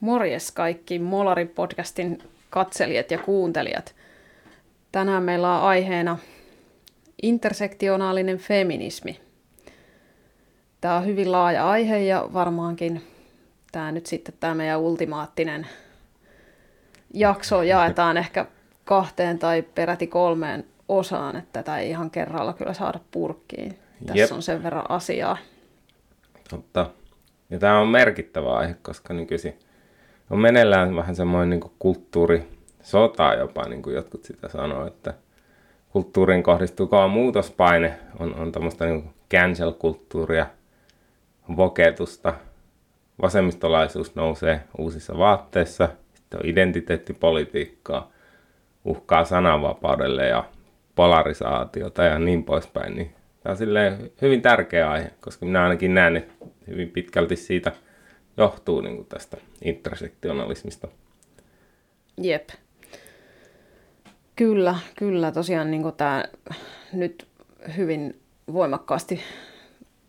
Morjes kaikki Molari-podcastin katselijat ja kuuntelijat. Tänään meillä on aiheena intersektionaalinen feminismi. Tämä on hyvin laaja aihe ja varmaankin tämä nyt sitten tämä meidän ultimaattinen jakso jaetaan ehkä kahteen tai peräti kolmeen osaan, että tätä ei ihan kerralla kyllä saada purkkiin. Tässä Jep. on sen verran asiaa. Totta. Ja tämä on merkittävä aihe, koska nykyisin on meneillään vähän semmoinen niin kulttuuri, sota jopa, niin kuin jotkut sitä sanoo, että kulttuuriin kohdistuu muutospaine, on, on tämmöistä niin cancel-kulttuuria, voketusta, vasemmistolaisuus nousee uusissa vaatteissa, sitten on identiteettipolitiikkaa, uhkaa sananvapaudelle ja polarisaatiota ja niin poispäin, niin tämä on hyvin tärkeä aihe, koska minä ainakin näen, hyvin pitkälti siitä johtuu niin kuin tästä intersektionalismista. Jep. Kyllä, kyllä. Tosiaan niin tämä nyt hyvin voimakkaasti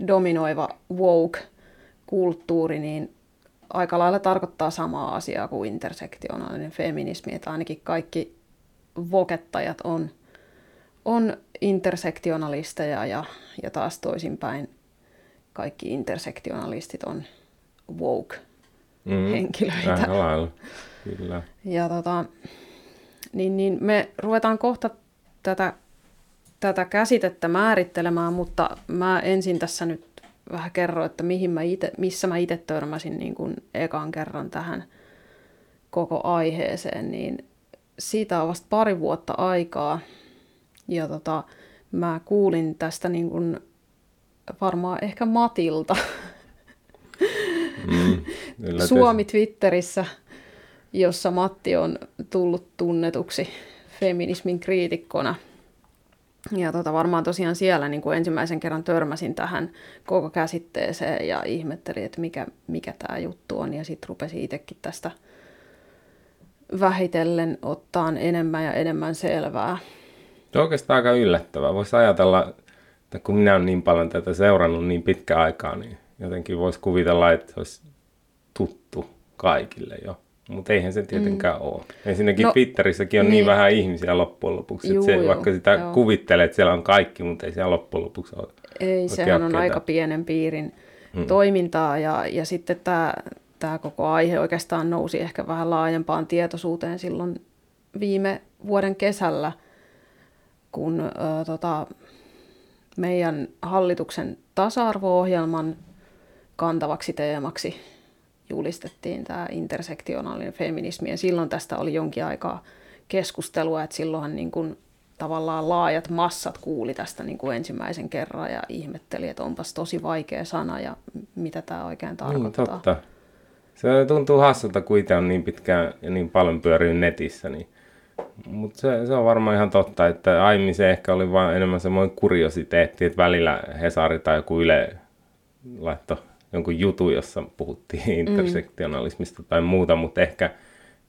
dominoiva woke-kulttuuri, niin aika lailla tarkoittaa samaa asiaa kuin intersektionaalinen feminismi, että ainakin kaikki vokettajat on, on intersektionalisteja ja, ja taas toisinpäin kaikki intersektionalistit on woke-henkilöitä. Mm, Kyllä. Ja tota, niin, niin me ruvetaan kohta tätä, tätä käsitettä määrittelemään, mutta mä ensin tässä nyt vähän kerron, että mihin mä ite, missä mä itse törmäsin niin kuin ekan kerran tähän koko aiheeseen, niin siitä on vasta pari vuotta aikaa. Ja tota, mä kuulin tästä niin kuin varmaan ehkä Matilta. Mm, Suomi Twitterissä, jossa Matti on tullut tunnetuksi feminismin kriitikkona. Ja tota, varmaan tosiaan siellä niin kuin ensimmäisen kerran törmäsin tähän koko käsitteeseen ja ihmettelin, että mikä, mikä tämä juttu on. Ja sitten rupesin itsekin tästä vähitellen ottaan enemmän ja enemmän selvää. Se on oikeastaan aika yllättävää. Voisi ajatella, että kun minä olen niin paljon tätä seurannut niin pitkä aikaa, niin jotenkin voisi kuvitella, että se olisi tuttu kaikille jo. Mutta eihän se tietenkään mm. ole. Ensinnäkin no, Twitterissäkin on niin. niin vähän ihmisiä loppujen lopuksi. Juu, että se, joo, vaikka sitä joo. kuvittelee, että siellä on kaikki, mutta ei siellä loppujen lopuksi ole. Ei, sehän on aika pienen piirin mm. toimintaa. Ja, ja sitten tämä, tämä koko aihe oikeastaan nousi ehkä vähän laajempaan tietoisuuteen silloin viime vuoden kesällä, kun ö, tota, meidän hallituksen tasa-arvo-ohjelman kantavaksi teemaksi julistettiin tämä intersektionaalinen feminismi. Ja silloin tästä oli jonkin aikaa keskustelua, että silloinhan niin kuin tavallaan laajat massat kuuli tästä niin kuin ensimmäisen kerran ja ihmetteli, että onpas tosi vaikea sana ja mitä tämä oikein niin, tarkoittaa. Niin, totta. Se tuntuu hassulta, kun itse on niin pitkään ja niin paljon pyörinyt netissä, niin mutta se, se, on varmaan ihan totta, että aiemmin se ehkä oli vain enemmän semmoinen kuriositeetti, että välillä Hesari tai joku Yle laittoi jonkun jutun, jossa puhuttiin mm. intersektionalismista tai muuta, mutta ehkä,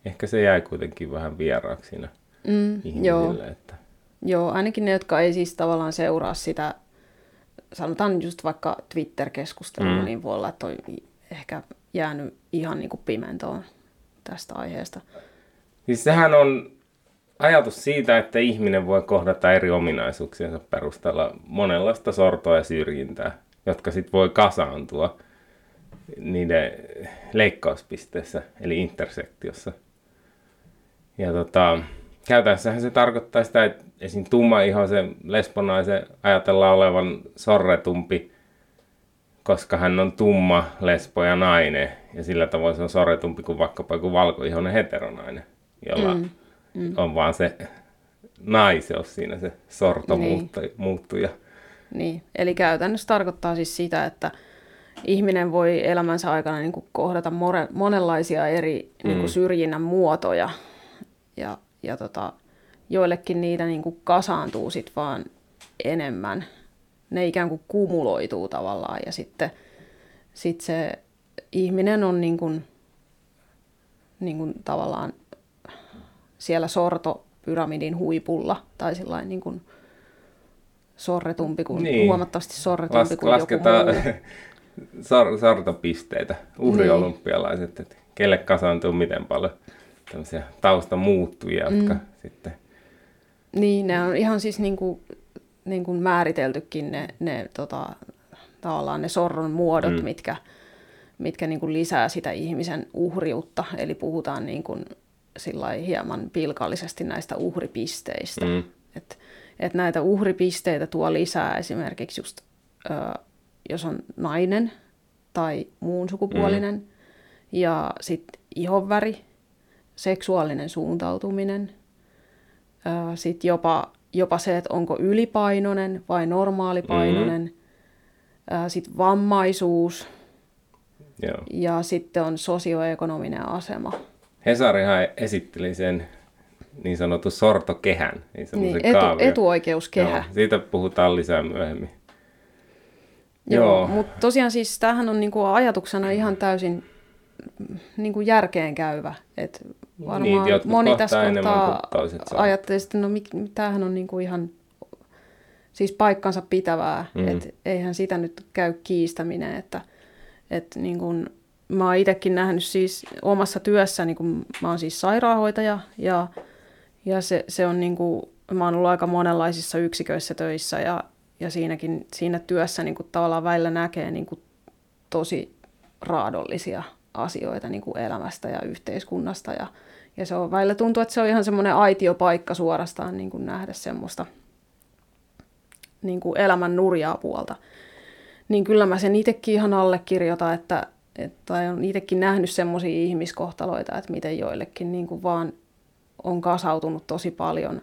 ehkä se jäi kuitenkin vähän vieraaksi siinä mm, ihmisille. Joo. Että... joo, ainakin ne, jotka ei siis tavallaan seuraa sitä, sanotaan just vaikka Twitter-keskustelua, mm. niin voi olla, että on ehkä jäänyt ihan niin kuin pimentoon tästä aiheesta. Siis sehän on ajatus siitä, että ihminen voi kohdata eri ominaisuuksiensa perusteella monenlaista sortoa ja syrjintää, jotka sitten voi kasaantua niiden leikkauspisteessä, eli intersektiossa. Ja tota, käytännössähän se tarkoittaa sitä, että esim. se lesbonaisen ajatellaan olevan sorretumpi, koska hän on tumma, lesbo ja nainen, ja sillä tavoin se on sorretumpi kuin vaikkapa joku valkoihoinen heteronainen, jolla mm mm. on vaan se naiseus siinä se sorto niin. muuttuja. Niin, eli käytännössä tarkoittaa siis sitä, että ihminen voi elämänsä aikana niin kuin kohdata more, monenlaisia eri mm. niin kuin syrjinnän muotoja ja, ja tota, joillekin niitä niin kuin kasaantuu sit vaan enemmän. Ne ikään kuin kumuloituu tavallaan ja sitten sit se ihminen on niin kuin, niin kuin tavallaan siellä sortopyramidin huipulla tai sellainen niin kuin sorretumpi kuin, niin. huomattavasti sorretumpi Las, kuin lasketaan joku sor, sortopisteitä, uhriolympialaiset, että kelle kasaantuu miten paljon tämmöisiä taustamuuttujia, jotka mm. sitten... Niin, ne on ihan siis niin kuin, niin kuin määriteltykin ne, ne tota, tavallaan ne sorron muodot, mm. mitkä, mitkä niin kuin lisää sitä ihmisen uhriutta. Eli puhutaan niin kuin hieman pilkallisesti näistä uhripisteistä. Mm. Et, et näitä uhripisteitä tuo lisää esimerkiksi just, ö, jos on nainen tai muun sukupuolinen, mm. ja sitten ihonväri, seksuaalinen suuntautuminen, sitten jopa, jopa se, että onko ylipainoinen vai normaalipainoinen, mm. sitten vammaisuus, Joo. ja sitten on sosioekonominen asema. Hesarihan esitteli sen niin sanotun sortokehän. Niin, niin etu, etuoikeuskehä. Joo, siitä puhutaan lisää myöhemmin. Joo, Joo. mutta tosiaan siis tämähän on niinku ajatuksena ihan täysin niinku järkeen käyvä. Et varmaan niin, moni tässä kohtaa ajattelee, että no tämähän on niinku ihan siis paikkansa pitävää, mm. että eihän sitä nyt käy kiistäminen, että, että niin kun, mä oon itsekin nähnyt siis omassa työssä, niin kun mä oon siis sairaanhoitaja ja, ja se, se on niin kuin, mä oon ollut aika monenlaisissa yksiköissä töissä ja, ja siinäkin, siinä työssä niin kuin tavallaan välillä näkee niin kuin tosi raadollisia asioita niin kuin elämästä ja yhteiskunnasta ja, ja se on välillä tuntuu, että se on ihan semmoinen aitiopaikka suorastaan niin kuin nähdä semmoista niin kuin elämän nurjaa puolta. Niin kyllä mä sen itsekin ihan allekirjoitan, että, että on itsekin nähnyt semmoisia ihmiskohtaloita, että miten joillekin niin kuin vaan on kasautunut tosi paljon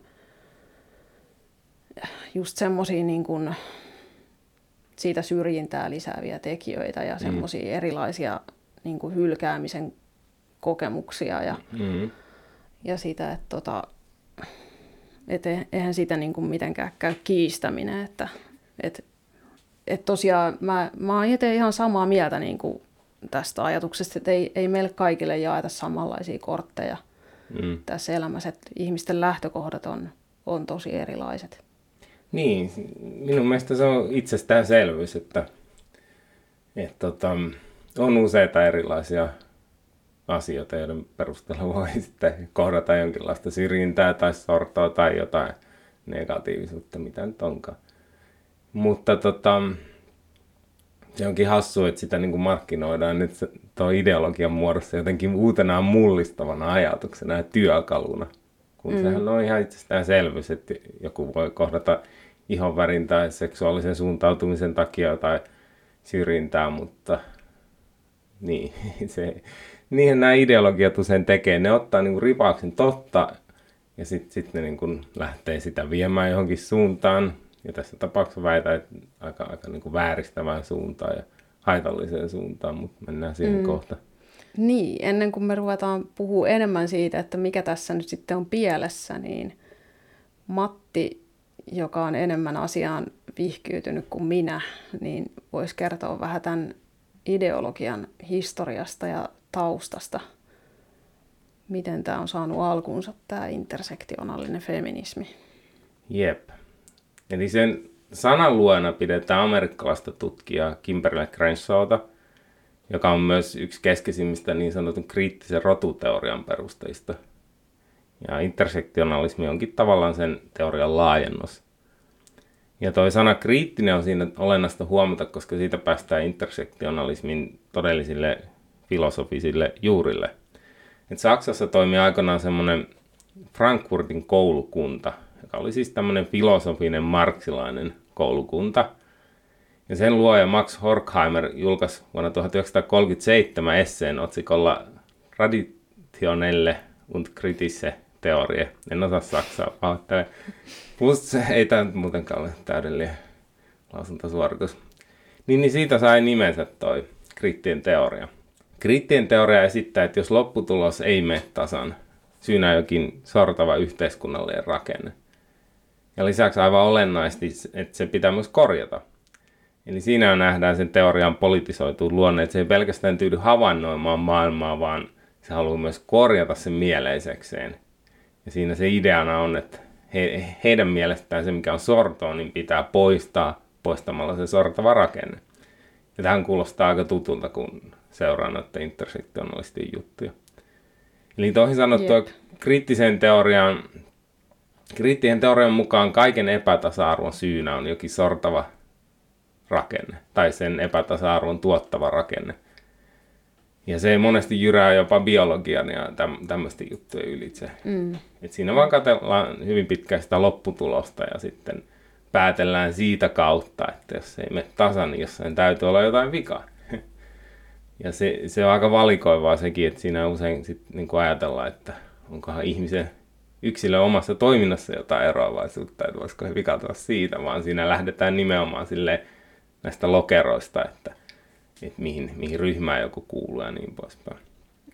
just semmoisia niin kuin siitä syrjintää lisääviä tekijöitä ja semmoisia mm. erilaisia niin kuin hylkäämisen kokemuksia ja, mm. ja sitä, että tota, et e, eihän sitä niin kuin mitenkään käy kiistäminen, että et, et tosiaan mä, mä oon ihan samaa mieltä niin kuin tästä ajatuksesta, että ei, ei meille kaikille jaeta samanlaisia kortteja mm. tässä elämässä, että ihmisten lähtökohdat on, on tosi erilaiset. Niin, minun mielestä se on itsestäänselvyys, että, että tota, on useita erilaisia asioita, joiden perusteella voi sitten kohdata jonkinlaista syrjintää tai sortoa tai jotain negatiivisuutta, mitä nyt onkaan. Mutta tota, se onkin hassu, että sitä niin kuin markkinoidaan nyt tuo ideologian muodossa jotenkin uutena mullistavana ajatuksena ja työkaluna. Kun mm. sehän on ihan itsestään selvyys, että joku voi kohdata ihonvärin tai seksuaalisen suuntautumisen takia tai syrjintää, mutta niin, se, niihin nämä ideologiat usein tekee. Ne ottaa niin kuin ripauksen totta ja sitten sit ne niin kuin lähtee sitä viemään johonkin suuntaan, ja tässä tapauksessa väitän, että aika, aika niin kuin vääristävään suuntaan ja haitalliseen suuntaan, mutta mennään siihen mm. kohta. Niin, ennen kuin me ruvetaan puhua enemmän siitä, että mikä tässä nyt sitten on pielessä, niin Matti, joka on enemmän asiaan vihkyytynyt kuin minä, niin voisi kertoa vähän tämän ideologian historiasta ja taustasta. Miten tämä on saanut alkunsa, tämä intersektionaalinen feminismi. Jep. Eli sen sanan luona pidetään amerikkalaista tutkijaa Kimberly Crenshawta, joka on myös yksi keskeisimmistä niin sanotun kriittisen rotuteorian perusteista. Ja intersektionalismi onkin tavallaan sen teorian laajennus. Ja toi sana kriittinen on siinä olennaista huomata, koska siitä päästään intersektionalismin todellisille filosofisille juurille. Et Saksassa toimi aikanaan semmoinen Frankfurtin koulukunta – joka oli siis tämmöinen filosofinen marksilainen koulukunta. Ja sen luoja Max Horkheimer julkaisi vuonna 1937 esseen otsikolla Traditionelle und kritische Theorie. En osaa saksaa, pahoittelen. Plus ei tämä muutenkaan ole täydellinen lausuntasuoritus. Niin, niin siitä sai nimensä toi kriittien teoria. Kriittien teoria esittää, että jos lopputulos ei mene tasan, syynä jokin sortava yhteiskunnallinen rakenne – ja lisäksi aivan olennaisesti, että se pitää myös korjata. Eli siinä nähdään sen teorian politisoitu luonne, että se ei pelkästään tyydy havainnoimaan maailmaa, vaan se haluaa myös korjata sen mieleisekseen. Ja siinä se ideana on, että he, heidän mielestään se, mikä on sortoa, niin pitää poistaa poistamalla se sortava rakenne. Ja tähän kuulostaa aika tutulta, kun seuraa noiden intersektionalistien juttuja. Eli toisin sanottua yep. kriittisen teorian, kriittisen teorian mukaan kaiken epätasa-arvon syynä on jokin sortava rakenne, tai sen epätasa-arvon tuottava rakenne. Ja se monesti jyrää jopa biologian ja täm, tämmöisten juttujen ylitse. Mm. Et siinä vaan katsellaan hyvin pitkään sitä lopputulosta ja sitten päätellään siitä kautta, että jos ei mene tasan, niin jossain täytyy olla jotain vikaa. Ja se, se on aika valikoivaa sekin, että siinä usein sit niin kuin ajatellaan, että onkohan ihmisen yksilön omassa toiminnassa jotain eroavaisuutta, että voisiko he vikata siitä, vaan siinä lähdetään nimenomaan sille näistä lokeroista, että, että mihin, mihin ryhmään joku kuuluu ja niin poispäin.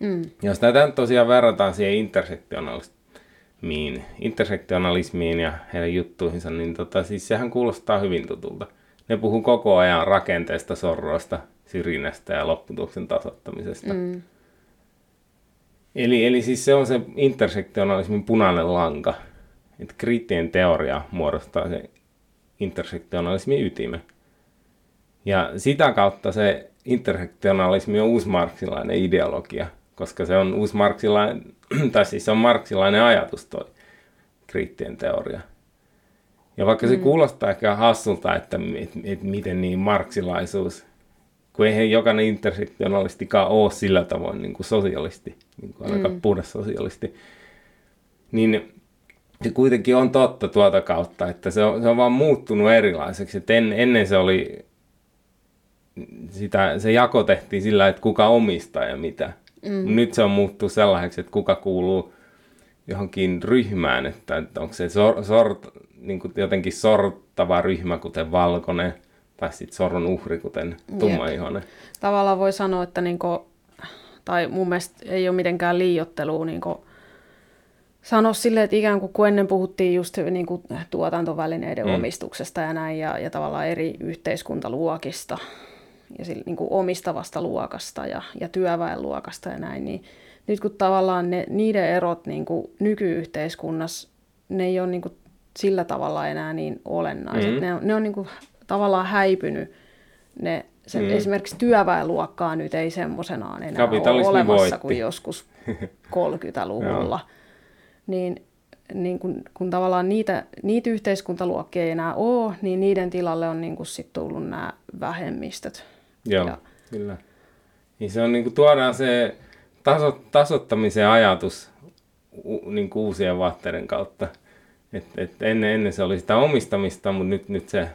Mm. Jos tätä tosiaan verrataan siihen intersektionalismiin, intersektionalismiin ja heidän juttuihinsa, niin tota, siis sehän kuulostaa hyvin tutulta. Ne puhuu koko ajan rakenteesta, sorroista, syrjinnästä ja lopputuloksen tasoittamisesta. Mm. Eli, eli siis se on se intersektionalismin punainen lanka, että kriittinen teoria muodostaa se intersektionalismin ytimen. Ja sitä kautta se intersektionalismi on uusmarksilainen ideologia, koska se on uusmarksilainen, tai siis se on marksilainen ajatus toi kriittinen teoria. Ja vaikka se mm. kuulostaa ehkä hassulta, että et, et miten niin marksilaisuus, kun eihän jokainen intersektionalistikaan ole sillä tavoin niin kuin sosialisti, niin kuin aika mm. puhdas sosialisti, niin se kuitenkin on totta tuota kautta, että se on, se on vaan muuttunut erilaiseksi. Et en, ennen se oli sitä, se jako tehtiin sillä, että kuka omistaa ja mitä. Mm. Nyt se on muuttunut sellaiseksi, että kuka kuuluu johonkin ryhmään, että, että onko se sor, sort, niin kuin jotenkin sortava ryhmä, kuten valkoinen, tai sitten sorron uhri, kuten tummaihoinen. Tavallaan voi sanoa, että niinku, tai mun mielestä ei ole mitenkään liiottelua niinku, sanoa silleen, että ikään kuin kun ennen puhuttiin just niin kuin tuotantovälineiden mm. omistuksesta ja näin, ja, ja tavallaan eri yhteiskuntaluokista, ja sille, niin kuin omistavasta luokasta ja, ja työväenluokasta ja näin, niin nyt kun tavallaan ne, niiden erot niin kuin nykyyhteiskunnassa, ne ei ole niin kuin sillä tavalla enää niin olennaiset. Mm. Ne on, ne on niin kuin tavallaan häipynyt. Ne, se, mm. Esimerkiksi työväenluokkaa nyt ei semmoisenaan enää ole olemassa voitti. kuin joskus 30-luvulla. niin niin kun, kun tavallaan niitä, niitä yhteiskuntaluokkia ei enää ole, niin niiden tilalle on niin sit tullut nämä vähemmistöt. Joo, ja... kyllä. Niin se on niin kuin tuodaan se taso, tasottamisen ajatus u, niin kuin uusien vaatteiden kautta. Et, et ennen, ennen se oli sitä omistamista, mutta nyt, nyt se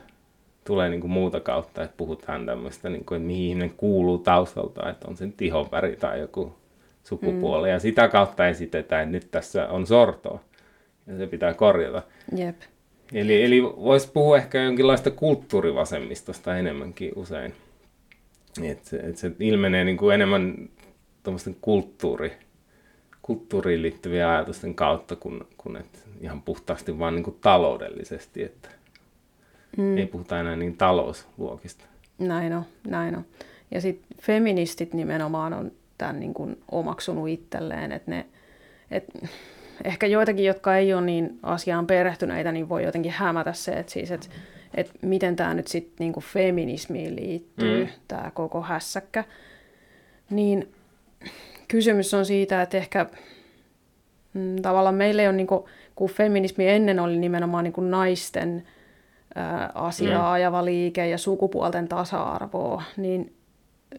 tulee niin kuin muuta kautta, että puhutaan tämmöistä, niin kuin, että mihin ihminen kuuluu taustalta, että on sen tihonväri tai joku sukupuoli. Mm. Ja sitä kautta esitetään, että nyt tässä on sortoa ja se pitää korjata. Jep. Eli, eli voisi puhua ehkä jonkinlaista kulttuurivasemmistosta enemmänkin usein. Että se, et se ilmenee niin kuin enemmän tuommoisten kulttuuri, kulttuuriin liittyviä ajatusten kautta, kun, kun et ihan puhtaasti vaan niin kuin taloudellisesti, että mm. ei puhuta enää niin talousluokista. Näin on, näin on. Ja sitten feministit nimenomaan on tämän niin kuin omaksunut itselleen, että ne, et, ehkä joitakin, jotka ei ole niin asiaan perehtyneitä, niin voi jotenkin hämätä se, että siis, että että miten tämä nyt sitten niinku feminismiin liittyy, mm. tämä koko hässäkkä. Niin kysymys on siitä, että ehkä mm, tavallaan meille on, niinku, kun feminismi ennen oli nimenomaan niinku naisten ää, asiaa mm. ajava liike ja sukupuolten tasa-arvoa, niin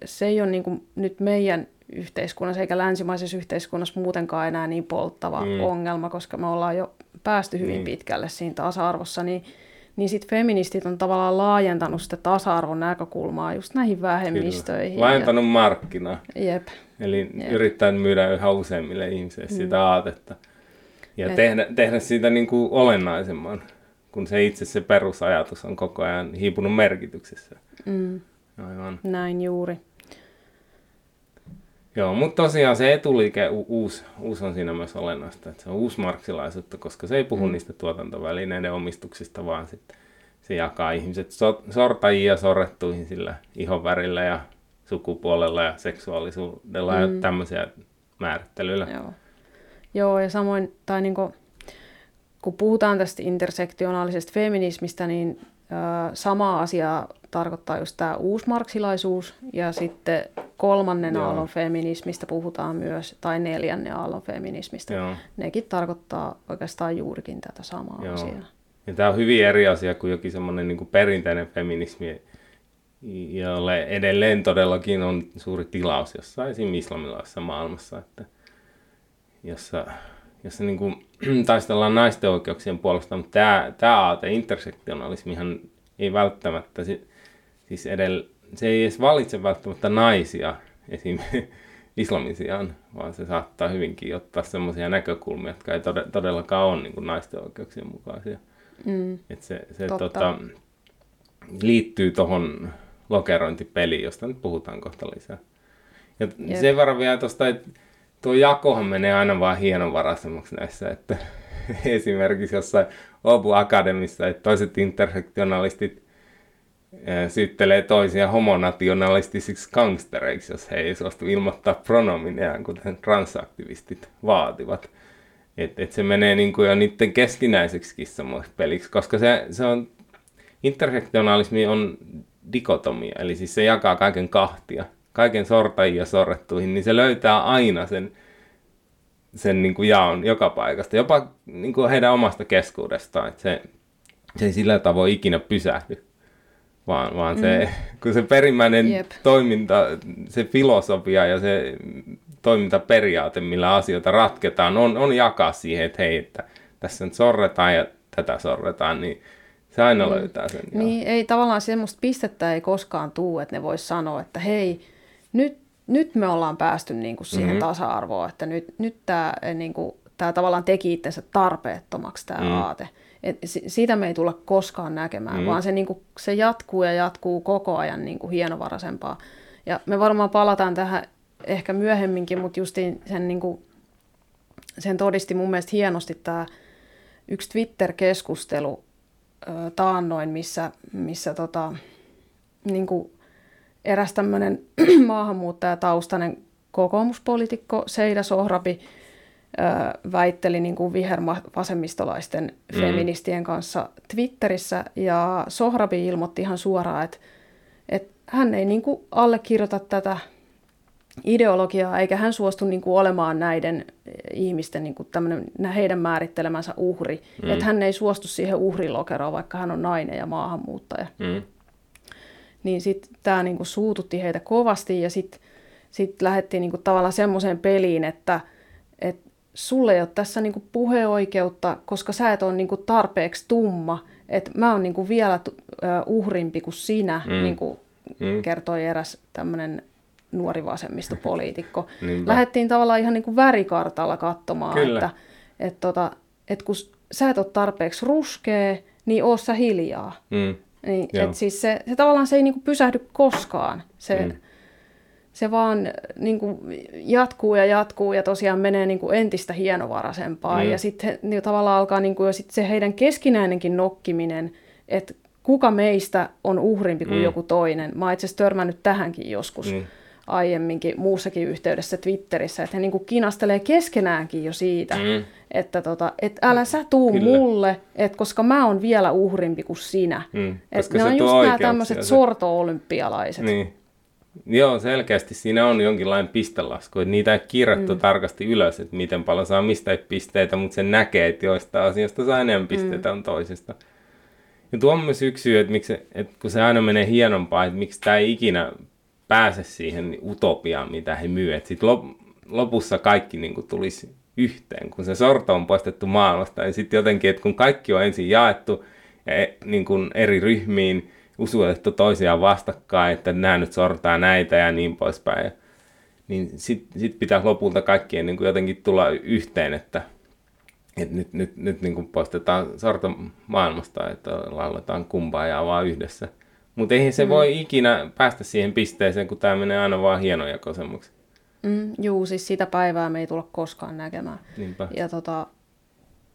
se ei ole niinku nyt meidän yhteiskunnassa eikä länsimaisessa yhteiskunnassa muutenkaan enää niin polttava mm. ongelma, koska me ollaan jo päästy hyvin mm. pitkälle siinä tasa-arvossa, niin niin sitten feministit on tavallaan laajentanut sitä tasa-arvon näkökulmaa just näihin vähemmistöihin. Kyllä. Laajentanut ja... markkinaa. Jep. Eli Jep. yrittää myydä yhä useammille ihmisille mm. sitä aatetta. Ja Et... tehdä, tehdä siitä niin kuin olennaisemman, kun se itse se perusajatus on koko ajan hiipunut merkityksessä. Mm. Aivan. Näin juuri. Joo, mutta tosiaan se etuliike, u- uusi, uusi on siinä myös olennaista, että se on uusmarksilaisuutta, koska se ei puhu mm. niistä tuotantovälineiden omistuksista, vaan sit se jakaa ihmiset so- sortajia sorrettuihin sillä ihonvärillä ja sukupuolella ja seksuaalisuudella mm. ja tämmöisiä määrittelyillä. Joo. Joo, ja samoin, tai niinku, kun puhutaan tästä intersektionaalisesta feminismistä, niin Sama asia tarkoittaa just tämä uusmarksilaisuus ja sitten kolmannen Joo. aallon feminismistä puhutaan myös, tai neljännen aallon feminismistä. Joo. Nekin tarkoittaa oikeastaan juurikin tätä samaa Joo. asiaa. Ja tämä on hyvin eri asia kuin jokin semmoinen niin perinteinen feminismi, jolle edelleen todellakin on suuri tilaus jossain esimerkiksi islamilaisessa maailmassa, että jossa, jossa niin kuin, taistellaan naisten oikeuksien puolesta, mutta tämä, tämä aate, intersektionalismihan ei välttämättä, siis edellä, se ei edes valitse välttämättä naisia esim. islamin sijaan, vaan se saattaa hyvinkin ottaa sellaisia näkökulmia, jotka ei todellakaan ole niin kuin naisten oikeuksien mukaisia. Mm, Et se se tota, liittyy tuohon lokerointipeliin, josta nyt puhutaan kohta lisää. Ja Jep. sen verran vielä tuosta, että tuo jakohan menee aina vaan hienovaraisemmaksi näissä, että esimerkiksi jossain Obu Akademissa, että toiset intersektionalistit syyttelee toisia homonationalistisiksi gangstereiksi, jos he ei suostu ilmoittaa pronomineaan, kuten transaktivistit vaativat. Että et se menee niin kuin jo niiden keskinäiseksi kissamoiksi peliksi, koska se, se on, intersektionalismi on dikotomia, eli siis se jakaa kaiken kahtia, kaiken sortajia ja sorrettuihin, niin se löytää aina sen, sen niin kuin jaon joka paikasta, jopa niin kuin heidän omasta keskuudestaan, että se, se ei sillä tavoin ikinä pysähdy, vaan, vaan mm. se, kun se perimmäinen Jep. toiminta, se filosofia ja se toimintaperiaate, millä asioita ratketaan, on, on jakaa siihen, että hei, että tässä nyt sorretaan ja tätä sorretaan, niin se aina mm. löytää sen. Niin, joo. ei tavallaan semmoista pistettä ei koskaan tuu, että ne vois sanoa, että hei, nyt, nyt me ollaan päästy niin kuin siihen mm-hmm. tasa-arvoon, että nyt, nyt tämä eh, niin kuin, tää tavallaan teki itsensä tarpeettomaksi tämä mm. aate. Et siitä me ei tulla koskaan näkemään, mm. vaan se, niin kuin, se jatkuu ja jatkuu koko ajan niin kuin hienovaraisempaa. Ja me varmaan palataan tähän ehkä myöhemminkin, mutta justiin sen, niin kuin, sen todisti mun mielestä hienosti tämä yksi Twitter-keskustelu taannoin, missä, missä tota, niin kuin eräs tämmöinen maahanmuuttajataustainen kokoomuspoliitikko Seida Sohrabi väitteli niin kuin vihervasemmistolaisten mm. feministien kanssa Twitterissä, ja Sohrabi ilmoitti ihan suoraan, että, että hän ei niin kuin allekirjoita tätä ideologiaa, eikä hän suostu niin kuin olemaan näiden ihmisten niin kuin heidän määrittelemänsä uhri. Mm. Että hän ei suostu siihen uhrilokeroon, vaikka hän on nainen ja maahanmuuttaja. Mm. Niin sitten tämä niin kuin suututti heitä kovasti ja sitten sit lähdettiin niin kuin tavallaan semmoiseen peliin, että et sulle ei ole tässä niin kuin puheoikeutta, koska sä et ole niin kuin tarpeeksi tumma. Että mä oon niin kuin vielä uhrimpi kuin sinä, mm. niin kuin mm. kertoi eräs tämmöinen nuori vasemmistopoliitikko. Lähdettiin tavallaan ihan niin kuin värikartalla katsomaan, Kyllä. että et tota, et kun sä et ole tarpeeksi ruskea, niin oo sä hiljaa. Mm. Niin, et siis se, se tavallaan se ei niin kuin pysähdy koskaan. Se, mm. se vaan niin kuin jatkuu ja jatkuu ja tosiaan menee niin kuin entistä hienovaraisempaa. Mm. Ja sitten niin tavallaan alkaa niin kuin jo sit se heidän keskinäinenkin nokkiminen, että kuka meistä on uhrimpi kuin mm. joku toinen. Mä oon itse asiassa törmännyt tähänkin joskus. Mm aiemminkin muussakin yhteydessä Twitterissä, että he niin kuin kinastelee keskenäänkin jo siitä, mm. että tota, et älä sä tuu Kyllä. mulle, et koska mä oon vielä uhrimpi kuin sinä. Mm. Et ne on just nämä tämmöiset sorto-olympialaiset. Niin. Joo, selkeästi siinä on jonkinlainen pistelasku, että niitä ei kirjattu mm. tarkasti ylös, että miten paljon saa mistä pisteitä, mutta se näkee, että joista asioista saa enemmän pisteitä mm. on toisesta. Ja tuo on myös yksi syy, että, miksi, että kun se aina menee hienompaa, että miksi tämä ei ikinä pääse siihen utopiaan, mitä he myyvät. Sitten lopussa kaikki niin kuin tulisi yhteen. Kun se sorto on poistettu maailmasta, niin sitten jotenkin, että kun kaikki on ensin jaettu ja e, niin kuin eri ryhmiin, usutettu toisiaan vastakkain, että nämä nyt sortaa näitä ja niin poispäin. Niin sitten sit pitää lopulta kaikkien niin kuin jotenkin tulla yhteen, että, että nyt, nyt, nyt niin kuin poistetaan sorto maailmasta, että lauletaan kumpaa ja vaan yhdessä. Mutta eihän se mm. voi ikinä päästä siihen pisteeseen, kun tämä menee aina vaan hienojakoisemmaksi. Mm, juu, siis sitä päivää me ei tulla koskaan näkemään. Niinpä. Ja tota,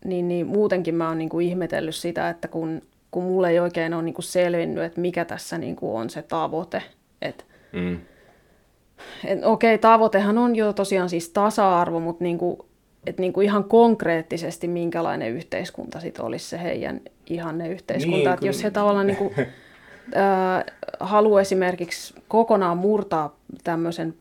niin, niin muutenkin mä oon niinku ihmetellyt sitä, että kun, kun mulle ei oikein ole niinku selvinnyt, että mikä tässä niinku on se tavoite. Et, mm. et, okei, okay, tavoitehan on jo tosiaan siis tasa-arvo, mutta niinku, et niin kuin ihan konkreettisesti minkälainen yhteiskunta sit olisi se heidän ihanne yhteiskunta. Niin, kun... jos he tavallaan niin äh, haluaa esimerkiksi kokonaan murtaa tämmöisen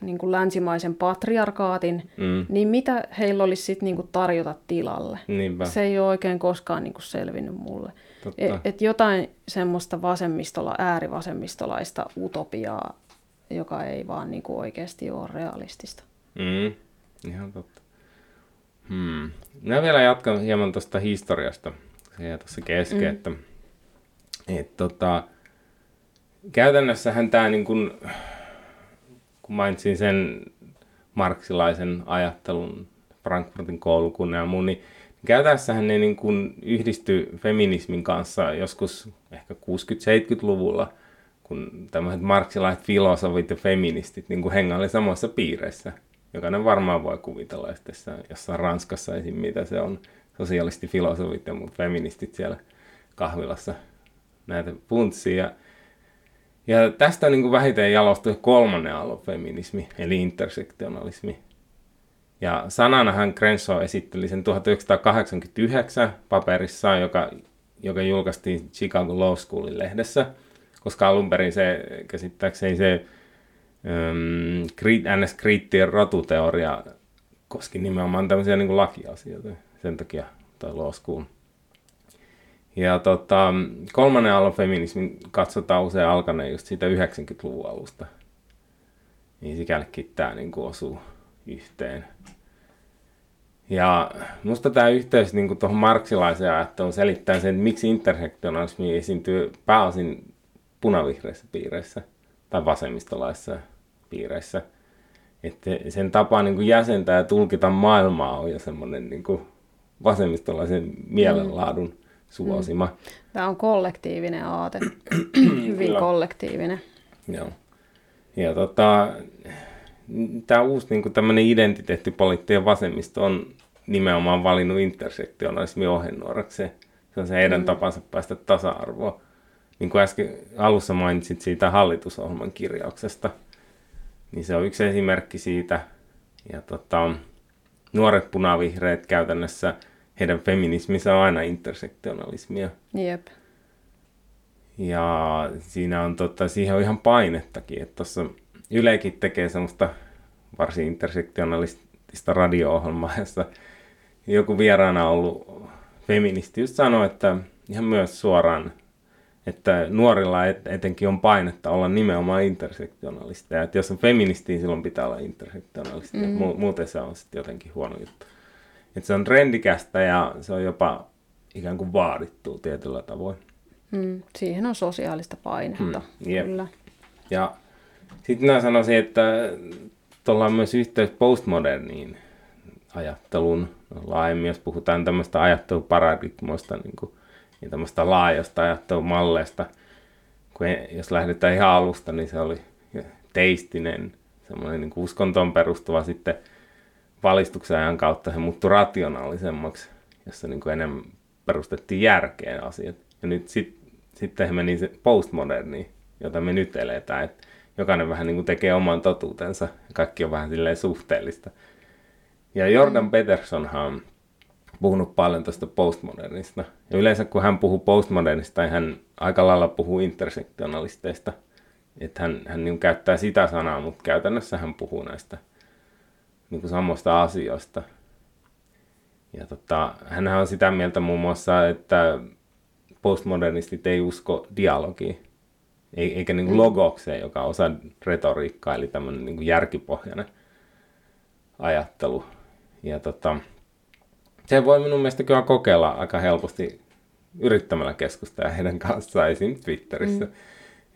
niin kuin länsimaisen patriarkaatin, mm. niin mitä heillä olisi sitten niin tarjota tilalle? Niinpä. Se ei ole oikein koskaan niin kuin selvinnyt mulle. Et, et jotain semmoista vasemmistola, äärivasemmistolaista utopiaa, joka ei vaan niin kuin oikeasti ole realistista. Mm. Ihan totta. Hmm. Mä vielä jatkan hieman tuosta historiasta. Se tuossa kesken, mm. että et, tota, käytännössähän tämä niin kun, kun mainitsin sen marksilaisen ajattelun, Frankfurtin koulukunnan ja muun, niin käytännössähän ne niin kun yhdistyi feminismin kanssa joskus ehkä 60-70-luvulla, kun tämmöiset marksilaiset filosofit ja feministit niin hengaili samoissa piireissä. Jokainen varmaan voi kuvitella, että tässä jossain Ranskassa esim. mitä se on, sosialistifilosofit ja muut feministit siellä kahvilassa näitä puntsia. Ja tästä niin kuin vähiten jalostui kolmannen aallon feminismi, eli intersektionalismi. Ja sananahan Crenshaw esitteli sen 1989 paperissaan, joka, joka julkaistiin Chicago Law Schoolin lehdessä, koska alun perin se käsittääkseni se ähm, NS-kriittien rotuteoria koski nimenomaan tämmöisiä niin kuin lakiasioita. Sen takia tai law school. Ja tota, kolmannen aallon feminismin katsotaan usein alkaneen just siitä 90-luvun alusta. Niin sikälikin tämä niin osuu yhteen. Ja musta tämä yhteys niin tuohon marksilaiseen ajatteluun selittää sen, että miksi intersektionalismi esiintyy pääosin punavihreissä piireissä tai vasemmistolaisissa piireissä. Että sen tapa niin kuin jäsentää ja tulkita maailmaa on jo semmoinen niin kuin vasemmistolaisen mielenlaadun mm suosima. Mm. Tämä on kollektiivinen aate, hyvin Kyllä. kollektiivinen. Joo. Ja tota, tämä uusi niin tämmöinen identiteettipoliittinen vasemmisto on nimenomaan valinnut intersektionalismin ohjenuorakseen. Se on se heidän mm. tapansa päästä tasa-arvoon. Niin kuin äsken alussa mainitsit siitä hallitusohjelman kirjauksesta, niin se on yksi esimerkki siitä. Ja tota, nuoret punavihreät käytännössä – heidän feminismissä on aina intersektionalismia. Jep. Ja siinä on tota, siihen on ihan painettakin, että tuossa Ylekin tekee semmoista varsin intersektionalistista radio-ohjelmaa, jossa joku vieraana ollut feministi just sanoi, että ihan myös suoraan, että nuorilla et, etenkin on painetta olla nimenomaan intersektionalisteja. Että jos on feministi, silloin pitää olla intersektionalisti. Mm. Muuten se on sitten jotenkin huono juttu. Että se on trendikästä ja se on jopa ikään kuin vaadittu tietyllä tavoin. Mm, siihen on sosiaalista painetta, mm, yep. kyllä. Ja sitten mä sanoisin, että tuolla on myös yhteys postmoderniin ajatteluun laajemmin, jos puhutaan tämmöistä ajatteluparadigmoista niin kuin, ja tämmöistä laajasta ajattelumalleista. Kun jos lähdetään ihan alusta, niin se oli teistinen, semmoinen niin uskontoon perustuva sitten – valistuksen ajan kautta se muuttui rationaalisemmaksi, jossa niin kuin enemmän perustettiin järkeen asiat. Ja nyt sit, sitten he meni se postmoderni, jota me nyt eletään, että jokainen vähän niin kuin tekee oman totuutensa ja kaikki on vähän silleen suhteellista. Ja Jordan mm. Petersonhan on puhunut paljon tuosta postmodernista. Ja yleensä kun hän puhuu postmodernista, niin hän aika lailla puhuu intersektionalisteista. Että hän, hän niin käyttää sitä sanaa, mutta käytännössä hän puhuu näistä – niin kuin samoista asioista. Ja tota, hänhän on sitä mieltä muun muassa, että postmodernistit ei usko dialogiin, eikä niin kuin mm. logokseen, joka on osa retoriikkaa, eli tämmöinen niin kuin järkipohjainen ajattelu. Ja tota, se voi minun mielestä kyllä kokeilla aika helposti yrittämällä keskustella heidän kanssaan, esim. Twitterissä. Mm.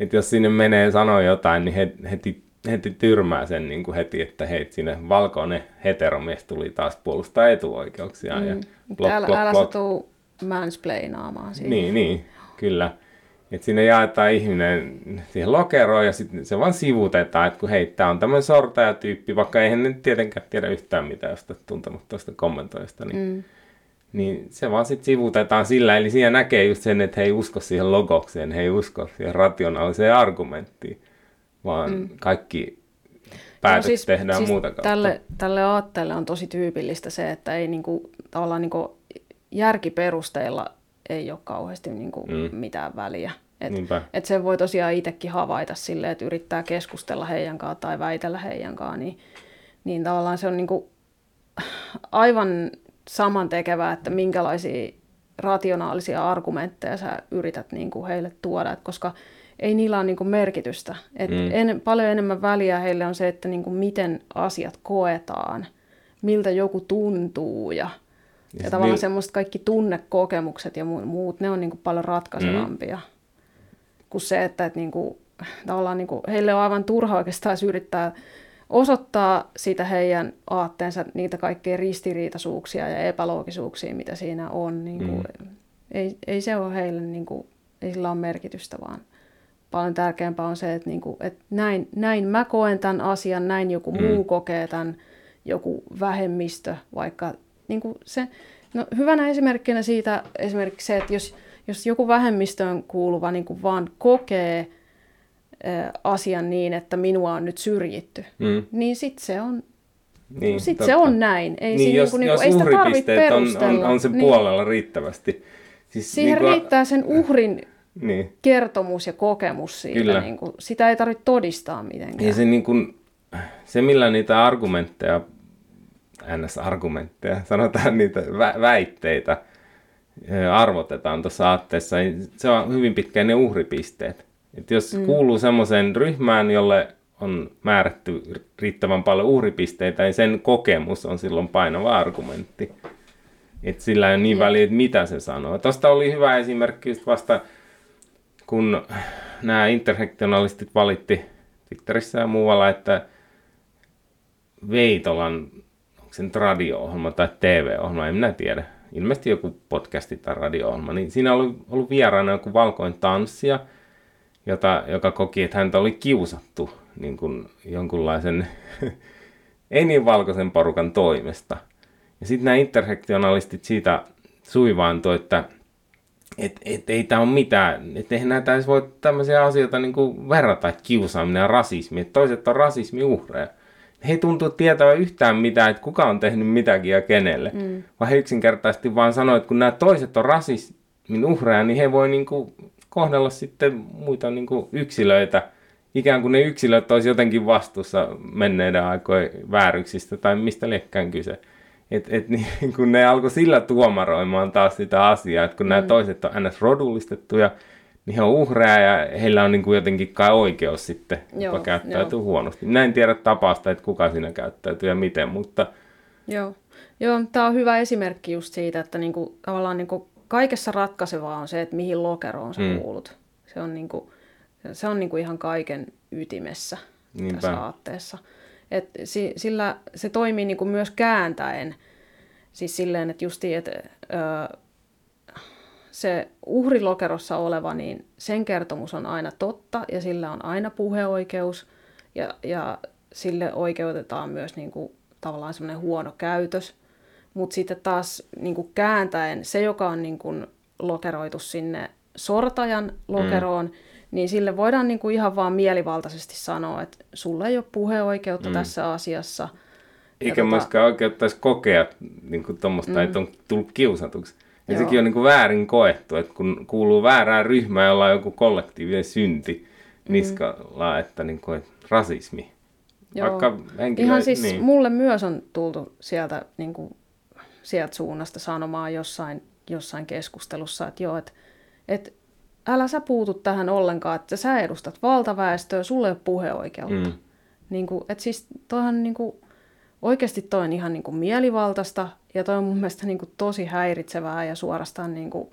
Että jos sinne menee sanoa jotain, niin he, heti heti tyrmää sen niin kuin heti, että hei, sinne valkoinen heteromies tuli taas puolustaa etuoikeuksia. Mm. Ja blok, älä, blok, älä blok. satu mansplainaamaan siitä. Niin, niin, kyllä. Et sinne jaetaan ihminen siihen lokeroon ja sitten se vaan sivutetaan, että kun hei, tämä on tämmöinen sortajatyyppi, vaikka eihän ne tietenkään tiedä yhtään mitään josta tuntematta kommentoista, niin, mm. niin se vaan sitten sivutetaan sillä, eli siinä näkee just sen, että he ei usko siihen logokseen, he ei usko siihen rationaaliseen argumenttiin vaan mm. kaikki päätös no siis, tehdään siis muuta kautta. Tälle, tälle aatteelle on tosi tyypillistä se, että ei niinku, tavallaan niinku järkiperusteilla ei ole kauheasti niinku mm. mitään väliä. Et, et sen voi tosiaan itsekin havaita silleen, että yrittää keskustella heidän kanssaan tai väitellä heidän kanssaan, niin, niin tavallaan se on niinku aivan saman tekevää, että minkälaisia rationaalisia argumentteja sä yrität niinku heille tuoda, et koska ei niillä ole niinku merkitystä. Et mm. en, paljon enemmän väliä heille on se, että niinku miten asiat koetaan, miltä joku tuntuu ja, ja, ja tavallaan mil... semmoista kaikki tunnekokemukset ja muut, ne on niinku paljon ratkaisevampia. Mm kuin se, että, että niin kuin, tavallaan niin kuin, heille on aivan turha oikeastaan yrittää osoittaa sitä heidän aatteensa niitä kaikkein ristiriitaisuuksia ja epäloogisuuksia, mitä siinä on. Niin kuin, mm. ei, ei se ole heille, niin kuin, ei sillä ole merkitystä, vaan paljon tärkeämpää on se, että, niin kuin, että näin, näin mä koen tämän asian, näin joku mm. muu kokee tämän, joku vähemmistö, vaikka niin kuin se, no, hyvänä esimerkkinä siitä esimerkiksi se, että jos, jos joku vähemmistöön kuuluva niin kuin vaan kokee asian niin, että minua on nyt syrjitty, mm. niin sitten se on niin, sit se on näin. Ei, niin, jos, niinku, jos ei sitä tarvitse on, on, on sen niin. puolella riittävästi. Siis Siihen niin kuin, riittää sen uhrin niin. kertomus ja kokemus siitä. Kyllä. Niin kuin, sitä ei tarvitse todistaa mitenkään. Ja se, niin kuin, se millä niitä argumentteja, ns-argumentteja, sanotaan niitä vä- väitteitä, arvotetaan tuossa aatteessa, niin se on hyvin pitkään ne uhripisteet. Et jos mm. kuuluu semmoiseen ryhmään, jolle on määrätty riittävän paljon uhripisteitä, niin sen kokemus on silloin painava argumentti. Et sillä ei ole niin väliä, että mitä se sanoo. Tuosta oli hyvä esimerkki just vasta, kun nämä intersektionalistit valitti Twitterissä ja muualla, että Veitolan, onko se radio-ohjelma tai TV-ohjelma, en minä tiedä, ilmeisesti joku podcasti tai radio niin siinä oli ollut vieraana joku valkoinen tanssija, jota, joka koki, että häntä oli kiusattu niin kuin jonkunlaisen ei niin valkoisen porukan toimesta. Ja sitten nämä intersektionalistit siitä suivaantoi, että et, et, ei tämä ole mitään, että eihän näitä edes voi tämmöisiä asioita niin kuin verrata, kiusaaminen ja rasismi, että toiset on rasismiuhreja he ei tuntu tietävän yhtään mitään, että kuka on tehnyt mitäkin ja kenelle. Mm. Vaan he yksinkertaisesti vaan sanoivat, että kun nämä toiset on rasismin uhreja, niin he voi niinku kohdella sitten muita niinku yksilöitä, ikään kuin ne yksilöt olisi jotenkin vastuussa menneiden aikojen vääryksistä tai mistä liekkään kyse. Et, et niin, kun ne alkoi sillä tuomaroimaan taas sitä asiaa, että kun mm. nämä toiset on ns. rodullistettuja, niin he on uhreja ja heillä on niin kuin jotenkin kai oikeus sitten joo, käyttäytyy joo. huonosti. Minä en tiedä tapausta, että kuka siinä käyttäytyy ja miten, mutta... Joo, joo tämä on hyvä esimerkki just siitä, että niinku, tavallaan niinku kaikessa ratkaisevaa on se, että mihin lokeroon sä mm. kuulut. Se on, niinku, se on niinku ihan kaiken ytimessä Niinpä. tässä aatteessa. Et si, sillä se toimii niinku myös kääntäen. Siis silleen, että justiin, että... Öö, se uhrilokerossa oleva, niin sen kertomus on aina totta ja sillä on aina puheoikeus ja, ja sille oikeutetaan myös niin kuin, tavallaan semmoinen huono käytös. Mutta sitten taas niin kuin kääntäen se, joka on niin kuin, lokeroitu sinne sortajan lokeroon, mm. Niin sille voidaan niin kuin, ihan vaan mielivaltaisesti sanoa, että sulla ei ole puheoikeutta mm. tässä asiassa. Eikä tota... myöskään oikeuttaisi kokea niin tuommoista, mm. että on tullut kiusatuksi. Ja Joo. sekin on niin kuin väärin koettu, että kun kuuluu väärään ryhmään, jolla on joku kollektiivinen synti mm. niskalla, että, niin kuin, että rasismi. Joo. Vaikka henkilö, Ihan siis niin. mulle myös on tultu sieltä, niin kuin, sieltä suunnasta sanomaan jossain, jossain keskustelussa, että joo, että, että älä sä puutu tähän ollenkaan, että sä edustat valtaväestöä, sulle ei ole puheoikeutta. Mm. Niin kuin, että siis toihan niin kuin, oikeasti toi on ihan niin kuin mielivaltaista ja toi on mun mielestä niin kuin tosi häiritsevää ja suorastaan, niin kuin,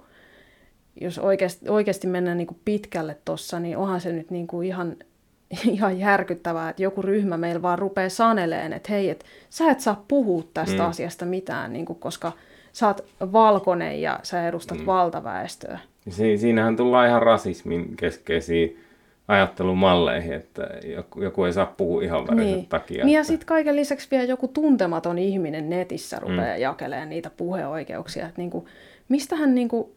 jos oikeasti, oikeasti mennään niin kuin pitkälle tossa, niin onhan se nyt niin kuin ihan, ihan järkyttävää, että joku ryhmä meillä vaan rupeaa saneleen, että hei, et, sä et saa puhua tästä mm. asiasta mitään, niin kuin, koska sä oot valkoinen ja sä edustat mm. valtaväestöä. Si- siinähän tullaan ihan rasismin keskeisiä ajattelumalleihin, että joku, joku ei saa puhua ihan väriset niin. takia. Niin ja sitten kaiken lisäksi vielä joku tuntematon ihminen netissä rupeaa mm. jakelemaan niitä puheoikeuksia. Että niinku, mistä hän, niinku,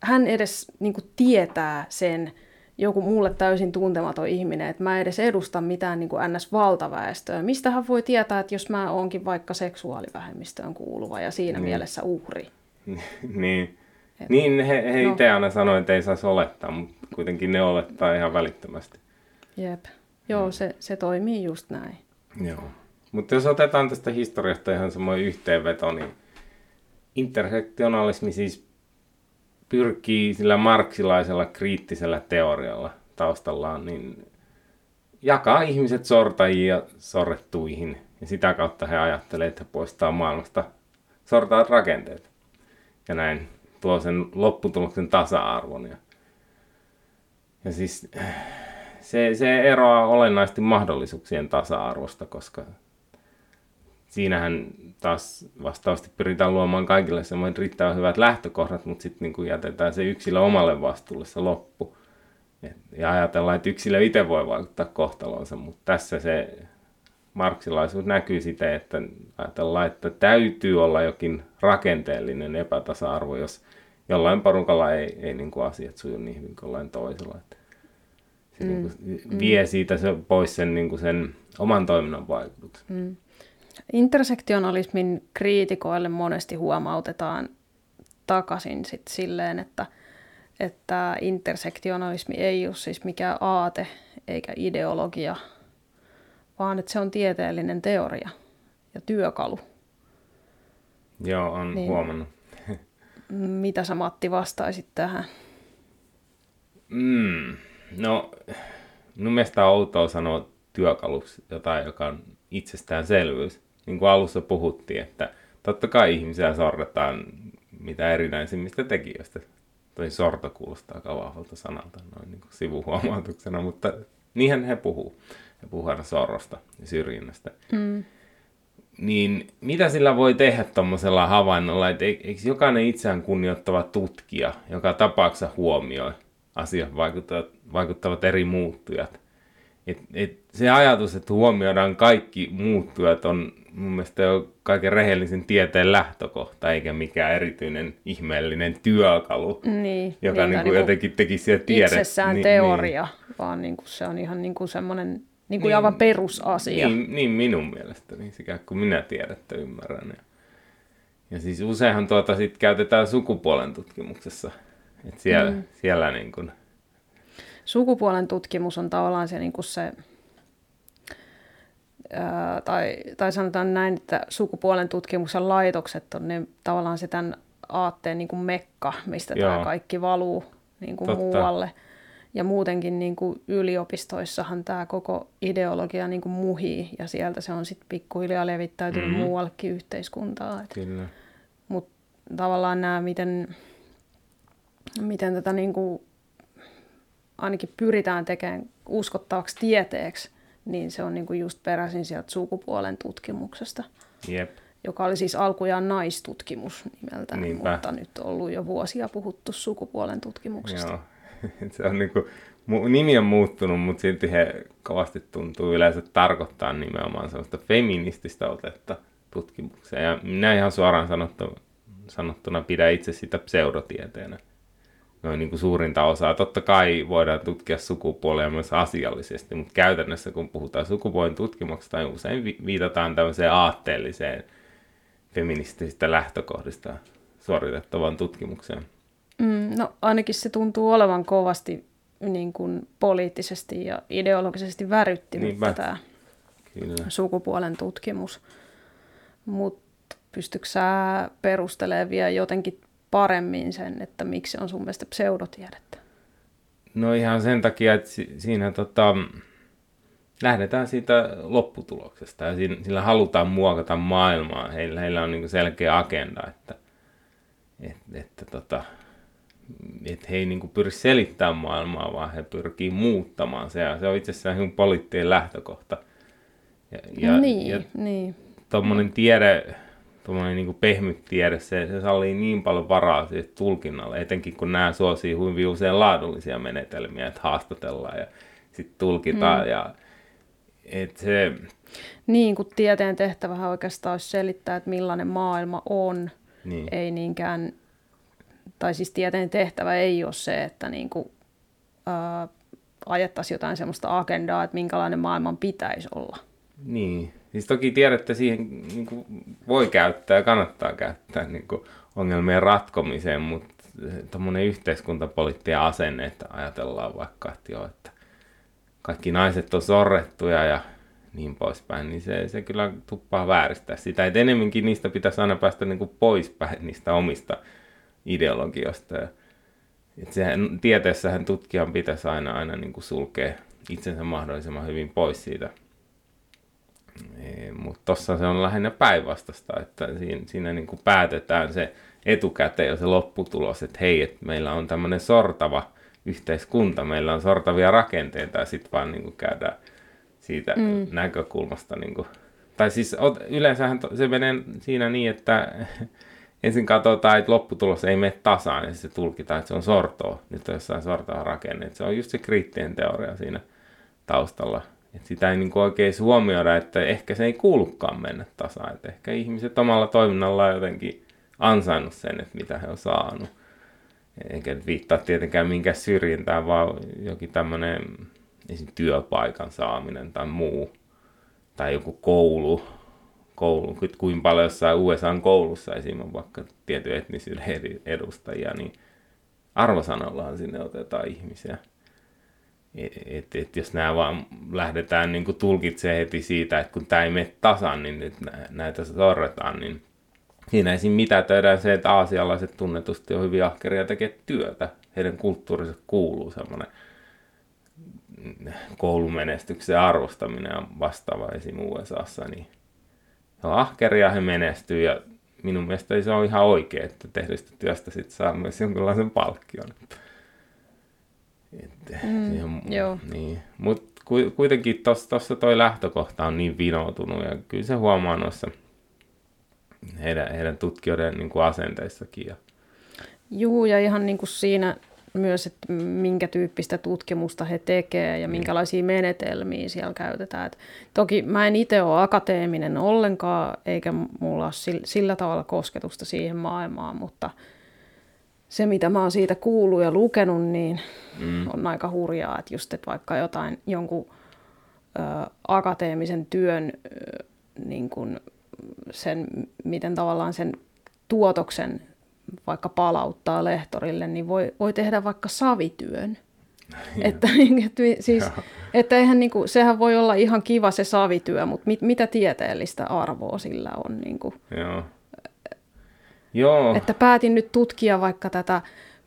hän edes niinku tietää sen, joku mulle täysin tuntematon ihminen, että mä en edes edusta mitään niin kuin NS-valtaväestöä. Mistähän voi tietää, että jos mä oonkin vaikka seksuaalivähemmistöön kuuluva ja siinä niin. mielessä uhri. niin. Niin, he, he no. itse aina sanoivat, että ei saisi olettaa, mutta kuitenkin ne olettaa ihan välittömästi. Jep. Joo, mm. se, se toimii just näin. Joo. Mutta jos otetaan tästä historiasta ihan semmoinen yhteenveto, niin intersektionalismi siis pyrkii sillä marksilaisella kriittisellä teorialla taustallaan niin jakaa ihmiset sortajiin ja sorrettuihin. Ja sitä kautta he ajattelevat, että he poistaa maailmasta sortaat rakenteet. Ja näin tuo sen lopputuloksen tasa-arvon. Ja, ja siis se, se eroaa olennaisesti mahdollisuuksien tasa-arvosta, koska siinähän taas vastaavasti pyritään luomaan kaikille semmoinen riittävän hyvät lähtökohdat, mutta sitten niin jätetään se yksilö omalle vastuulle se loppu. Ja ajatellaan, että yksilö itse voi vaikuttaa kohtalonsa, mutta tässä se marksilaisuus näkyy siten, että ajatellaan, että täytyy olla jokin rakenteellinen epätasa-arvo, jos jollain porukalla ei, ei niin kuin asiat suju niin hyvin kuin jollain toisella. Että se mm. niin kuin vie siitä se, pois sen, niin kuin sen oman toiminnan vaikutuksen. Mm. Intersektionalismin kriitikoille monesti huomautetaan takaisin sit silleen, että, että intersektionalismi ei ole siis mikään aate eikä ideologia, vaan että se on tieteellinen teoria ja työkalu. Joo, on niin, huomannut. Mitä sä Matti vastaisit tähän? Mm, no, minun mielestä on outoa sanoa työkaluksi jotain, joka on itsestäänselvyys niin kuin alussa puhuttiin, että totta kai ihmisiä sorretaan mitä erinäisimmistä tekijöistä. Toi sorto kuulostaa vahvalta sanalta noin niin kuin sivuhuomautuksena, mutta niinhän he puhuu. He puhuu aina sorrosta ja syrjinnästä. Mm. Niin mitä sillä voi tehdä tuommoisella havainnolla, että eikö jokainen itseään kunnioittava tutkija, joka tapauksessa huomioi asiat vaikuttavat, vaikuttavat eri muuttujat. Et, et se ajatus, että huomioidaan kaikki muuttujat on mun mielestä on kaiken rehellisen tieteen lähtökohta, eikä mikään erityinen ihmeellinen työkalu, niin, joka niin, niin kuin jotenkin tekisi siellä tiedettä. Itsessään niin, teoria, niin. vaan niin kuin se on ihan niin kuin semmoinen niin kuin niin, aivan perusasia. Niin, niin minun mielestäni, sekä kun minä tiedettä ymmärrän. Ja, ja siis useinhan tuota sit käytetään sukupuolen tutkimuksessa, että siellä, mm. siellä niin kuin... Sukupuolen tutkimus on tavallaan se, niin kuin se ää, tai, tai sanotaan näin, että sukupuolen tutkimuksen laitokset on ne, tavallaan se tämän aatteen niin kuin mekka, mistä Joo. tämä kaikki valuu niin kuin muualle. Ja muutenkin niin kuin yliopistoissahan tämä koko ideologia niin kuin muhii, ja sieltä se on sitten pikkuhiljaa levittäytynyt mm-hmm. muuallekin yhteiskuntaa. Mutta tavallaan nämä, miten, miten tätä niin kuin ainakin pyritään tekemään uskottavaksi tieteeksi, niin se on niinku just peräisin sieltä sukupuolen tutkimuksesta. Jep. Joka oli siis alkujaan naistutkimus nimeltä, Niinpä. mutta nyt on ollut jo vuosia puhuttu sukupuolen tutkimuksesta. Joo. se on niinku, nimi on muuttunut, mutta silti he kovasti tuntuu yleensä tarkoittaa nimenomaan sellaista feminististä otetta tutkimukseen. Ja minä ihan suoraan sanottuna, sanottuna pidän itse sitä pseudotieteenä noin niin kuin suurinta osaa. Totta kai voidaan tutkia sukupuolia myös asiallisesti, mutta käytännössä kun puhutaan sukupuolen tutkimuksesta, niin usein viitataan tämmöiseen aatteelliseen feministisistä lähtökohdista suoritettavaan tutkimukseen. Mm, no ainakin se tuntuu olevan kovasti niin kuin poliittisesti ja ideologisesti väryttynyt tämä sukupuolen tutkimus. Mutta pystytkö sä perustelemaan vielä jotenkin paremmin sen, että miksi on sun mielestä pseudotiedettä? No ihan sen takia, että siinä tota, lähdetään siitä lopputuloksesta ja siinä, sillä halutaan muokata maailmaa. Heillä, heillä on niin selkeä agenda, että, että, että, tota, että he ei niin pyri selittämään maailmaa, vaan he pyrkii muuttamaan se. Ja se on itse asiassa hyvin poliittinen lähtökohta. Ja, ja, niin, ja niin. Tuommoinen tiede, tuommoinen niin pehmyt tiede, se, se sallii niin paljon varaa siis tulkinnalle, etenkin kun nämä suosii hyvin usein laadullisia menetelmiä, että haastatellaan ja sitten tulkitaan. Mm. Ja, et se... Niin, kun tieteen tehtävähän oikeastaan olisi selittää, että millainen maailma on, niin. ei niinkään, tai siis tieteen tehtävä ei ole se, että niin kuin, ää, ajettaisiin jotain sellaista agendaa, että minkälainen maailman pitäisi olla. Niin, siis toki tiedätte siihen niin kuin voi käyttää ja kannattaa käyttää niin kuin ongelmien ratkomiseen, mutta tuommoinen yhteiskuntapoliittinen asenne, että ajatellaan vaikka, että joo, että kaikki naiset on sorrettuja ja niin poispäin, niin se, se kyllä tuppaa vääristää sitä. Että enemmänkin niistä pitäisi aina päästä niin kuin poispäin niistä omista ideologioista. Ja, että sehän, tieteessähän tutkijan pitäisi aina, aina niin kuin sulkea itsensä mahdollisimman hyvin pois siitä. E, mutta tuossa se on lähinnä päinvastasta, että siinä, siinä niin kuin päätetään se etukäteen jo se lopputulos, että hei, että meillä on tämmöinen sortava yhteiskunta, meillä on sortavia rakenteita ja sitten vaan niin kuin käydään siitä mm. näkökulmasta. Niin kuin, tai siis yleensähän se menee siinä niin, että ensin katsotaan, että lopputulos ei mene tasaan, ja se tulkitaan, että se on sortoa. Nyt on jossain sortoa rakenne. Se on just se kriittinen teoria siinä taustalla. Että sitä ei niin kuin oikein huomioida, että ehkä se ei kuulukaan mennä tasaan. Että ehkä ihmiset omalla toiminnallaan jotenkin ansainnut sen, että mitä he on saanut. Eikä viittaa tietenkään minkään syrjintään, vaan jokin tämmöinen työpaikan saaminen tai muu. Tai joku koulu, koulu kuin paljon jossain USA koulussa esimerkiksi vaikka tietyn etnisyyden edustajia, niin arvosanallaan sinne otetaan ihmisiä. Et, et, et jos nämä vaan lähdetään niin tulkitsemaan heti siitä, että kun tämä ei mene tasan, niin nyt näitä sorretaan, niin siinä ei siinä mitään tehdään se, että aasialaiset tunnetusti on hyvin ahkeria tekee työtä. Heidän kulttuurinsa kuuluu semmoinen koulumenestyksen arvostaminen ja vastaava esim. USAssa, niin he on ahkeria, he menestyy ja minun mielestä se on ihan oikein, että tehdystä työstä sit saa myös jonkinlaisen palkkion. Et, mm, ihan, joo. Niin. Mutta kuitenkin tuossa toi lähtökohta on niin vinoutunut ja kyllä se huomaa noissa heidän, heidän tutkijoiden niin kuin asenteissakin. Ja... Juu, ja ihan niin kuin siinä myös, että minkä tyyppistä tutkimusta he tekevät ja mm. minkälaisia menetelmiä siellä käytetään. Et toki mä en itse ole akateeminen ollenkaan, eikä mulla ole sillä tavalla kosketusta siihen maailmaan, mutta se, mitä mä oon siitä kuullut ja lukenut, niin mm. on aika hurjaa, että just että vaikka jotain jonkun ö, akateemisen työn ö, niin kun sen, miten tavallaan sen tuotoksen vaikka palauttaa lehtorille, niin voi, voi tehdä vaikka savityön. Että, että, siis, että eihän, niin kuin, sehän voi olla ihan kiva se savityö, mutta mit, mitä tieteellistä arvoa sillä on? Niin kuin, Joo. Joo. Että päätin nyt tutkia vaikka tätä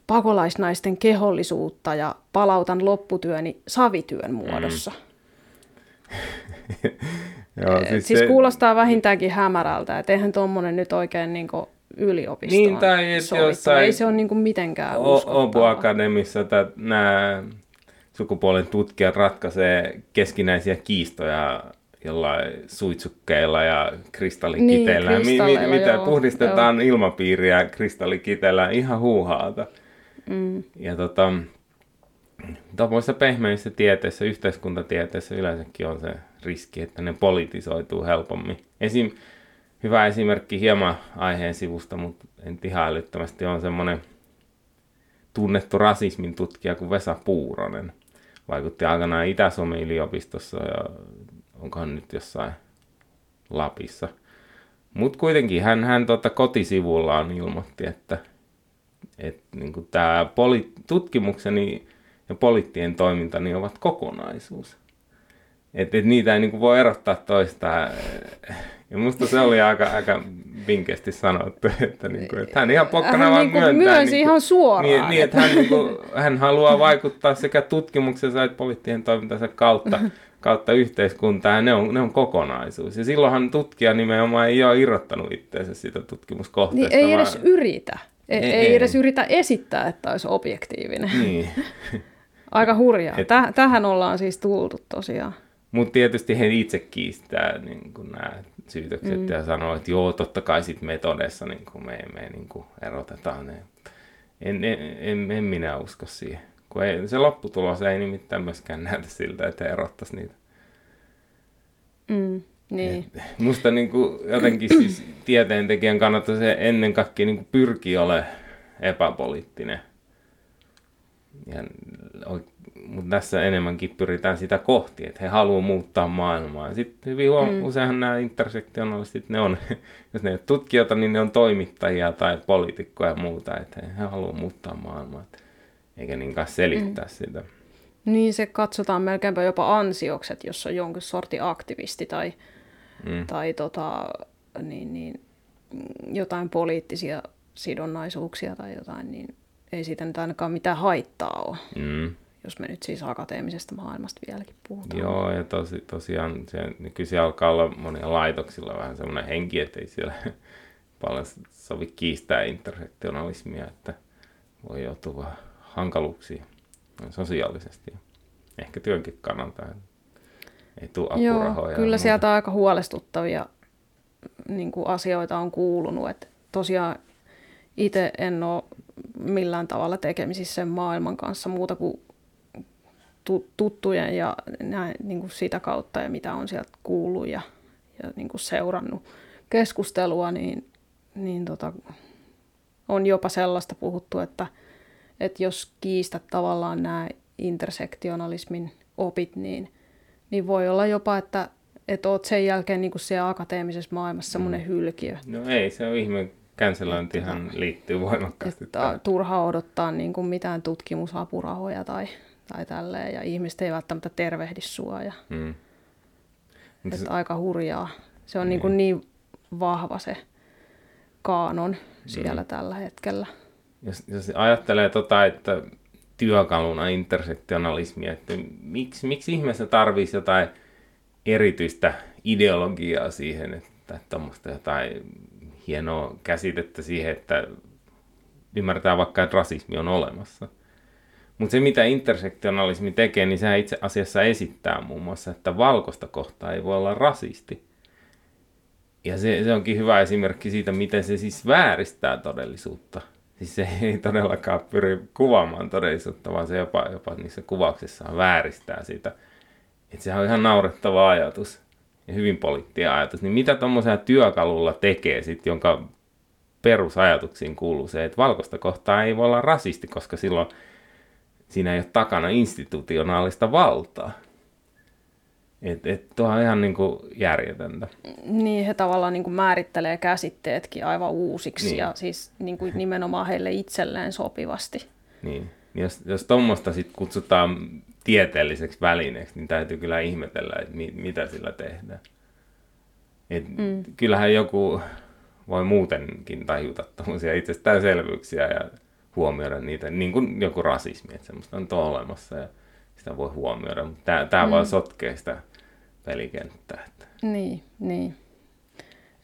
pakolaisnaisten kehollisuutta ja palautan lopputyöni savityön muodossa. Mm. Joo, siis siis se... kuulostaa vähintäänkin hämärältä, että eihän tuommoinen nyt oikein niin kuin yliopistoon niin, tai jossain Ei se ole niin kuin mitenkään Akademissa nämä sukupuolen tutkijat ratkaisee keskinäisiä kiistoja jollain suitsukkeilla ja kristallikiteillä. Niin, mi, mi, mitä joo, puhdistetaan joo. ilmapiiriä kristallikiteillä ihan huuhaata. Mm. Ja tota, tuommoisessa pehmeissä tieteissä, yhteiskuntatieteessä yleensäkin on se riski, että ne politisoituu helpommin. Esim, hyvä esimerkki hieman aiheen sivusta, mutta en ihan älyttömästi on semmoinen tunnettu rasismin tutkija kuin Vesa Puuronen. Vaikutti aikanaan Itä-Suomen yliopistossa ja onkohan nyt jossain Lapissa. Mutta kuitenkin hän, hän tota kotisivullaan ilmoitti, että, että niin tämä poli- tutkimukseni ja poliittien toiminta ovat kokonaisuus. Että et niitä ei niin voi erottaa toistaan. Ja musta se oli aika, aika vinkeästi sanottu, että, niin kuin, että hän ihan pokkana hän vaan niin myöntää. Myönsi niin kuin, ihan suoraan. Niin, niin että hän, niin kuin, hän haluaa vaikuttaa sekä tutkimuksensa että poliittien toimintansa kautta, kautta yhteiskuntaa, ja ne on, ne on kokonaisuus. Ja silloinhan tutkija nimenomaan ei ole irrottanut itseensä siitä tutkimuskohteesta. Niin ei edes vaan... yritä. Ei, ei, ei edes yritä esittää, että olisi objektiivinen. Niin. Aika hurjaa. Et... Tähän ollaan siis tultu tosiaan. Mutta tietysti he itse kiistää niin nämä syytökset mm. ja sanoo, että joo, totta kai sitten metodessa niin kuin me, me niin kuin erotetaan ne. En, en, en, en minä usko siihen. Kun ei, se lopputulos ei nimittäin myöskään näytä siltä, että erottaisi niitä. Mm, niin. Et, musta niin kuin, jotenkin siis tieteentekijän kannattaa se ennen kaikkea niin kuin pyrkiä olemaan epäpoliittinen. Ja mutta tässä enemmänkin pyritään sitä kohti, että he haluavat muuttaa maailmaa. Sitten hyvin huom- mm. useinhan nämä intersektionalistit, ne on, jos ne ei ole tutkijoita, niin ne on toimittajia tai poliitikkoja ja muuta, että he haluavat muuttaa maailmaa, eikä niinkään selittää mm. sitä. Niin se katsotaan melkeinpä jopa ansiokset, jos on jonkin sorti aktivisti tai, mm. tai tota, niin, niin, jotain poliittisia sidonnaisuuksia tai jotain, niin ei siitä nyt ainakaan mitään haittaa ole. Mm. Jos me nyt siis akateemisesta maailmasta vieläkin puhutaan. Joo, ja tosi, tosiaan se, nykyisin alkaa olla monia laitoksilla vähän semmoinen henki, että ei siellä paljon sovi kiistää intersektionalismia, että voi joutua hankaluuksiin sosiaalisesti. Ehkä työnkin kannalta. Ei tule apurahoja. Joo, kyllä sieltä aika huolestuttavia niin kuin asioita on kuulunut. Että tosiaan itse en ole millään tavalla tekemisissä sen maailman kanssa muuta kuin tuttujen ja näin, niin kuin sitä kautta ja mitä on sieltä kuullut ja, ja niin kuin seurannut keskustelua, niin, niin tota, on jopa sellaista puhuttu, että, että jos kiistät tavallaan nämä intersektionalismin opit, niin, niin voi olla jopa, että, että oot sen jälkeen niin kuin siellä akateemisessa maailmassa semmoinen mm. hylkiö. No ei, se on ihme. Cancelointihan liittyy voimakkaasti. Että turha odottaa niin kuin mitään tutkimusapurahoja tai, tai tälleen, ja ihmiset ei välttämättä tervehdi sua. Ja, mm. että se... aika hurjaa. Se on niin, niin, niin vahva se kaanon siellä mm. tällä hetkellä. Jos, jos ajattelee tota, että työkaluna intersektionalismia, että miksi, miksi ihmeessä tarvitsisi jotain erityistä ideologiaa siihen, että tuommoista jotain hienoa käsitettä siihen, että ymmärtää vaikka, että rasismi on olemassa. Mutta se, mitä intersektionalismi tekee, niin se itse asiassa esittää muun muassa, että valkoista kohtaa ei voi olla rasisti. Ja se, se onkin hyvä esimerkki siitä, miten se siis vääristää todellisuutta. Siis se ei todellakaan pyri kuvaamaan todellisuutta, vaan se jopa, jopa niissä kuvauksissaan vääristää sitä. Että sehän on ihan naurettava ajatus ja hyvin poliittinen ajatus. Niin mitä tuommoisella työkalulla tekee sitten, jonka perusajatuksiin kuuluu se, että valkoista kohtaa ei voi olla rasisti, koska silloin siinä ei ole takana institutionaalista valtaa. Et, et tuo on ihan niin kuin järjetöntä. Niin, he tavallaan niin kuin määrittelee käsitteetkin aivan uusiksi niin. ja siis niin kuin nimenomaan heille itselleen sopivasti. Niin, jos, jos tuommoista sitten kutsutaan tieteelliseksi välineeksi, niin täytyy kyllä ihmetellä, että mi, mitä sillä tehdään. Et mm. Kyllähän joku voi muutenkin tajuta tuommoisia itsestäänselvyyksiä ja huomioida niitä, niin kuin joku rasismi, että semmoista on olemassa ja sitä voi huomioida, mutta tämä, tämä mm. vaan sotkee sitä pelikenttää. Että. Niin, niin.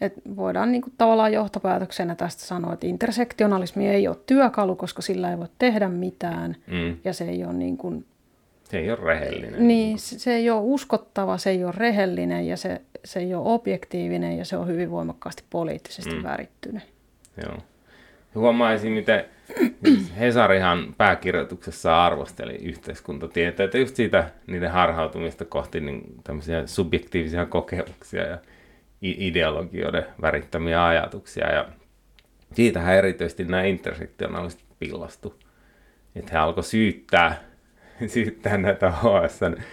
Et voidaan niinku tavallaan johtopäätöksenä tästä sanoa, että intersektionalismi ei ole työkalu, koska sillä ei voi tehdä mitään mm. ja se ei ole niin kuin se ei ole rehellinen. Niin, se ei ole uskottava, se ei ole rehellinen ja se, se ei ole objektiivinen ja se on hyvin voimakkaasti poliittisesti mm. värittynyt. Joo. Huomaisin, miten Hesarihan pääkirjoituksessa arvosteli yhteiskuntatieteitä just siitä niiden harhautumista kohti niin tämmöisiä subjektiivisia kokemuksia ja ideologioiden värittämiä ajatuksia. Ja siitähän erityisesti nämä intersektionaaliset pillastu. Että he alkoi syyttää syyttää näitä HSN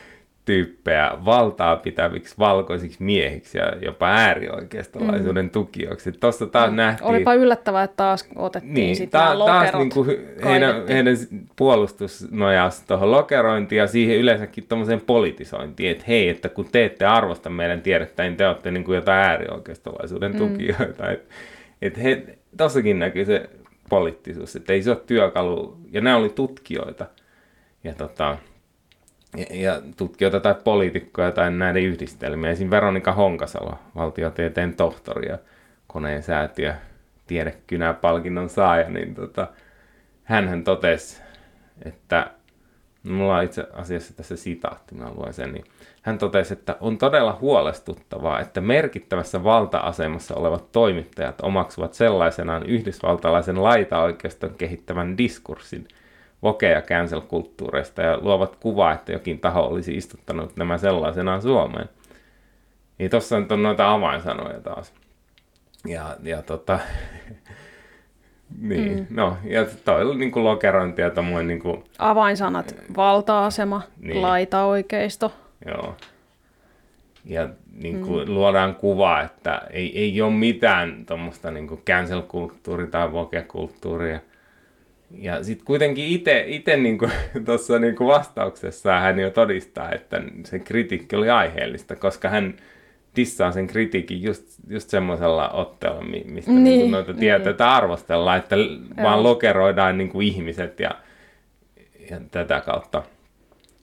tyyppejä valtaa pitäviksi valkoisiksi miehiksi ja jopa äärioikeistolaisuuden mm. tukijoiksi. Tuossa taas mm. nähtiin... Olipa yllättävää, että taas otettiin niin, sitten ta- taas niin kuin heidän, heidän puolustus nojasi tuohon lokerointiin ja siihen yleensäkin tuommoiseen politisointiin, että hei, että kun te ette arvosta meidän tiedettä, niin te olette niin kuin jotain äärioikeistolaisuuden mm. tukijoita. Että et he, tossakin näkyy se poliittisuus, että ei se ole työkalu, ja nämä oli tutkijoita, ja, tota, ja, tutkijoita tai poliitikkoja tai näiden yhdistelmiä. Esimerkiksi Veronika Honkasalo, valtiotieteen tohtori ja koneen säätiö tiedekynäpalkinnon saaja, niin tota, hän totesi, että mulla on itse asiassa tässä sitaatti, mä luen sen, niin hän totesi, että on todella huolestuttavaa, että merkittävässä valta-asemassa olevat toimittajat omaksuvat sellaisenaan yhdysvaltalaisen laitaoikeuston kehittävän diskurssin – vokeja cancel-kulttuureista ja luovat kuvaa, että jokin taho olisi istuttanut nämä sellaisenaan Suomeen. Niin tuossa on noita avainsanoja taas. Ja, ja tota, Niin, mm. no, ja toi oli niin kuin lokerointi ja tommoinen niin kuin... Avainsanat, valta-asema, niin. laita-oikeisto. Joo. Ja niin kuin mm. luodaan kuva, että ei, ei ole mitään tuommoista niin cancel-kulttuuria tai voke-kulttuuria. Ja sitten kuitenkin itse niin tuossa niin vastauksessa hän jo todistaa, että se kritiikki oli aiheellista, koska hän dissaa sen kritiikin just, just semmoisella otteella, mistä niin, niin noita tietoja niin. arvostellaan, että Joo. vaan lokeroidaan niin kuin ihmiset ja, ja tätä kautta.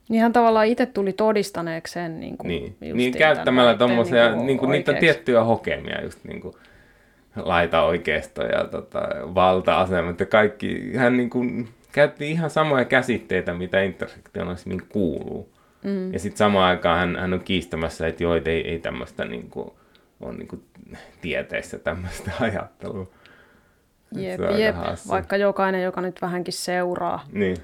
Niin hän tavallaan itse tuli todistaneeksi sen niin kuin niin, niin käyttämällä tommosia, niin kuin, niin kuin niitä tiettyjä hokemia, just niin kuin laita oikeisto ja tota, valta-asemat ja kaikki. Hän niin kuin, käytti ihan samoja käsitteitä, mitä intersektionalismiin kuuluu. Mm. Ja sitten samaan aikaan hän, hän on kiistämässä, että joo, ei, ei tämmöistä niin kuin, on niin kuin, tieteissä tämmöistä ajattelua. Jep, jep. vaikka jokainen, joka nyt vähänkin seuraa niin.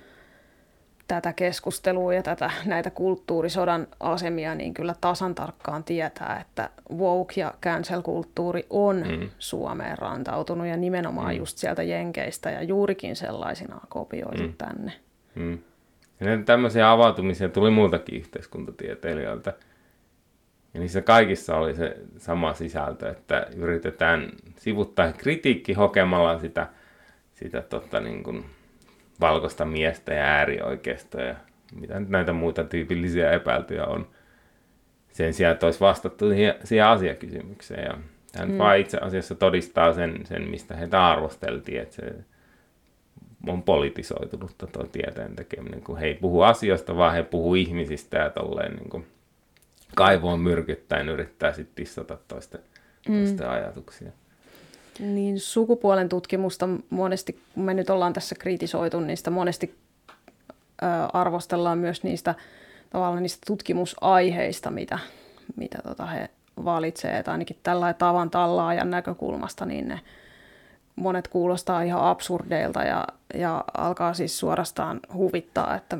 Tätä keskustelua ja tätä, näitä kulttuurisodan asemia, niin kyllä tasan tarkkaan tietää, että woke ja cancel-kulttuuri on mm. Suomeen rantautunut ja nimenomaan mm. just sieltä Jenkeistä ja juurikin sellaisinaan kopioitu mm. tänne. Mm. Ja näitä tämmöisiä avautumisia tuli muutakin yhteiskuntatieteilijöiltä. Ja niissä kaikissa oli se sama sisältö, että yritetään sivuttaa kritiikki hokemalla sitä, sitä totta, niin kuin valkoista miestä ja äärioikeista ja mitä nyt näitä muita tyypillisiä epäiltyjä on. Sen sijaan, että olisi vastattu siihen asiakysymykseen. Ja hän hmm. vaan itse asiassa todistaa sen, sen, mistä heitä arvosteltiin, että se on politisoitunutta tuo tieteen tekeminen, kun he ei puhu asioista, vaan he puhuu ihmisistä ja tolleen niin kuin kaivoon myrkyttäen yrittää sitten tissata toisten, mm. toisten ajatuksia. Niin sukupuolen tutkimusta monesti, kun me nyt ollaan tässä kritisoitu, niin sitä monesti ö, arvostellaan myös niistä tavallaan niistä tutkimusaiheista, mitä, mitä tota he valitsevat, ainakin tällä tavan tallaajan näkökulmasta, niin ne monet kuulostaa ihan absurdeilta ja, ja alkaa siis suorastaan huvittaa että,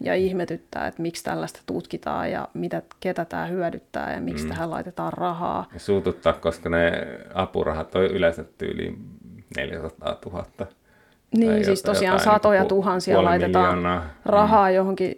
ja ihmetyttää, että miksi tällaista tutkitaan ja mitä, ketä tämä hyödyttää ja miksi mm. tähän laitetaan rahaa. Ja suututtaa, koska ne apurahat on yleensä yli 400 000. Niin, siis tosiaan satoja niin tuhansia laitetaan miljoonaa. rahaa mm. johonkin,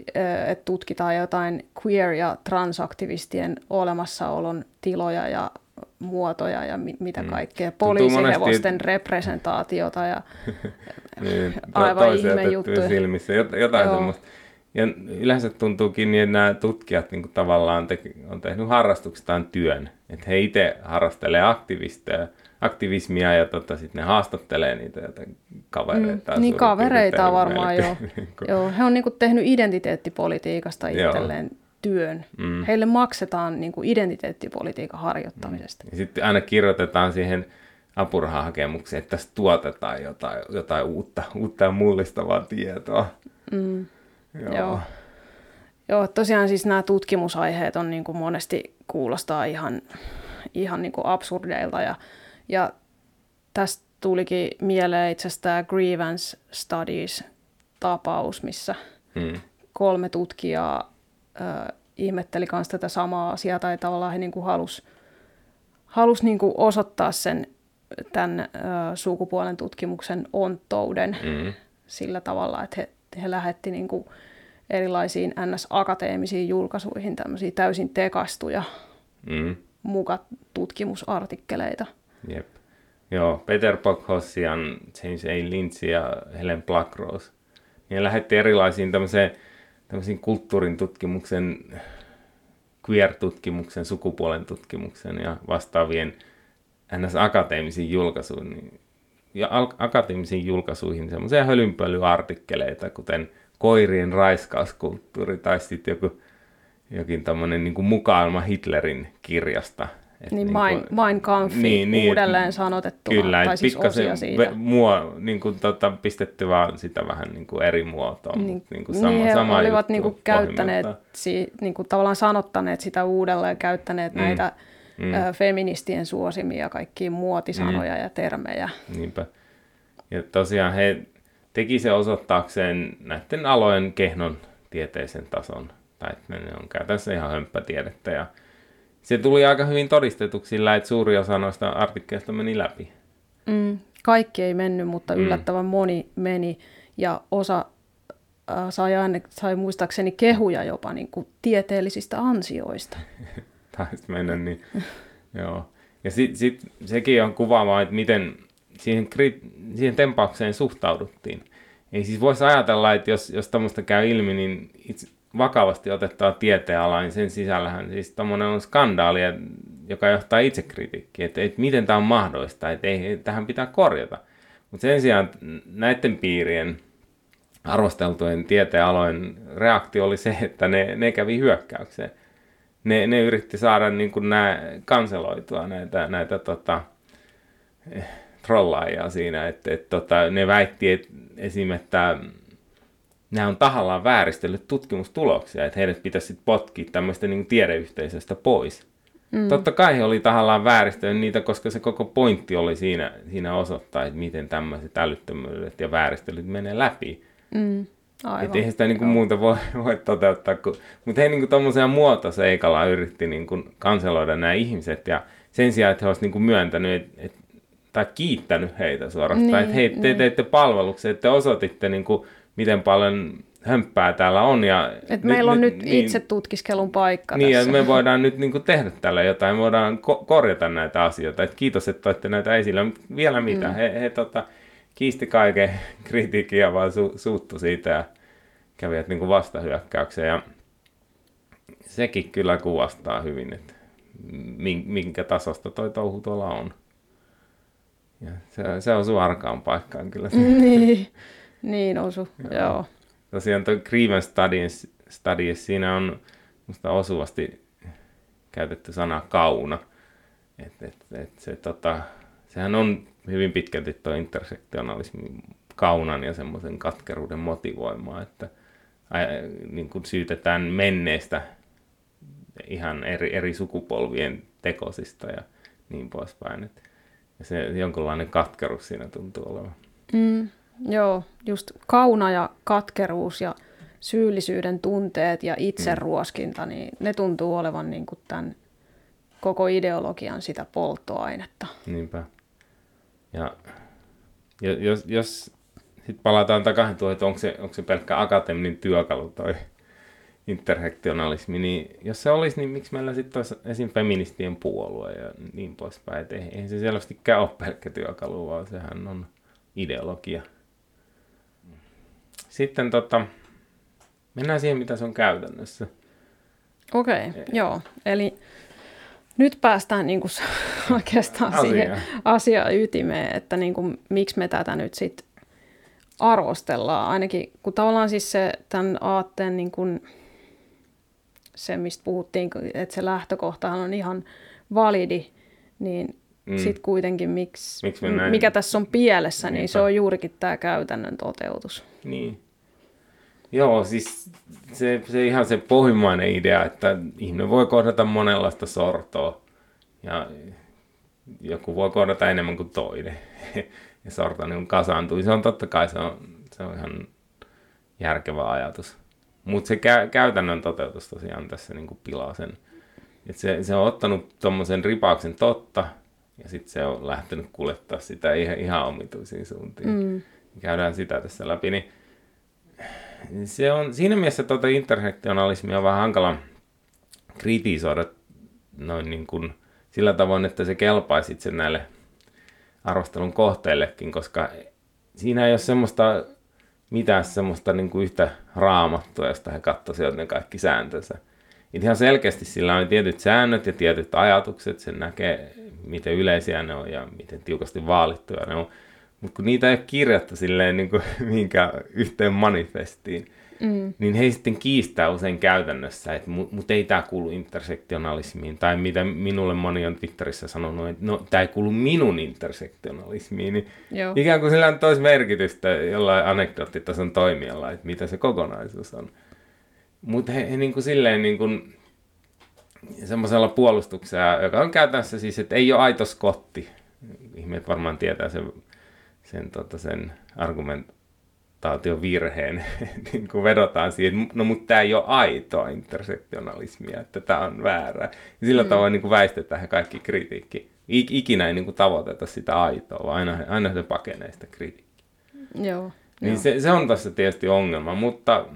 että tutkitaan jotain queer- ja transaktivistien olemassaolon tiloja ja muotoja ja mi- mitä mm. kaikkea, poliisihevosten monesti... representaatiota ja niin, aivan ihme juttuja. silmissä, jotain Joo. semmoista. Ja yleensä tuntuukin niin, että nämä tutkijat niin kuin tavallaan te, on tehnyt harrastuksestaan työn. Että he itse harrastelee aktivisteja, aktivismia ja tota, sitten ne haastattelee niitä jotain kavereita. Mm, niin kavereita varmaan joo. Niin joo. He on niin kuin tehnyt identiteettipolitiikasta itselleen joo työn. Mm. Heille maksetaan niin kuin identiteettipolitiikan harjoittamisesta. Mm. Ja sitten aina kirjoitetaan siihen apurahahakemukseen, että tässä tuotetaan jotain, jotain uutta, uutta ja mullistavaa tietoa. Mm. Joo. Joo. Joo, tosiaan siis nämä tutkimusaiheet on niin kuin monesti kuulostaa ihan, ihan niin kuin absurdeilta ja, ja tästä tulikin mieleen itse asiassa tämä Grievance Studies-tapaus, missä hmm. kolme tutkijaa äh, ihmetteli myös tätä samaa asiaa tai tavallaan he niin kuin halus, halus niin kuin osoittaa sen tämän äh, sukupuolen tutkimuksen onttouden mm. sillä tavalla, että he, he lähetti niin kuin erilaisiin NS-akateemisiin julkaisuihin tämmöisiä täysin tekastuja mm. muka tutkimusartikkeleita. Jep. Joo, Peter Bockhossian, James A. Lynch ja Helen Blackrose. Niin lähetti erilaisiin tämmöiseen tämmöisiin kulttuurin tutkimuksen, queer-tutkimuksen, sukupuolen tutkimuksen ja vastaavien ns. akateemisiin julkaisuihin, ja akateemisiin julkaisuihin semmoisia hölynpölyartikkeleita, kuten koirien raiskauskulttuuri tai sitten joku jokin tämmöinen niin mukailma Hitlerin kirjasta, et niin, niin Mein, mein Kampfi niin, niin, uudelleen sanotettu, kyllä, tai siis osia siitä. Muo, niin kuin, tota, pistetty vaan sitä vähän niin kuin eri muotoon. Niin, niin kuin sama, niin he sama olivat niin kuin, käyttäneet, si, niin kuin, tavallaan sanottaneet sitä uudelleen, käyttäneet mm. näitä mm. Ä, feministien suosimia kaikkia muotisanoja mm. ja termejä. Niinpä. Ja tosiaan he teki se osoittaakseen näiden alojen kehnon tieteisen tason. Tai että ne on käytännössä ihan hömppätiedettä ja se tuli aika hyvin todistetuksi sillä, että suuri osa noista artikkeleista meni läpi. Mm, kaikki ei mennyt, mutta mm. yllättävän moni meni ja osa äh, sai, aine, sai muistaakseni kehuja jopa niin kuin tieteellisistä ansioista. Taisi mennä niin, joo. Ja sitten sit, sekin on kuvaavaa, että miten siihen, siihen tempaukseen suhtauduttiin. Ei siis voisi ajatella, että jos, jos tämmöistä käy ilmi, niin itse, vakavasti otettava tieteenala, niin sen sisällähän siis tämmöinen on skandaali, joka johtaa itsekritiikkiin, että, että miten tämä on mahdollista, että ei, tähän pitää korjata. Mutta sen sijaan näiden piirien arvosteltujen tieteenalojen reaktio oli se, että ne, ne kävi hyökkäykseen. Ne, ne yritti saada niin kuin nämä kanseloitua näitä, näitä tota, eh, trollaajia siinä, että, että tota, ne väitti että esim. että nämä on tahallaan vääristellyt tutkimustuloksia, että heidät pitäisi sitten potkia tämmöistä niin tiedeyhteisöstä pois. Mm. Totta kai he oli tahallaan vääristellyt niitä, koska se koko pointti oli siinä, siinä osoittaa, että miten tämmöiset älyttömyydet ja vääristelyt menee läpi. Mm. Aivan. Että eihän sitä niin kuin muuta voi, voi toteuttaa. Kun, mutta he niin tuommoisella muotoseikalla yritti niin kuin kanseloida nämä ihmiset ja sen sijaan, että he olisivat niin myöntänyt et, et, tai kiittänyt heitä suorastaan, niin, että hei, te niin. teitte palveluksen, että te osoititte niin kuin, miten paljon hömppää täällä on. Ja Et nyt, meillä on nyt, nyt niin, itse tutkiskelun paikka Niin, tässä. ja me voidaan nyt niin kuin tehdä tällä jotain, me voidaan ko- korjata näitä asioita. Et kiitos, että toitte näitä esille. Vielä mitä, mm. he, he tota, kiisti kaiken kritiikin ja vaan su- suuttu siitä ja kävivät niin kuin vastahyökkäykseen. Ja sekin kyllä kuvastaa hyvin, että minkä tasosta toi touhu tuolla on. Ja se, se on arkaan paikkaan kyllä. Niin. Niin osu, joo. joo. Tosiaan tuo Grieven Studies, Studies, siinä on musta osuvasti käytetty sana kauna. Et, et, et se, tota, sehän on hyvin pitkälti tuo intersektionalismi kaunan ja semmoisen katkeruuden motivoimaa, että ää, niin kuin syytetään menneestä ihan eri, eri sukupolvien tekosista ja niin poispäin. Et, ja se jonkinlainen katkeruus siinä tuntuu olevan. Mm. Joo, just kauna ja katkeruus ja syyllisyyden tunteet ja itseruoskinta, mm. niin ne tuntuu olevan niin kuin tämän koko ideologian sitä polttoainetta. Niinpä. Ja jos, jos sitten palataan takaisin tuohon, että onko se, onko se pelkkä akateeminen työkalu toi intersektionalismi, niin jos se olisi, niin miksi meillä sitten olisi esim. feministien puolue ja niin poispäin. Et eihän se selvästikään ole pelkkä työkalu, vaan sehän on ideologia. Sitten tota, mennään siihen, mitä se on käytännössä. Okei, okay, joo. Eli nyt päästään niin kuin oikeastaan Asia. siihen asian ytimeen, että niin kuin, miksi me tätä nyt sitten arvostellaan. Ainakin kun tavallaan siis se tämän aatteen niin kuin, se, mistä puhuttiin, että se lähtökohtahan on ihan validi, niin mm. sitten kuitenkin miksi, miksi mikä tässä on pielessä, niin, niin se on juurikin tämä käytännön toteutus. Niin. Joo, siis se, se ihan se pohjimmainen idea, että ihminen voi kohdata monenlaista sortoa ja joku voi kohdata enemmän kuin toinen ja sorto niin kasaantuu. Se on totta kai se on, se on ihan järkevä ajatus. Mutta se kä- käytännön toteutus tosiaan tässä niin kuin pilaa sen. Et se, se on ottanut tuommoisen ripauksen totta ja sitten se on lähtenyt kuljettaa sitä ihan, ihan omituisiin suuntiin. Mm. Käydään sitä tässä läpi. Niin se on, siinä mielessä tuota intersektionalismia on vähän hankala kritisoida noin niin kuin sillä tavoin, että se kelpaisi itse näille arvostelun kohteillekin, koska siinä ei ole semmoista mitään semmoista niin kuin yhtä raamattua, josta he katsoisivat ne kaikki sääntönsä. Et ihan selkeästi sillä on tietyt säännöt ja tietyt ajatukset, sen näkee, miten yleisiä ne on ja miten tiukasti vaalittuja ne on. Mutta kun niitä ei ole kirjattu silleen niin kuin minkä yhteen manifestiin, mm. niin he sitten kiistää usein käytännössä, että mut, mut ei tämä kuulu intersektionalismiin. Tai mitä minulle moni on Twitterissä sanonut, että no tämä ei kuulu minun intersektionalismiin. Niin Joo. ikään kuin sillä on tois merkitystä jollain anekdoottitason toimijalla, että mitä se kokonaisuus on. Mutta he, he niin kuin silleen niin kuin, semmoisella puolustuksella, joka on käytännössä siis, että ei ole aito skotti. Ihmeet varmaan tietää sen sen, tota, sen argumentaation virheen, niin kuin vedotaan siihen, no mutta tämä ei ole aitoa intersektionalismia, että tämä on väärä. Ja sillä mm. tavoin niin kuin väistetään kaikki kritiikki ikinä ei niin kuin tavoiteta sitä aitoa, vaan aina, aina se pakenee sitä kritiikkiä. Joo. Niin joo. se, se on tässä tietysti ongelma, mutta,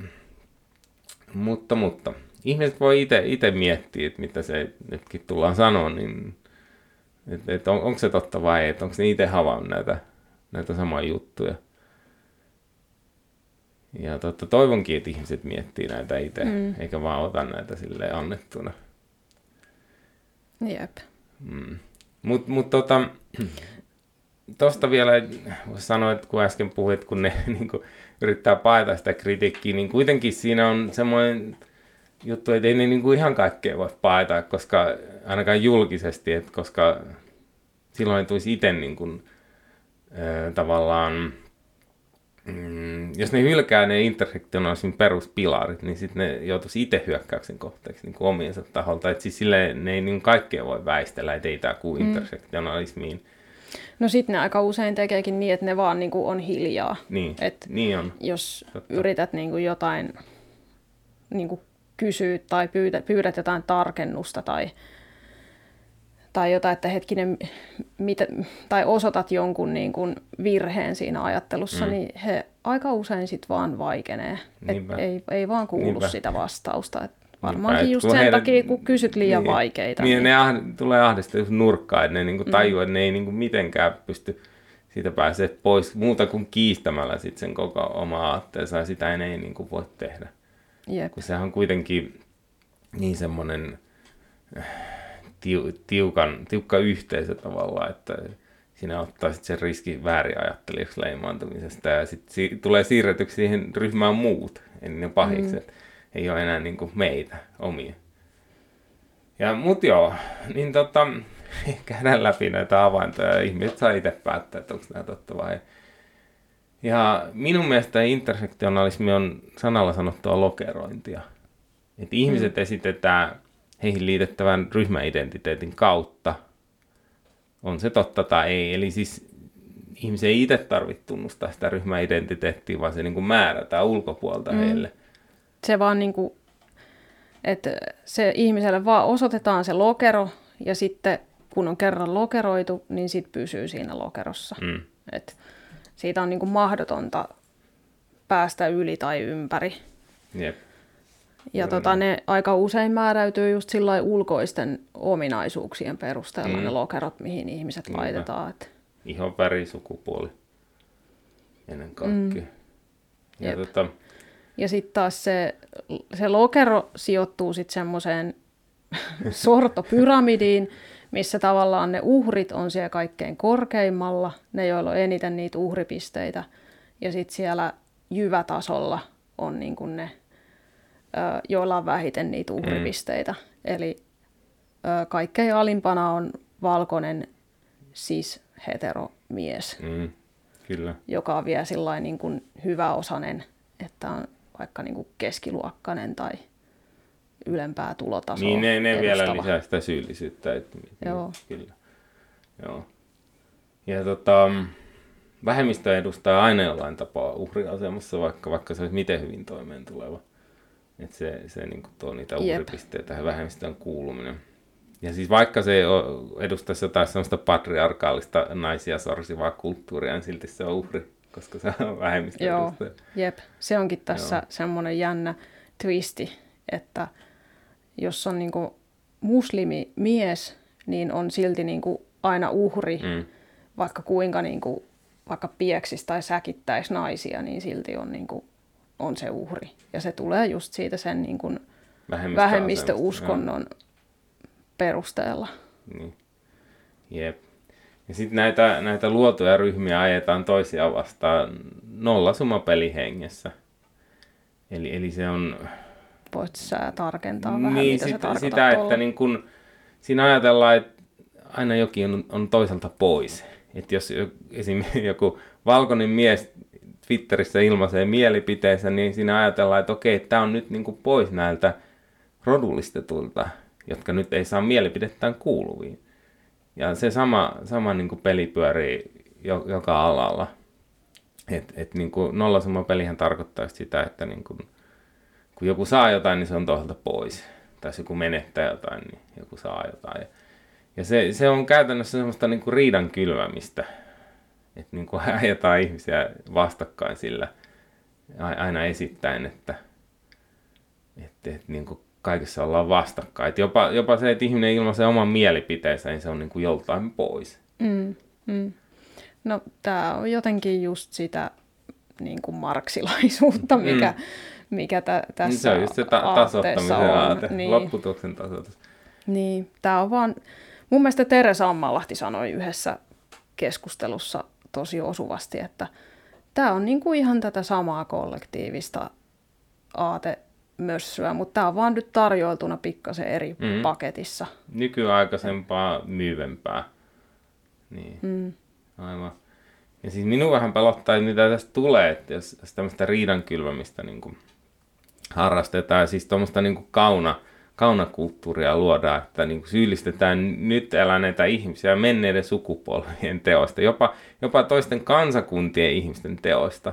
mutta, mutta ihmiset voi itse miettiä, että mitä se nytkin tullaan sanoa, niin että et on, onko se totta vai ei, että onko ne itse havainnut näitä, näitä samoja juttuja. Ja totta, toivonkin, että ihmiset miettii näitä itse, mm. eikä vaan ota näitä sille annettuna. Jep. Mm. Mutta mut, tota, tuosta vielä voisi sanoa, että kun äsken puhuit, kun ne niin kuin, yrittää paeta sitä kritiikkiä, niin kuitenkin siinä on semmoinen juttu, että ei ne niin kuin ihan kaikkea voi paeta, koska ainakaan julkisesti, että koska silloin ei tulisi itse niin kuin, tavallaan, mm, jos ne hylkää ne intersektionaalisin peruspilarit, niin sitten ne joutuisi itse hyökkäyksen kohteeksi niin kuin omiensa taholta. Että siis silleen ne ei niin kaikkea voi väistellä, että ei tämä kuulu mm. intersektionalismiin. No sitten ne aika usein tekeekin niin, että ne vaan niin kuin on hiljaa. Niin, Et niin on. Jos Totta. yrität niin kuin jotain niin kuin kysyä tai pyydät, pyydät jotain tarkennusta tai, tai jotain, että hetkinen, mitä, tai osoitat jonkun niin kuin virheen siinä ajattelussa, mm. niin he aika usein sitten vaan vaikenee. Et ei, ei vaan kuulu Niinpä. sitä vastausta. Et varmaankin Niinpä, just sen heidän, takia, kun kysyt liian niin, vaikeita. Niin, niin. ne ahd, tulee ahdistaa nurkkaan, että ne niinku tajuaa, mm. että ne ei niinku mitenkään pysty siitä pääsee pois muuta kuin kiistämällä sit sen koko oma aatteensa ja sitä ei niinku voi tehdä. Jep. Kun sehän on kuitenkin niin semmoinen tiukan, tiukka yhteisö tavallaan, että sinä ottaa sitten sen riski väärin ajattelijaksi leimaantumisesta ja sitten si- tulee siirretyksi siihen ryhmään muut, eli ne pahikset. Mm. Ei ole enää niin kuin meitä, omia. Ja mut joo, niin tota, käydään läpi näitä avaintoja ja ihmiset saa itse päättää, että onko nämä totta vai ei. Ja minun mielestä intersektionalismi on sanalla sanottua lokerointia. Että ihmiset mm. esitetään heihin liitettävän ryhmäidentiteetin kautta. On se totta tai ei. Eli siis ihmisen ei itse tarvitse tunnustaa sitä ryhmäidentiteettiä, vaan se niin kuin määrätään ulkopuolta mm. heille. Se vaan niin kuin, että se ihmiselle vaan osoitetaan se lokero ja sitten kun on kerran lokeroitu, niin sit pysyy siinä lokerossa. Mm. Et siitä on niin kuin mahdotonta päästä yli tai ympäri. Jep. Ja tota, ne aika usein määräytyy just sillä ulkoisten ominaisuuksien perusteella mm. ne lokerot, mihin ihmiset Niinpä. laitetaan. Et... Ihon väri, sukupuoli ennen kaikkea. Mm. Ja, tota... ja sitten taas se, se lokero sijoittuu sitten semmoiseen sortopyramidiin, missä tavallaan ne uhrit on siellä kaikkein korkeimmalla, ne joilla on eniten niitä uhripisteitä. Ja sitten siellä jyvätasolla on niin kuin ne, joilla on vähiten niitä uhripisteitä. Mm. Eli kaikkein alimpana on valkoinen siis heteromies, mm, kyllä. joka on vielä sillain niin kuin hyväosainen, että on vaikka niin kuin keskiluokkainen tai ylempää tulotasoa Niin, ne, ne vielä lisää sitä syyllisyyttä. Että, Joo. Kyllä. Joo. Ja tota, vähemmistö edustaa aina jollain tapaa uhriasemassa, vaikka, vaikka se olisi miten hyvin toimeen tuleva. Että se, se niin kuin tuo niitä uhripisteitä tähän vähemmistöön kuuluminen. Ja siis vaikka se edustaisi jotain sellaista patriarkaalista naisia sorsivaa kulttuuria, niin silti se on uhri, koska se on vähemmistö Joo, jep. Se onkin tässä Joo. semmoinen jännä twisti, että jos on niin kuin muslimimies, niin on silti niin kuin aina uhri, mm. vaikka kuinka niin kuin, vaikka pieksisi tai säkittäisi naisia, niin silti on, niin kuin, on se uhri. Ja se tulee just siitä sen niin kuin vähemmistöuskonnon perusteella. Niin. Jep. Ja sitten näitä, näitä luotuja ryhmiä ajetaan toisiaan vastaan nollasumapelihengessä. Eli, eli se on Voisit sä tarkentaa vähän, niin, mitä sitä, se sitä että niin kun, siinä ajatellaan, että aina jokin on, on toiselta pois. Että jos esimerkiksi joku valkoinen mies Twitterissä ilmaisee mielipiteensä, niin siinä ajatellaan, että okei, tämä on nyt niin kuin pois näiltä rodullistetulta, jotka nyt ei saa mielipidettään kuuluviin. Ja se sama, sama niin kuin peli pyörii jo, joka alalla. Et, et niin kuin pelihän tarkoittaa sitä, että niin kuin kun joku saa jotain, niin se on toiselta pois. Tai jos joku menettää jotain, niin joku saa jotain. Ja, Ja se, se on käytännössä semmoista niin kuin riidan kylvämistä. Että niin kuin ajetaan ihmisiä vastakkain sillä aina esittäen, että, että, että niin kuin kaikessa ollaan vastakkain. Että jopa, jopa se, että ihminen ilmaisee oman mielipiteensä, niin se on niin kuin joltain pois. Mm, mm. No tämä on jotenkin just sitä niin kuin marksilaisuutta, mikä, mm. mikä tä, tässä Se on just se ta- tasottamisen aate, niin. lopputuloksen tasoitus. Niin, tämä on vaan, mun mielestä Teresa Ammalahti sanoi yhdessä keskustelussa tosi osuvasti, että tämä on niin kuin ihan tätä samaa kollektiivista aatemössyä, mutta tämä on vaan nyt tarjoiltuna pikkasen eri mm. paketissa. Nykyaikaisempaa, myyvempää. Niin, mm. aivan. Ja siis minun vähän pelottaa, mitä tästä tulee, että jos, jos tämmöistä riidan kylvämistä niin kuin harrastetaan, siis tuommoista niin kuin kauna, kaunakulttuuria luodaan, että niin kuin syyllistetään nyt eläneitä ihmisiä menneiden sukupolvien teoista, jopa, jopa toisten kansakuntien ihmisten teoista,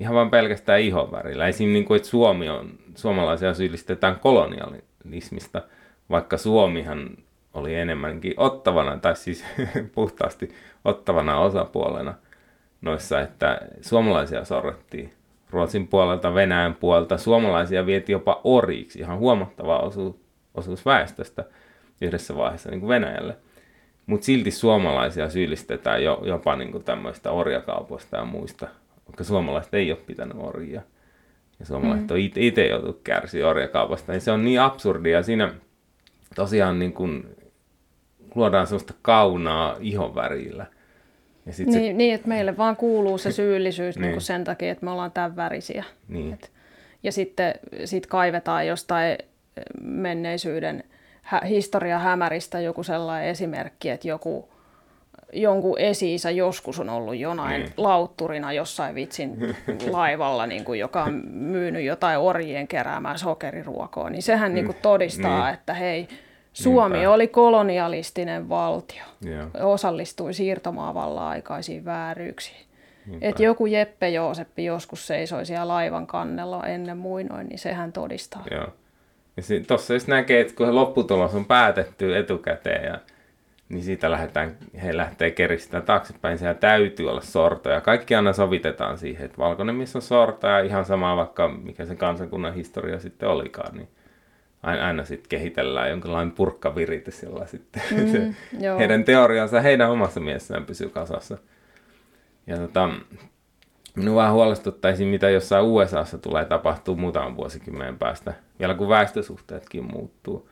ihan vain pelkästään ihonvärillä. Esim. Niin kuin, että Suomi on, suomalaisia syyllistetään kolonialismista, vaikka Suomihan oli enemmänkin ottavana, tai siis puhtaasti ottavana osapuolena noissa, että suomalaisia sorrettiin Ruotsin puolelta, Venäjän puolelta. Suomalaisia vietiin jopa oriiksi, ihan huomattava osuus, osuus väestöstä yhdessä vaiheessa niin kuin Venäjälle. Mutta silti suomalaisia syyllistetään jo, jopa niin kuin tämmöistä orjakaupoista ja muista, vaikka suomalaiset ei ole pitänyt orjia. Ja suomalaiset mm. on itse joutunut kärsiä orjakaupasta. Niin se on niin absurdia. Siinä tosiaan niin kuin luodaan sellaista kaunaa ihonvärillä. Ja sit niin, se... niin, että meille vaan kuuluu se syyllisyys niin. niin kuin sen takia, että me ollaan tämän värisiä. Niin. Et, ja sitten sit kaivetaan jostain menneisyyden hä- historia hämäristä joku sellainen esimerkki, että joku, jonkun esi joskus on ollut jonain niin. lautturina jossain vitsin laivalla, niin kuin, joka on myynyt jotain orjien keräämään sokeriruokoa, niin sehän niin kuin todistaa, niin. että hei, Suomi Niinpä. oli kolonialistinen valtio. Yeah. Osallistui siirtomaavallan aikaisiin vääryyksiin. Että joku Jeppe Jooseppi joskus seisoi siellä laivan kannella ennen muinoin, niin sehän todistaa. Joo. Ja tuossa jos näkee, että kun lopputulos on päätetty etukäteen, ja, niin siitä lähdetään, he lähtee keristään taaksepäin, sehän täytyy olla sortoja. Kaikki aina sovitetaan siihen, että valkoinen missä on sortoja, ihan sama vaikka mikä se kansakunnan historia sitten olikaan, niin aina, aina sitten kehitellään jonkinlainen purkkaviritys, jolla sitten mm, se, heidän teoriansa heidän omassa mielessään pysyy kasassa. Ja tota, minua vähän huolestuttaisi, mitä jossain USAssa tulee tapahtuu muutaman vuosikymmenen päästä, vielä kun väestösuhteetkin muuttuu.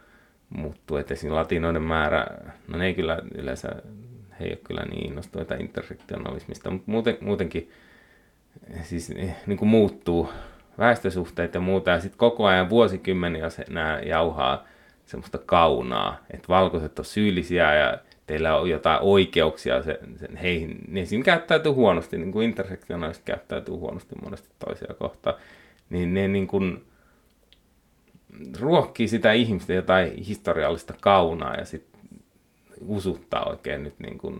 muuttuu. Että esimerkiksi latinoiden määrä, no ne ei kyllä yleensä, he ei ole kyllä niin innostuneita intersektionalismista, mutta muuten, muutenkin siis niin kuin muuttuu väestösuhteet ja muuta, ja sitten koko ajan vuosikymmeniä se, nämä jauhaa semmoista kaunaa, että valkoiset on syyllisiä ja teillä on jotain oikeuksia se, sen heihin, niin siinä käyttäytyy huonosti, niin kuin intersektionaaliset käyttäytyy huonosti monesti toisia kohtaan, niin ne niin kuin ruokkii sitä ihmistä jotain historiallista kaunaa ja sitten usuttaa oikein nyt niin kuin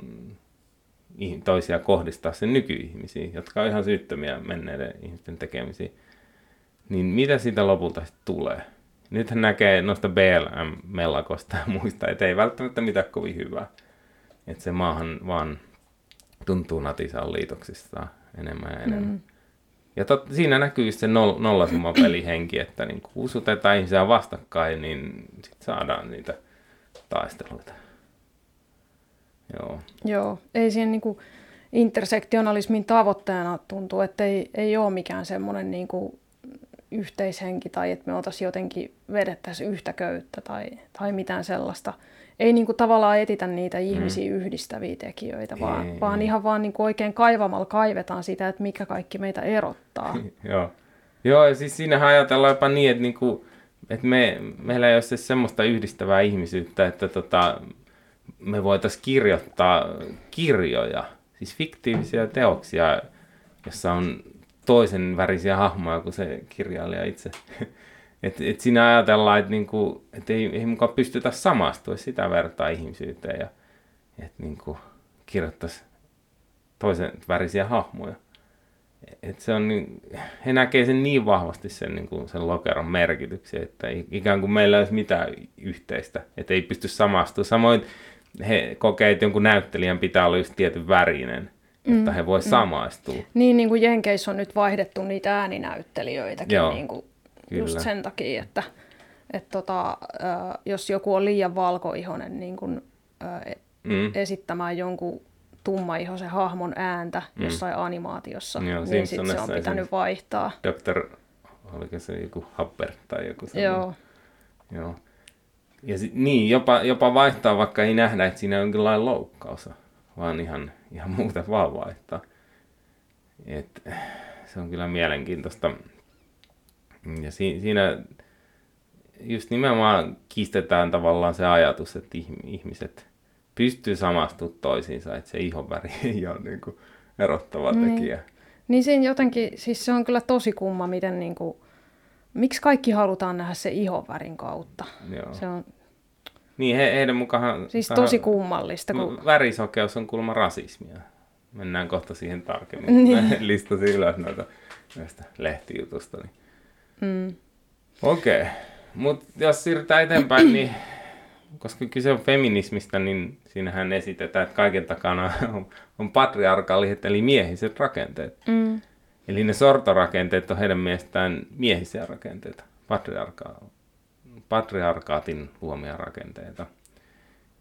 toisia kohdistaa sen nykyihmisiin, jotka on ihan syyttömiä menneiden ihmisten tekemisiin niin mitä siitä lopulta sitten tulee? Nythän näkee noista BLM-mellakosta ja muista, että ei välttämättä mitään kovin hyvää. Että se maahan vaan tuntuu natisaan liitoksista enemmän ja enemmän. Mm. Ja tot, siinä näkyy se noll, nollasumapelihenki, että niin kun usutetaan ihmisiä vastakkain, niin sit saadaan niitä taisteluita. Joo. Joo, ei siinä niinku intersektionalismin tavoitteena tuntuu, että ei, ei ole mikään semmoinen niinku yhteishenki tai että me oltaisiin jotenkin vedettäisiin yhtä köyttä tai, tai mitään sellaista. Ei niin kuin tavallaan etitä niitä mm. ihmisiä mm. yhdistäviä tekijöitä, vaan, ei, vaan ei. ihan vaan niin kuin oikein kaivamalla kaivetaan sitä, että mikä kaikki meitä erottaa. Joo. Joo, ja siis siinähän ajatellaan jopa niin, että, niin kuin, että me, meillä ei ole se semmoista yhdistävää ihmisyyttä, että tota, me voitaisiin kirjoittaa kirjoja, siis fiktiivisiä teoksia, jossa on toisen värisiä hahmoja kuin se kirjailija itse. Et, et siinä ajatellaan, että niinku, et ei, ei mukaan pystytä samastua sitä vertaa ihmisyyteen ja että niinku, kirjoittaisi toisen värisiä hahmoja. Et se on niin, he näkee sen niin vahvasti sen, niin kuin sen lokeron merkityksen, että ikään kuin meillä ei olisi mitään yhteistä, että ei pysty samastumaan. Samoin he kokee, että jonkun näyttelijän pitää olla just tietyn värinen, jotta mm. he voi mm. samaistua. Niin, niin kuin Jenkeissä on nyt vaihdettu niitä ääninäyttelijöitäkin Joo, niin kuin just sen takia, että, että tota, jos joku on liian valkoihonen niin kuin, mm. esittämään jonkun tummaihoisen hahmon ääntä mm. jossain animaatiossa, Joo, niin sitten se on pitänyt vaihtaa. Dr. Oliko se joku Happer tai joku sellainen? Joo. Joo. Ja sit, niin, jopa, jopa vaihtaa, vaikka ei nähdä, että siinä on jonkinlainen loukkaus, vaan ihan, ihan muuten vaan vaihtaa. Et, se on kyllä mielenkiintoista. Ja si, siinä just nimenomaan kiistetään tavallaan se ajatus, että ihmiset pystyy samastumaan toisiinsa, että se ihonväri ei ole niin kuin erottava niin. tekijä. Niin siinä jotenkin, siis se on kyllä tosi kumma, miten niin kuin, miksi kaikki halutaan nähdä se ihonvärin kautta. Joo. Se on... Niin, he, heidän mukaan... Siis tosi kummallista. Kun... Värisokeus on kulma rasismia. Mennään kohta siihen tarkemmin. niin. listasin ylös noita näistä lehtijutusta. Niin. Mm. Okei. Okay. Mutta jos siirrytään eteenpäin, niin koska kyse on feminismistä, niin siinähän esitetään, että kaiken takana on, on patriarkaaliset eli miehiset rakenteet. Mm. Eli ne sortorakenteet on heidän mielestään miehisiä rakenteita, patriarka- patriarkaatin luomia rakenteita.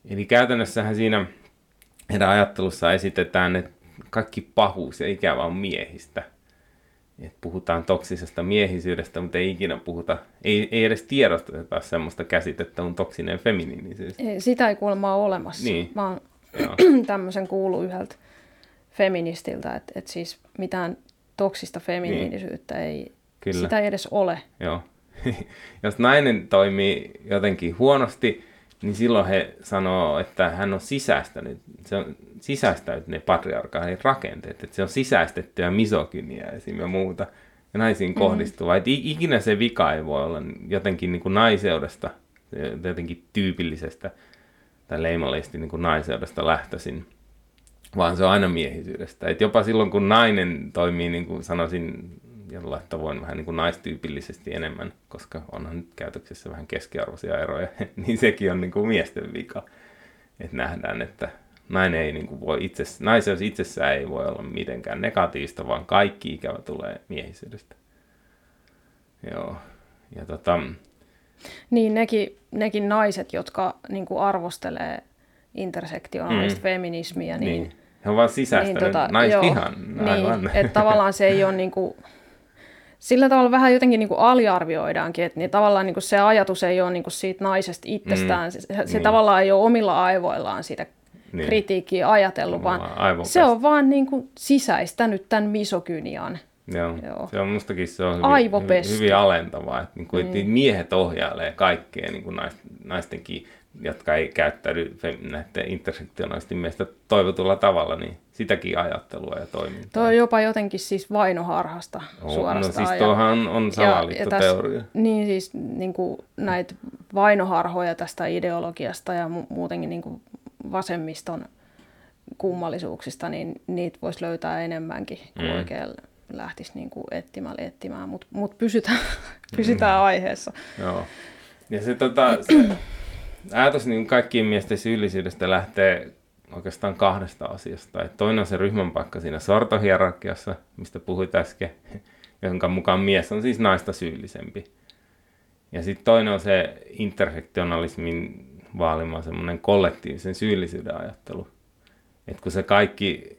Eli käytännössähän siinä heidän ajattelussa esitetään, että kaikki pahuus ja ikävä on miehistä – että puhutaan toksisesta miehisyydestä, mutta ei ikinä puhuta, ei, ei edes tiedosteta semmoista käsitettä on toksinen feminiinisyys. Sitä ei kuulemma ole olemassa. Niin. Mä oon tämmöisen kuullut yhdeltä feministiltä, että, että siis mitään toksista feminiinisyyttä niin. ei, Kyllä. sitä ei edes ole. Joo. Jos nainen toimii jotenkin huonosti, niin silloin he sanoo, että hän on sisäistänyt, se on sisäistänyt ne patriarkaalin rakenteet, että se on sisäistettyä misokyniä esim. ja muuta, ja naisiin mm. kohdistuvaa. Että ikinä se vika ei voi olla jotenkin niin kuin naiseudesta, jotenkin tyypillisestä tai leimallisesti niin kuin naiseudesta lähtöisin, vaan se on aina miehisyydestä. Et jopa silloin, kun nainen toimii, niin kuin sanoisin, jollain tavoin vähän niin kuin naistyypillisesti enemmän, koska onhan nyt käytöksessä vähän keskiarvoisia eroja, niin sekin on niin kuin miesten vika. Että nähdään, että nainen ei niin kuin voi itse, naiseus itsessään ei voi olla mitenkään negatiivista, vaan kaikki ikävä tulee miehisyydestä. Joo. Ja tota... Niin, nekin, nekin naiset, jotka niin kuin arvostelee intersektionaalista mm. feminismiä, niin, niin. He ovat sisäistäneet niin, tota, naisvihan. Niin, että tavallaan se ei ole niin kuin, sillä tavalla vähän jotenkin niin kuin aliarvioidaankin, että niin tavallaan niin kuin se ajatus ei ole niin kuin siitä naisesta itsestään, mm, se, se niin. tavallaan ei ole omilla aivoillaan siitä niin. kritiikkiä ajatellut, vaan se on vaan niin kuin sisäistänyt tämän misokynian. Joo. Joo. Se on mustakin se on hyvin, hyvin alentavaa, että, niin kuin, niin. miehet ohjailee kaikkea niin kuin naistenkin jotka ei käyttäydy näiden intersektionaalisten mielestä toivotulla tavalla, niin sitäkin ajattelua ja toimintaa. Tuo on jopa jotenkin siis vainoharhasta no, suorastaan. No siis tuohan on salaliittoteoria. Niin siis niin kuin näitä vainoharhoja tästä ideologiasta ja mu- muutenkin niin kuin vasemmiston kummallisuuksista, niin niitä voisi löytää enemmänkin, kun mm. oikein lähtisi niin kuin etsimään, etsimään, mutta mut pysytään, pysytään mm. aiheessa. Joo. Ja se, tota, se ajatus niin kaikkien miesten syyllisyydestä lähtee oikeastaan kahdesta asiasta. Et toinen on se ryhmän paikka siinä sortohierarkiassa, mistä puhuit äsken, jonka mukaan mies on siis naista syyllisempi. Ja sitten toinen on se intersektionalismin vaalima semmoinen kollektiivisen syyllisyyden ajattelu. Et kun se kaikki,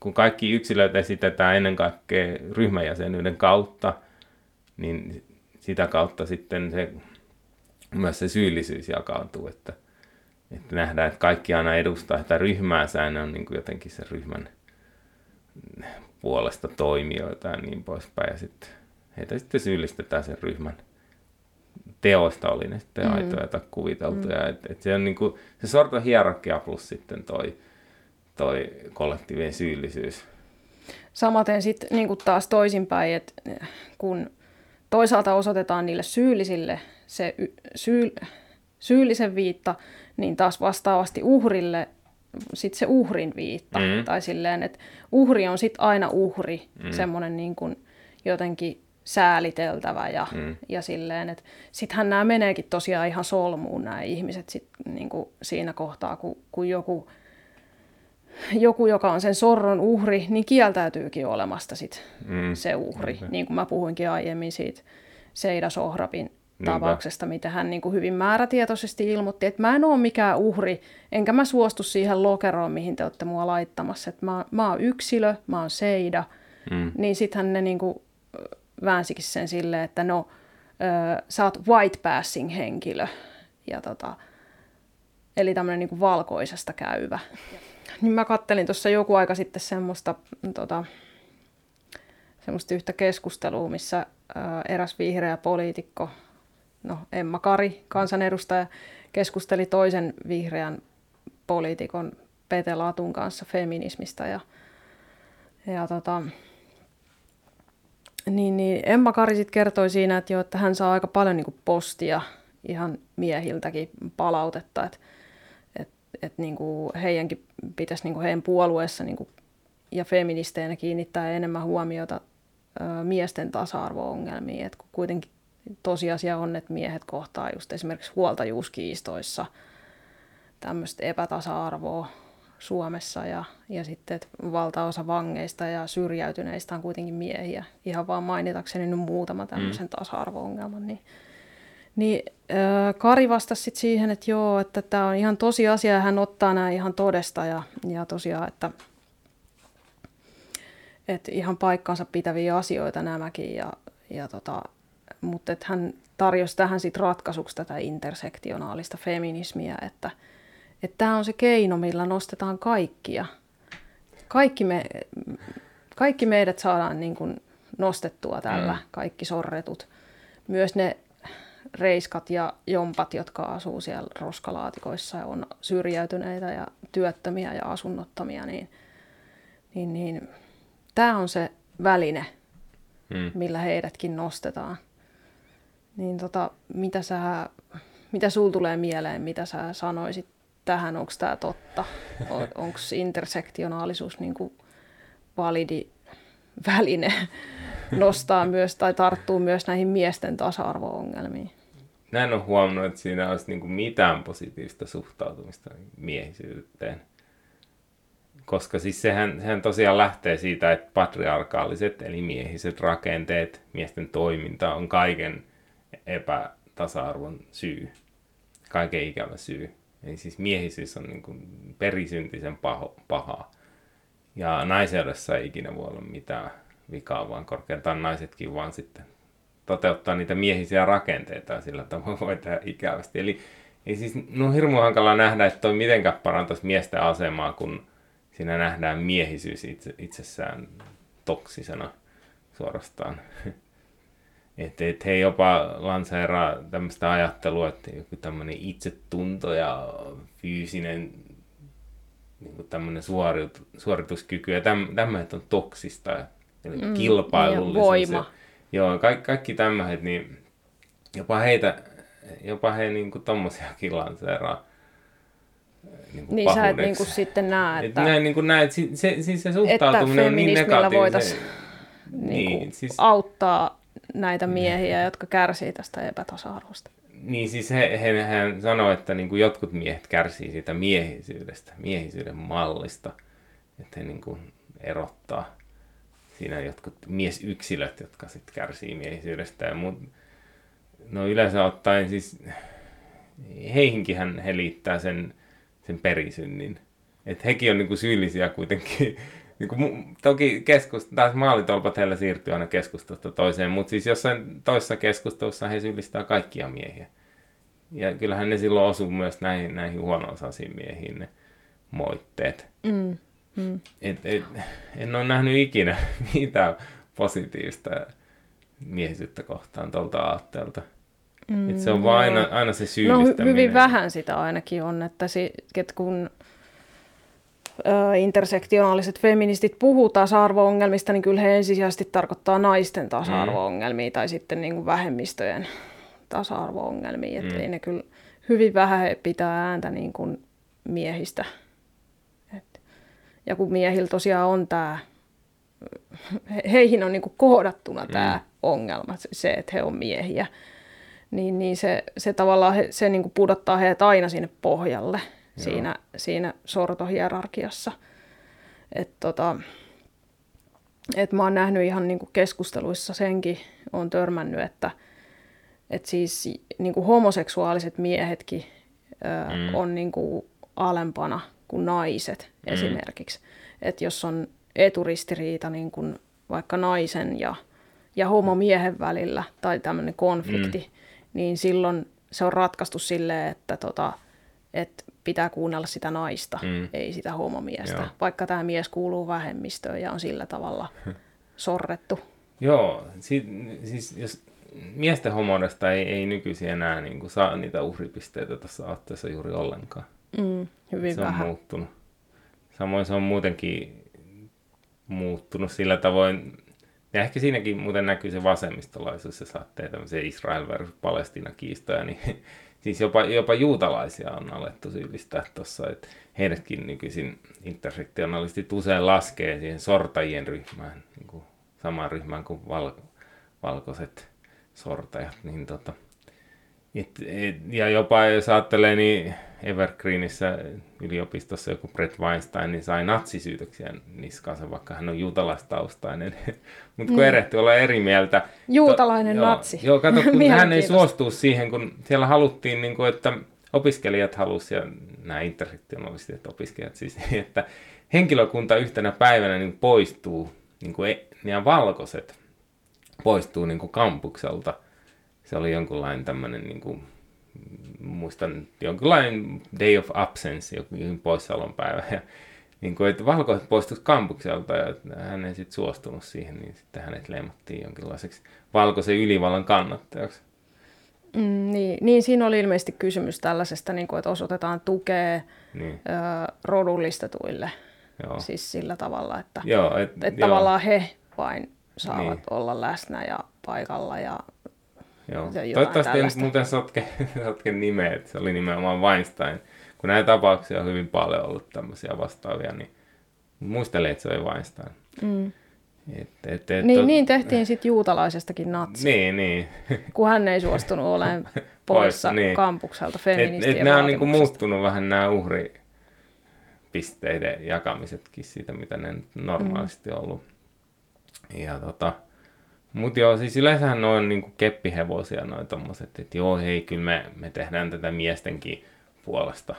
kun kaikki yksilöt esitetään ennen kaikkea ryhmäjäsenyyden kautta, niin sitä kautta sitten se myös se syyllisyys jakautuu, että, että nähdään, että kaikki aina edustaa sitä ryhmää, sään on niin kuin jotenkin se ryhmän puolesta toimijoita ja niin poispäin. Ja sitten heitä sitten syyllistetään sen ryhmän teoista, oli ne sitten mm. aitoja tai kuviteltuja. Mm. Et, et se on niin kuin, se sorto hierarkia plus sitten toi, toi kollektiivinen syyllisyys. Samaten sitten niin taas toisinpäin, että kun toisaalta osoitetaan niille syyllisille se syy, syyllisen viitta, niin taas vastaavasti uhrille sit se uhrin viitta. Mm. Tai silleen, että uhri on sitten aina uhri, mm. semmoinen niin kuin jotenkin sääliteltävä ja, mm. ja silleen, että sittenhän nämä meneekin tosiaan ihan solmuun nämä ihmiset sit, niin kuin siinä kohtaa, kun, kun joku, joku, joka on sen sorron uhri, niin kieltäytyykin olemasta sit mm. se uhri. Mm. Niin kuin mä puhuinkin aiemmin siitä Seida Sohrabin tapauksesta, mitä hän niin kuin hyvin määrätietoisesti ilmoitti, että mä en ole mikään uhri, enkä mä suostu siihen lokeroon, mihin te olette mua laittamassa. Että mä, mä oon yksilö, mä oon Seida. Mm. Niin sittenhän ne niin kuin väänsikin sen silleen, että no, ö, sä oot white passing henkilö. Ja tota, eli tämmöinen niin valkoisesta käyvä. Niin mä kattelin tuossa joku aika sitten semmoista, tota, semmoista yhtä keskustelua, missä eräs vihreä poliitikko, no Emma Kari, kansanedustaja, keskusteli toisen vihreän poliitikon Pete Latun kanssa feminismistä ja, ja tota, niin, niin Emma Kari sit kertoi siinä, että, jo, että hän saa aika paljon niin postia ihan miehiltäkin palautetta, että et, et, niin heidänkin pitäisi niin heidän puolueessa niin kuin, ja feministeinä kiinnittää enemmän huomiota ö, miesten tasa-arvo-ongelmiin, että kuitenkin tosiasia on, että miehet kohtaa just esimerkiksi huoltajuuskiistoissa tämmöistä epätasa-arvoa Suomessa ja, ja sitten että valtaosa vangeista ja syrjäytyneistä on kuitenkin miehiä. Ihan vaan mainitakseni nyt muutama tämmöisen mm. tasa-arvo-ongelman. Niin, niin äh, Kari vastasi sit siihen, että joo, että tämä on ihan tosiasia ja hän ottaa nämä ihan todesta ja, ja tosiaan, että, että ihan paikkansa pitäviä asioita nämäkin ja, ja tota, mutta että hän tarjosi tähän sit ratkaisuksi tätä intersektionaalista feminismiä, että – että tämä on se keino, millä nostetaan kaikkia. Kaikki, me, kaikki meidät saadaan niin kuin nostettua tällä, mm. kaikki sorretut. Myös ne reiskat ja jompat, jotka asuu siellä roskalaatikoissa ja on syrjäytyneitä ja työttömiä ja asunnottomia, niin, niin, niin tämä on se väline, mm. millä heidätkin nostetaan. Niin tota, mitä sä, mitä sul tulee mieleen, mitä sä sanoisit tähän, onko tämä totta? On, onko intersektionaalisuus niin validi väline nostaa myös tai tarttuu myös näihin miesten tasa-arvo-ongelmiin? Näin on huomannut, että siinä olisi niin mitään positiivista suhtautumista miehisyyteen. Koska siis sehän, sehän tosiaan lähtee siitä, että patriarkaaliset eli miehiset rakenteet, miesten toiminta on kaiken epätasa-arvon syy, kaiken ikävä syy. Eli siis miehisyys on niin kuin perisyntisen paho, pahaa. Ja naiseudessa ei ikinä voi olla mitään vikaa, vaan korkeintaan naisetkin vaan sitten toteuttaa niitä miehisiä rakenteita sillä tavalla voi tehdä ikävästi. Eli ei siis, no on hirmu hankala nähdä, että toi mitenkään parantaisi miesten asemaa, kun siinä nähdään miehisyys itse, itsessään toksisena suorastaan. Että et he jopa lanseeraa tämmöistä ajattelua, että joku tämmöinen itsetunto ja fyysinen niin tämmöinen suorit, suorituskyky ja tämmöiset on toksista. Eli mm, kilpailullisuus. Ja voima. Ja, joo, kaikki, kaikki tämmöiset, niin jopa heitä, jopa he niin kuin tommosiakin lanseeraa. Niin, kuin niin sä et niin kuin sitten näe, että... Et näin, niin kuin näet, se, se, siis se suhtautuminen on niin negatiivinen. voitaisiin niin, niin, siis... auttaa näitä miehiä, jotka kärsii tästä epätasa-arvosta. Niin siis he, he, hän sanoi, että niin kuin jotkut miehet kärsii siitä miehisyydestä, miehisyyden mallista, että he niin kuin erottaa siinä jotkut miesyksilöt, jotka sitten kärsii miehisyydestä. Ja muut, no yleensä ottaen siis heihinkin hän, he liittää sen, sen perisynnin. Että hekin on niin kuin syyllisiä kuitenkin niin kuin, toki keskust, taas maalitolpat heillä siirtyy aina keskustelusta toiseen, mutta siis jossain toisessa keskustelussa he syyllistää kaikkia miehiä. Ja kyllähän ne silloin osuu myös näihin, näihin huono-osaisiin miehiin ne moitteet. Mm. Mm. Et, et, en ole nähnyt ikinä mitään positiivista miehisyyttä kohtaan tuolta aatteelta. Mm, et se on vaan aina, aina se syyllistäminen. No hyvin vähän sitä ainakin on, että, si, että kun intersektionaaliset feministit puhuu tasa-arvo-ongelmista, niin kyllä he ensisijaisesti tarkoittaa naisten tasa-arvo-ongelmia mm. tai sitten niin kuin vähemmistöjen tasa-arvo-ongelmia. Mm. Ei ne kyllä hyvin vähän he pitää ääntä niin kuin miehistä. Et, ja kun miehillä tosiaan on tämä, heihin on niin kuin kohdattuna tämä mm. ongelma, se, että he on miehiä. Niin, niin se, se tavallaan he, se niin kuin pudottaa heidät aina sinne pohjalle siinä, siinä sortohierarkiassa. Että tota, et mä oon nähnyt ihan niin kuin keskusteluissa senkin, on törmännyt, että et siis niin kuin homoseksuaaliset miehetkin ö, mm. on niin kuin alempana kuin naiset mm. esimerkiksi. Että jos on eturistiriita niin kuin vaikka naisen ja, ja homomiehen välillä tai tämmöinen konflikti, mm. niin silloin se on ratkaistu silleen, että tota, et pitää kuunnella sitä naista, mm. ei sitä homomiestä, Joo. vaikka tämä mies kuuluu vähemmistöön ja on sillä tavalla sorrettu. Joo, si- siis jos miesten homoudesta ei, ei nykyisin enää niin kuin saa niitä uhripisteitä tässä aatteessa juuri ollenkaan. Mm, hyvin se vähän. on muuttunut. Samoin se on muutenkin muuttunut sillä tavoin, ja ehkä siinäkin muuten näkyy se vasemmistolaisuus, ja saatte tämmöisiä Israel versus Palestina kiistoja, niin siis jopa, jopa juutalaisia on alettu syyllistää tuossa, että heidätkin nykyisin intersektionalistit usein laskee siihen sortajien ryhmään, niin kuin samaan ryhmään kuin val, valkoiset sortajat, niin tota, et, et, ja jopa jos ajattelee, niin Evergreenissä yliopistossa joku Brett Weinstein niin sai natsisyytöksiä niskaansa, vaikka hän on juutalaistaustainen. Mutta kun mm. erehti olla eri mieltä. Juutalainen to, natsi. Joo, kato, kun hän ei suostu siihen, kun siellä haluttiin, niin kuin, että opiskelijat halusivat, ja nämä intersektionalistiset opiskelijat siis, että henkilökunta yhtenä päivänä niin poistuu, niin kuin, ja valkoiset poistuu niin kuin kampukselta. Se oli jonkunlainen tämmöinen niin kuin, muistan jonkinlainen day of absence, jokin poissaolon päivä. Ja, niin kuin, että valkoiset poistuisi kampukselta ja hän ei sitten suostunut siihen, niin sitten hänet leimattiin jonkinlaiseksi valkoisen ylivallan kannattajaksi. Mm, niin, niin, siinä oli ilmeisesti kysymys tällaisesta, niin kuin, että osoitetaan tukea niin. ö, rodullistetuille. Joo. Siis sillä tavalla, että, joo, et, että joo. tavallaan he vain saavat niin. olla läsnä ja paikalla ja Joo. Toivottavasti en muuten sotke, sotke nimeä, että se oli nimenomaan Weinstein. Kun näitä tapauksia on hyvin paljon ollut tämmöisiä vastaavia, niin muistelen, että se oli Weinstein. Mm. Et, et, et, niin, tot... niin tehtiin sitten juutalaisestakin natsi. Niin, niin. Kun hän ei suostunut olemaan poissa niin. kampukselta feministien et, et nämä on niinku muuttunut vähän nämä uhripisteiden jakamisetkin siitä, mitä ne normaalisti on ollut. Ja tota, mutta joo, siis yleensähän ne on niinku keppihevosia noin tommoset, että joo hei, kyllä me, me tehdään tätä miestenkin puolesta.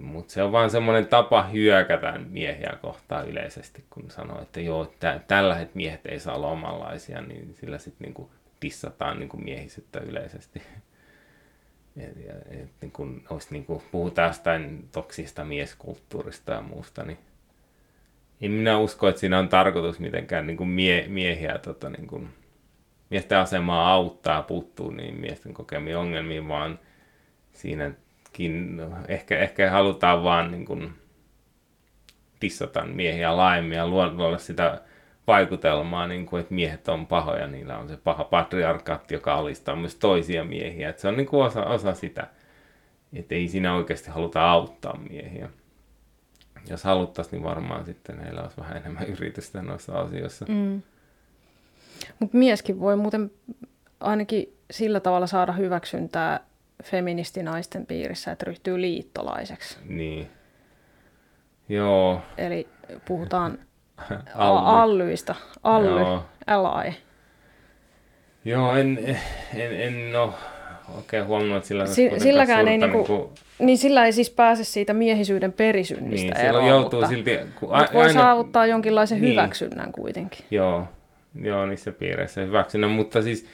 Mutta se on vaan semmoinen tapa hyökätä miehiä kohtaan yleisesti, kun sanoo, että joo, tä, tällä miehet ei saa olla omanlaisia, niin sillä sitten niinku dissataan niinku miehisyyttä yleisesti. Et, ja, et, niin kun olisi, niin kun puhutaan jostain toksista mieskulttuurista ja muusta, niin en minä usko, että siinä on tarkoitus mitenkään niin kuin mie- miehiä, tota, niin kuin, miesten asemaa auttaa, puuttuu niin miesten kokemiin ongelmiin, vaan siinäkin no, ehkä, ehkä halutaan vaan niin kuin, dissata miehiä laajemmin ja luoda sitä vaikutelmaa, niin kuin, että miehet on pahoja, niillä on se paha patriarkaatti, joka alistaa myös toisia miehiä. Että se on niin kuin osa, osa sitä, että ei siinä oikeasti haluta auttaa miehiä jos haluttaisiin, niin varmaan sitten heillä olisi vähän enemmän yritystä noissa asioissa. Mm. Mutta mieskin voi muuten ainakin sillä tavalla saada hyväksyntää feministinaisten piirissä, että ryhtyy liittolaiseksi. Niin. Joo. Eli puhutaan allyista. Ally, Joo. ally. Joo, en, en, en no, oikein huomannut, että sillä si- silläkään ei niinku, niinku... Niin sillä ei siis pääse siitä miehisyyden perisynnistä niin, eroon, joutuu mutta, silti, kun a- voi aina... saavuttaa jonkinlaisen niin. hyväksynnän kuitenkin. Joo, joo niissä piireissä hyväksynnän, mutta siis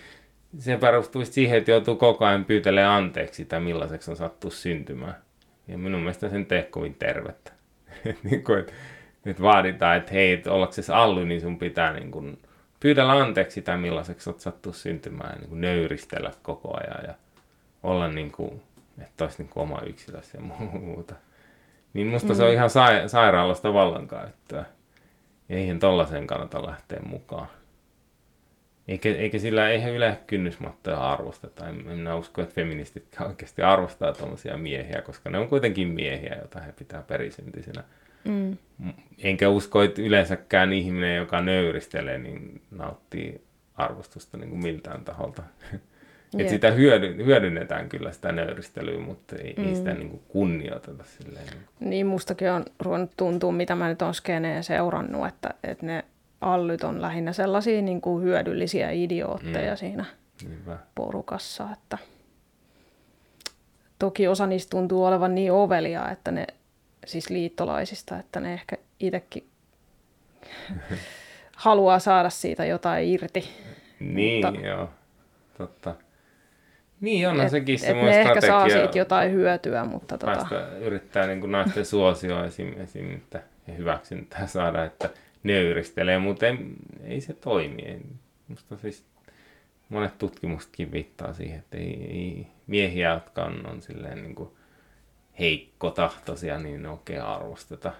se perustuu siihen, että joutuu koko ajan pyytelemään anteeksi sitä, millaiseksi on sattu syntymään. Ja minun mielestä sen tee kovin tervettä. niin kuin, että nyt vaaditaan, että hei, ollaksesi allu, niin sun pitää niin kuin, pyydellä anteeksi sitä, millaiseksi olet sattu syntymään ja niin kuin nöyristellä koko ajan ja olla niin kuin, että olisi niin kuin oma yksilössä ja muuta. Niin musta mm. se on mm. ihan sa- sairaalasta vallankäyttöä. Eihän tollaiseen kannata lähteä mukaan. Eikä, eikä sillä, eihän yle kynnysmattoja arvosteta. En, en minä usko, että feministit oikeasti arvostaa tuollaisia miehiä, koska ne on kuitenkin miehiä, joita he pitää perisyntisinä. Mm. Enkä usko, että yleensäkään ihminen, joka nöyristelee, niin nauttii arvostusta niin kuin miltään taholta. Että sitä hyödy, hyödynnetään kyllä sitä nöyristelyä, mutta ei, mm. ei sitä niin kuin kunnioiteta silleen. Niin, kuin. niin mustakin on ruvennut tuntua, mitä mä nyt on skeneen seurannut, että, että ne allyt on lähinnä sellaisia niin kuin hyödyllisiä idiootteja mm. siinä Niinpä. porukassa. Että toki osa niistä tuntuu olevan niin ovelia, että ne siis liittolaisista, että ne ehkä itsekin haluaa saada siitä jotain irti. Niin, mutta, joo, totta. Niin, onhan et, sekin et ne ehkä saa siitä jotain hyötyä, mutta... Tota- päästä, yrittää niin kuin naisten suosioa esim, esim, että hyväksyntää saada, että nöyristelee, mutta ei, ei se toimi. Ei, musta siis monet tutkimuksetkin viittaa siihen, että ei, ei miehiä, jotka on, on silleen niin kuin heikkotahtoisia, niin ne oikein arvosteta.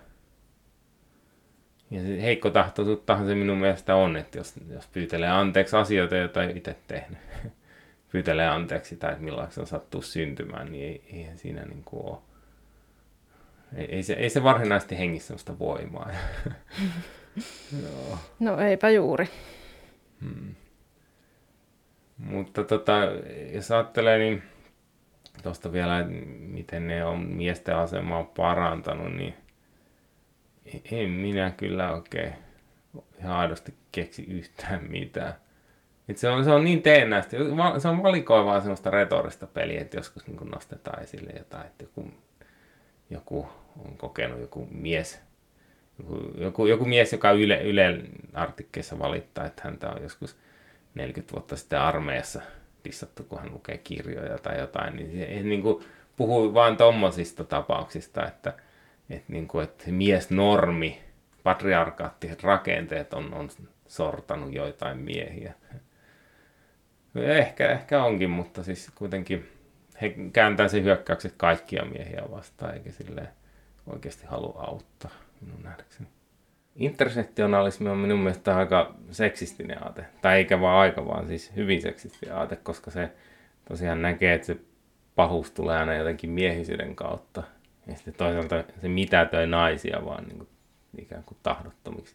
Ja se heikkotahtoisuuttahan se minun mielestä on, että jos, jos pyytelee anteeksi asioita, joita ei itse tehnyt, pyytelee anteeksi että millaista on sattuu syntymään, niin ei, eihän siinä niin kuin ole. Ei, ei, se, ei se varsinaisesti hengissä sellaista voimaa. Joo. No eipä juuri. Hmm. Mutta tota, jos ajattelee, niin tuosta vielä, miten ne on miesten asemaa parantanut, niin en minä kyllä oikein ihan aidosti keksi yhtään mitään. Et se, on, se on niin teennäistä. Se on valikoivaa semmoista retorista peliä, että joskus niin nostetaan esille jotain, että joku, joku on kokenut joku mies, joku, joku, joku mies, joka Yle, Yle artikkeissa valittaa, että häntä on joskus 40 vuotta sitten armeijassa dissattu, kun hän lukee kirjoja tai jotain, niin se niin kuin puhuu vain tommosista tapauksista, että, että, niin kuin, että miesnormi, patriarkaattiset rakenteet on, on sortanut joitain miehiä. Ehkä, ehkä onkin, mutta siis kuitenkin he kääntää sen hyökkäykset kaikkia miehiä vastaan, eikä sille oikeasti halua auttaa, minun nähdäkseni intersektionalismi on minun mielestä aika seksistinen aate. Tai eikä vaan aika, vaan siis hyvin seksistinen aate, koska se tosiaan näkee, että se pahuus tulee aina jotenkin miehisyyden kautta. Ja sitten toisaalta se mitätöi naisia vaan niin kuin, ikään kuin tahdottomiksi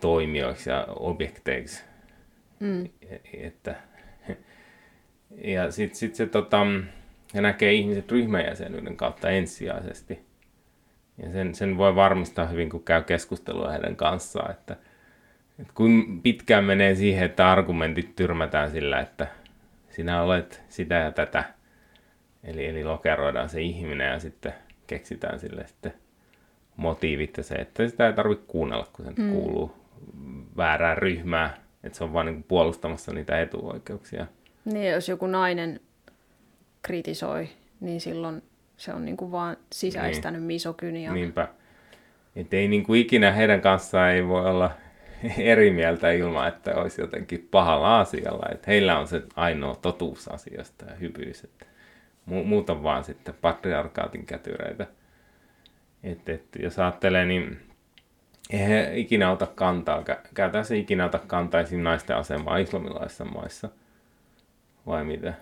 toimijoiksi ja objekteiksi. Mm. Että, ja sitten sit se tota, ja näkee ihmiset ryhmäjäsenyyden kautta ensisijaisesti. Ja sen, sen voi varmistaa hyvin, kun käy keskustelua heidän kanssaan, että, että kun pitkään menee siihen, että argumentit tyrmätään sillä, että sinä olet sitä ja tätä, eli, eli lokeroidaan se ihminen ja sitten keksitään sille sitten motiivit ja se, että sitä ei tarvitse kuunnella, kun sen mm. kuuluu väärään ryhmään, että se on vain niin puolustamassa niitä etuoikeuksia. Niin, jos joku nainen kritisoi, niin silloin se on niin kuin vaan sisäistänyt niin. misokyniaa. Niinpä. Että ei niin kuin ikinä heidän kanssaan ei voi olla eri mieltä ilman, että olisi jotenkin pahalla asialla. Että heillä on se ainoa totuus asiasta ja hyvyys. Että muuta vaan sitten patriarkaatin kätyreitä. Että, että jos ajattelee, niin ei he ikinä ota kantaa, käytännössä ikinä ota kantaa naisten asemaa islamilaisissa maissa. Vai mitä?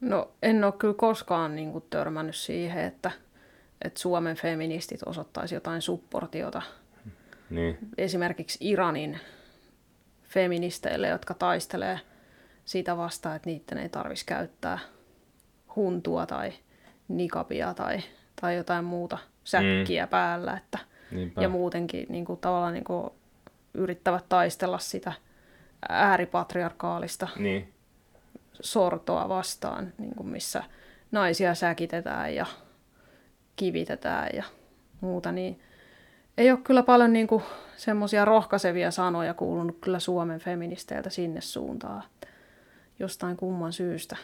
No en ole kyllä koskaan niin kuin, törmännyt siihen, että, että Suomen feministit osoittaisi jotain supportiota. Niin. Esimerkiksi Iranin feministeille, jotka taistelee sitä vastaan, että niiden ei tarvitsisi käyttää huntua tai nikapia tai, tai jotain muuta säkkiä mm. päällä. Että, ja muutenkin niin kuin, tavallaan niin kuin, yrittävät taistella sitä ääripatriarkaalista niin sortoa vastaan, niin kuin missä naisia säkitetään ja kivitetään ja muuta, niin ei ole kyllä paljon niin kuin semmoisia rohkaisevia sanoja kuulunut kyllä Suomen feministeiltä sinne suuntaan. Jostain kumman syystä.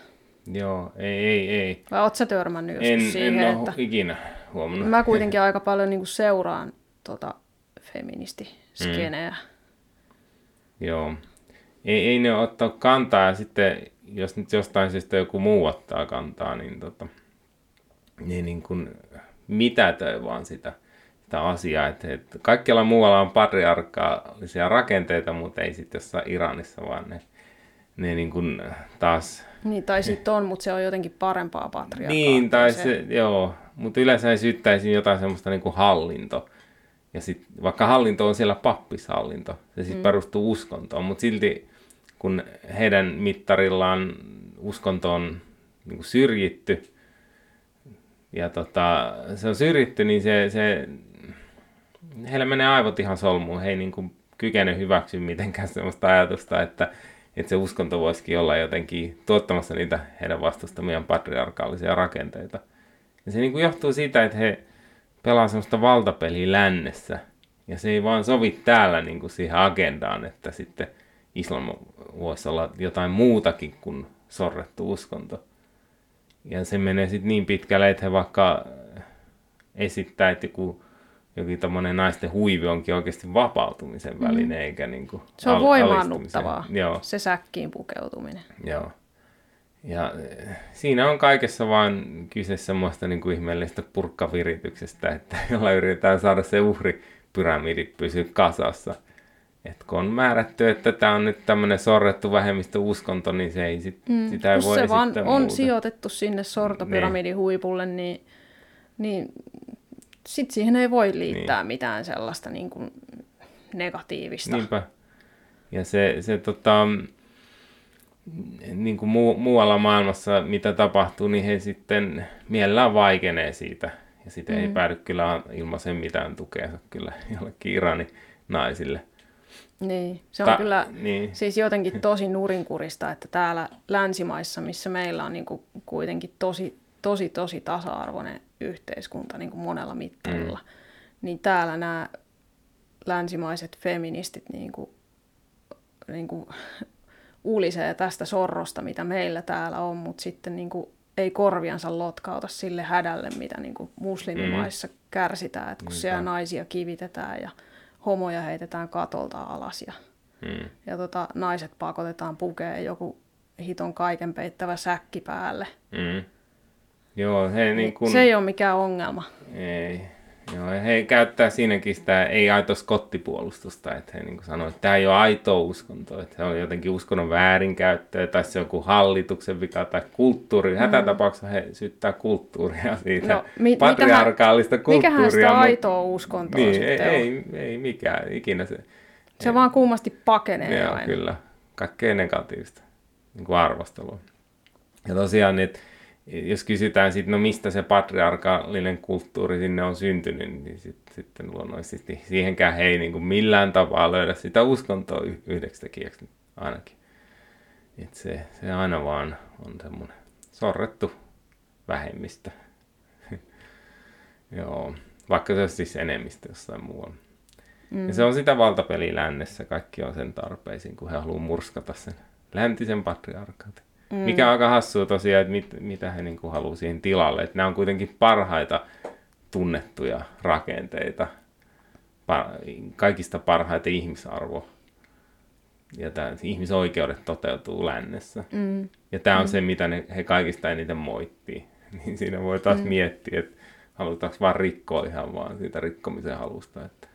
Joo, ei, ei, ei. Vai ootko sä törmännyt en, siihen, en että... ikinä huomannut. Mä kuitenkin aika paljon niin kuin seuraan tota feministiskeneä. Mm. Joo. Ei, ei ne ottaa kantaa ja sitten jos nyt jostain syystä joku muu ottaa kantaa, niin, tota, niin, niin kuin mitätöi vaan sitä, sitä asiaa. Että, että kaikkialla muualla on patriarkaalisia rakenteita, mutta ei sitten jossain Iranissa, vaan ne, ne niin kuin taas... Niin, tai sitten on, mutta se on jotenkin parempaa patriarkaatia. Niin, tai se, se joo, mutta yleensä ei syyttäisi jotain semmoista niin kuin hallinto Ja sit, vaikka hallinto on siellä pappishallinto, se sitten mm. perustuu uskontoon, mutta silti kun heidän mittarillaan uskonto on niin kuin syrjitty, ja tota, se on syrjitty, niin se, se, heillä menee aivot ihan solmuun. He ei niin kuin kykene hyväksyä mitenkään sellaista ajatusta, että, että se uskonto voisikin olla jotenkin tuottamassa niitä heidän vastustamiaan patriarkaalisia rakenteita. Ja se niin kuin johtuu siitä, että he pelaa sellaista valtapeliä lännessä. Ja se ei vaan sovi täällä niin kuin siihen agendaan, että sitten islam voisi olla jotain muutakin kuin sorrettu uskonto. Ja se menee sitten niin pitkälle, että he vaikka esittää, että joku jokin tommonen naisten huivi onkin oikeasti vapautumisen väline, mm. eikä niin kuin Se on al- voimaannuttavaa, Joo. se säkkiin pukeutuminen. Joo. Ja eh, siinä on kaikessa vaan kyse semmoista niin kuin ihmeellistä purkkavirityksestä, että jolla yritetään saada se uhri pyramidi pysyä kasassa. Et kun on määrätty, että tämä on nyt tämmöinen sorrettu vähemmistöuskonto, niin se ei sit, mm, sitä ei voi se vaan on muuta. sijoitettu sinne sortopyramidin niin. huipulle, niin, niin sitten siihen ei voi liittää niin. mitään sellaista niin kuin negatiivista. Niinpä. Ja se, se tota, niin kuin muu, muualla maailmassa, mitä tapahtuu, niin he sitten mielellään vaikenee siitä. Ja sitten mm. ei päädy kyllä ilmaisen mitään tukea kyllä jollekin Iranin naisille. Niin, se on Ta- kyllä niin. siis jotenkin tosi nurinkurista, että täällä länsimaissa, missä meillä on niin kuin kuitenkin tosi, tosi, tosi tasa-arvoinen yhteiskunta niin kuin monella mittarilla, mm. niin täällä nämä länsimaiset feministit niin kuin, niin kuin ulisee tästä sorrosta, mitä meillä täällä on, mutta sitten niin kuin ei korviansa lotkauta sille hädälle, mitä niin kuin muslimimaissa mm. kärsitään, että kun Niinpä. siellä naisia kivitetään ja homoja heitetään katolta alas ja, mm. ja tota, naiset pakotetaan pukee joku hiton kaiken peittävä säkki päälle. Mm. Joo, he niin kun... Se ei ole mikään ongelma. Ei. Joo, he käyttää siinäkin sitä ei-aito skottipuolustusta, että he niin sanoivat, että tämä ei ole aitoa uskontoa, että se on jotenkin uskonnon väärinkäyttöä, tai se on joku hallituksen vika tai kulttuuri. Mm. Hätätapauksessa he syyttää kulttuuria siitä, no, mi- patriarkaalista mikähän, kulttuuria. Mikähän sitä aitoa uskontoa niin, ei, ei, ei, mikään ikinä se. Se ei. vaan kuumasti pakenee Joo, aina. kyllä. Kaikkea negatiivista niin kuin arvostelua. Ja tosiaan, että jos kysytään sitten, no mistä se patriarkaalinen kulttuuri sinne on syntynyt, niin sit, sitten luonnollisesti siihenkään he ei niin kuin millään tapaa löydä sitä uskontoa yhdeksi tekijäksi ainakin. Et se, se aina vaan on semmoinen sorrettu vähemmistö. Joo, vaikka se olisi siis enemmistö jossain muualla. Mm. Ja se on sitä valtapeliä lännessä, kaikki on sen tarpeisiin, kun he haluaa murskata sen läntisen patriarkaatin. Mm. Mikä on aika hassua tosiaan, että mit, mitä he niin haluaa siihen tilalle. Että nämä on kuitenkin parhaita tunnettuja rakenteita, par, kaikista parhaita ihmisarvo. Ja tämä, ihmisoikeudet toteutuu lännessä. Mm. Ja tämä on mm. se, mitä ne, he kaikista eniten moittii. Niin siinä voi taas mm. miettiä, että halutaanko vaan rikkoa ihan vaan siitä rikkomisen halusta. Että...